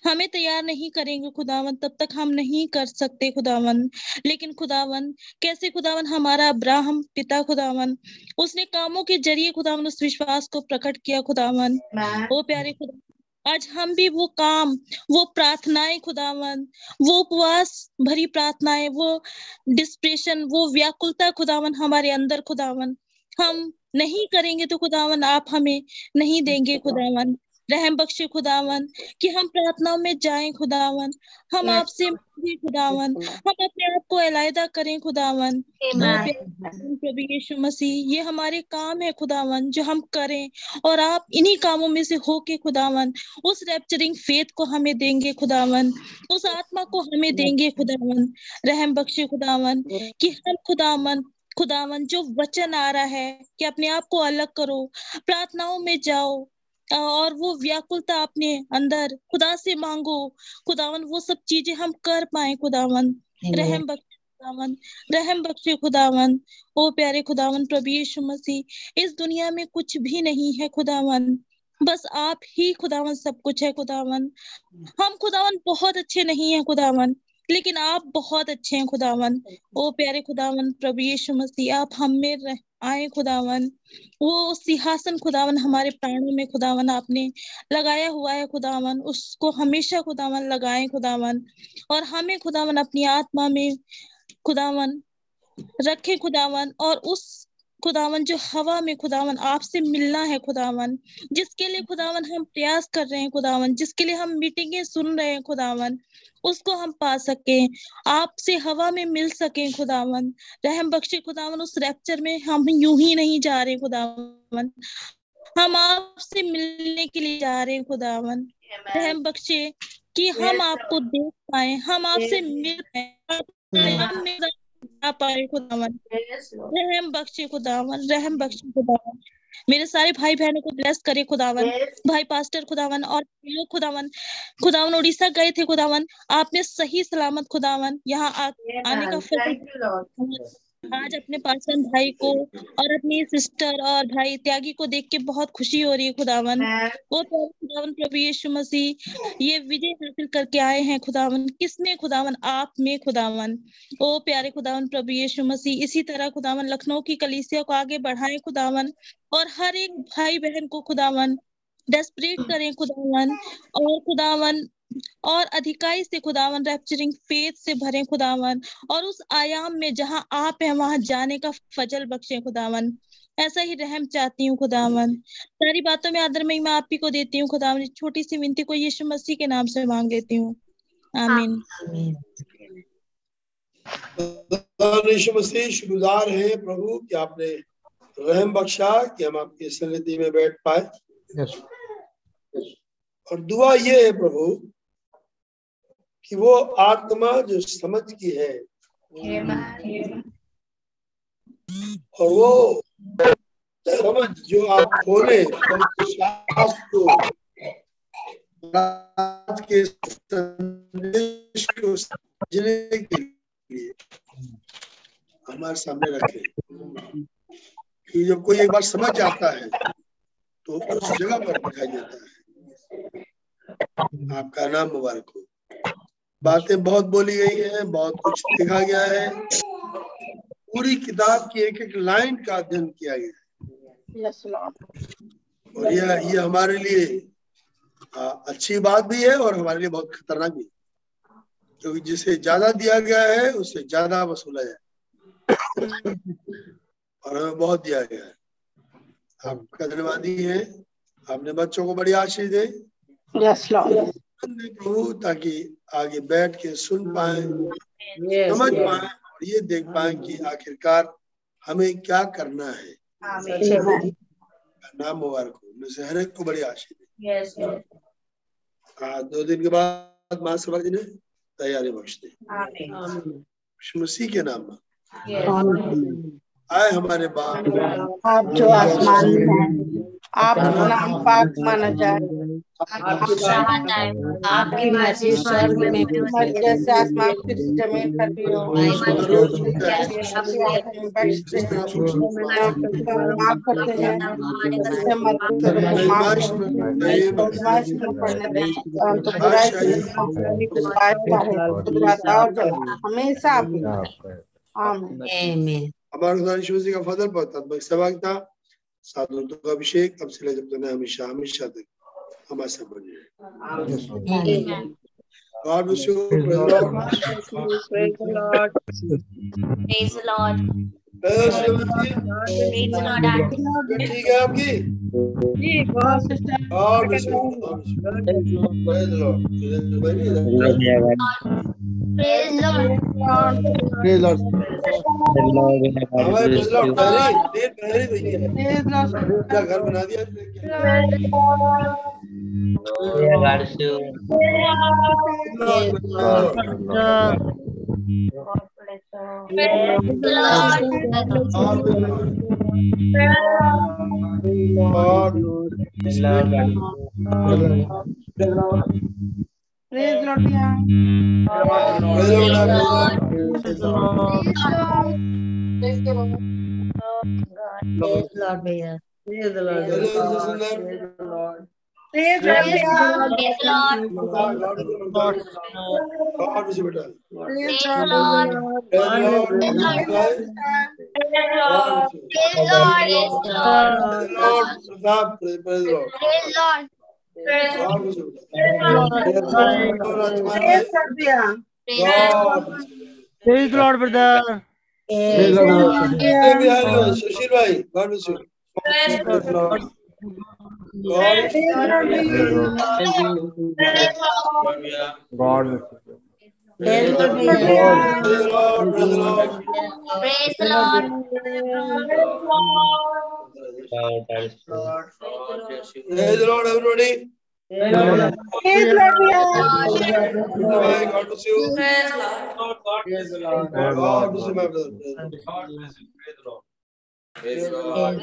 हमें तैयार नहीं करेंगे खुदावन तब तक हम नहीं कर सकते खुदावन लेकिन खुदावन कैसे खुदावन हमारा अब्राहम पिता खुदावन उसने कामों के ज़रिए खुदावन उस विश्वास को प्रकट किया खुदावन ओ प्यारे खुदावन आज हम भी वो काम, वो प्रार्थनाएँ खुदावन वो उपवास भरी प्रार्थनाएँ, वो डिस्प्रेशन वो व्याकुलता खुदावन हमारे अंदर खुदावन हम नहीं करेंगे तो खुदावन आप हमें नहीं देंगे खुदावन रहम बख्शे खुदावन कि हम प्रार्थनाओं में जाएँ खुदावन हम आपसे खुदावन हम अपने आप को अलहदा करें खुदावन। प्रभु यीशु मसीह ये हमारे काम है खुदावन जो हम करें और आप इन्हीं कामों में से होके खुदावन उस रैप्चरिंग फेथ को हमें देंगे खुदावन उस आत्मा को हमें देंगे खुदावन रहम बख्शे खुदावन कि हम खुदावन खुदावन जो वचन आ रहा है कि अपने आप को अलग करो प्रार्थनाओं में जाओ और वो व्याकुलता अपने अंदर खुदा से मांगो। खुदावन वो सब चीज़ें हम कर पाए खुदावन रहम बख्शे खुदावन रहम बख्शे खुदावन ओ प्यारे खुदावन प्रभु यीशु मसीह इस दुनिया में कुछ भी नहीं है खुदावन बस आप ही खुदावन सब कुछ है खुदावन हम खुदावन बहुत अच्छे नहीं है खुदावन लेकिन आप बहुत अच्छे हैं खुदावन ओ प्यारे खुदावन प्रभु यीशु मसीह आप हम में आए खुदावन। वो सिंहासन खुदावन, हमारे प्राणों में खुदावन आपने लगाया हुआ है खुदावन। उसको हमेशा खुदावन लगाए खुदावन। और हमें खुदावन अपनी आत्मा में खुदावन रखे खुदावन। और उस खुदावन जो हवा में खुदावन आपसे मिलना है खुदावन जिसके लिए खुदावन हम प्रयास कर रहे हैं खुदावन जिसके लिए हम मीटिंगें सुन रहे हैं खुदावन उसको हम पा सके आपसे हवा में मिल सके खुदावन। रहम बख्शे खुदावन उस रैप्चर में हम यूँ ही नहीं जा रहे खुदावन। हम आपसे मिलने के लिए जा रहे हैं खुदावन। रहम बख्शे कि हम आपको देख पाए हम आपसे मिल पाए पाए खुदावन रहम बख्शे खुदावन रहम बख्शे खुदावन मेरे सारे भाई बहनों को ब्लेस करे खुदावन भाई पास्टर खुदावन और लोग खुदावन खुदावन उड़ीसा गए थे खुदावन आपने सही सलामत खुदावन यहाँ आने का फ़र्क आज अपने पासन भाई को और अपनी सिस्टर और भाई त्यागी को देख के बहुत खुशी हो रही है खुदावन वो खुदावन प्रभु यीशु मसीह, ये विजय हासिल करके आए हैं खुदावन किसने खुदावन आप में खुदावन ओ प्यारे खुदावन प्रभु यीशु मसीह, इसी तरह खुदावन लखनऊ की कलीसिया को आगे बढ़ाए खुदावन और हर एक भाई बहन को खुदावन डेस्परेट करें खुदावन और खुदावन और अधिकाई से खुदावन रैप्चरिंग फेथ से भरे खुदावन और उस आयाम में जहाँ आप है वहाँ जाने का फजल बख्शे खुदावन। ऐसा ही रहम चाहती हूँ खुदावन। सारी बातों में आदर में मैं आप ही को देती हूँ खुदावन। छोटी सी विनती को यीशु मसीह के नाम से मांग लेती हूँ। आमीन। यीशु मसीह शुक्रगुजार हैं प्रभु कि आपने रहम बख्शा कि हम आपकी सन्निधि में बैठ पाए। Yes. और दुआ ये है प्रभु कि वो आत्मा जो समझ की है, और वो समझ जो आप खोले को के संदेश को समझने के लिए हमारे सामने रखे। कि जब कोई एक बार समझ आता है तो उस जगह पर दिखाई देता है। आपका नाम मुबारक हो। बातें बहुत बोली गई हैं बहुत कुछ लिखा गया है। पूरी किताब की एक एक लाइन का अध्ययन किया गया है। और यह ये हमारे लिए आ, अच्छी बात भी है और हमारे लिए बहुत खतरनाक भी। क्योंकि जिसे ज़्यादा दिया गया है उससे ज़्यादा वसूला जाए। और हमें बहुत दिया गया है। आपका धन्यवाद ही आपने बच्चों को बड़ी आशीष दे। प्रभु ताकि आगे बैठ के सुन पाए Yes, समझ yes. पाए और ये देख पाए कि आखिरकार हमें क्या करना है। नाम मुबारक हो। उनमें से हर एक को बड़ी आशीष दे Yes, हाँ दो दिन के बाद महासभा जी ने तैयारी बख्श दी. मसीह के नाम Yes. आए हमारे बाप। आप जो आसमान में हैं नाम पाक माना जाए। आपकी मर्ज़ी स्वर्ग में जैसे आसमान पर भी हो हैं माफ़ करते हैं को बुराई से है और हमेशा आपकी आमीन हमारे खुदा यीशु मसीह का फजल पर तत्व सहभागिता साधु का अभिषेक अब से ले जब तक हमेशा हमेशा तक हमारे साथ बने रहे God bless you. Praise the Lord. Praise the Lord. Praise the Lord. Praise the Lord. Praise the Lord. Auntie. ठीक है आपकी जी बहुत sister God bless you. God bless you. Praise the Lord. Praise the Lord. Praise the Lord. Praise Lord. हमारे praise the Lord. Praise Lord. दिया Praise the Lord. Praise the Lord Praise the Lord. Praise Lord. Praise Lord, Praise the Lord. Praise the Lord Praise Lord. Praise Lord. Praise Lord. Praise Lord. Praise Lord. Praise Lord. Praise the Lord, brother. Praise the Lord. Sushil bhai, God bless you. Praise the Lord. God bless you. God bless you. Praise the Lord. Praise the Lord. Praise the Lord. Praise the Lord, everybody. Praise the Lord भैया Bye. God bless you. Praise the Lord. God bless you, my brother. Praise the Lord.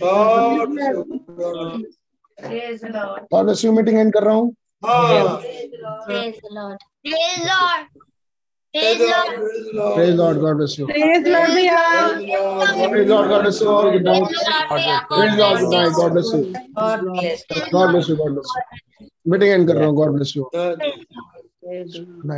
God bless you. God bless you. Praise the Lord. God bless you. Meeting end कर रहा हूँ हाँ. Praise the Lord. Praise the Lord. Praise Praise the the Lord. Lord. Praise the Lord. Praise Lord. God bless you. Praise the Lord भैया Praise the Lord. God Praise Lord. God bless you all. Good night. Praise Lord. Good night. God bless you. God bless you. God bless you. God bless you. Meeting end कर रहा हूँ. God bless you. bless you. Praise the Lord. Good night.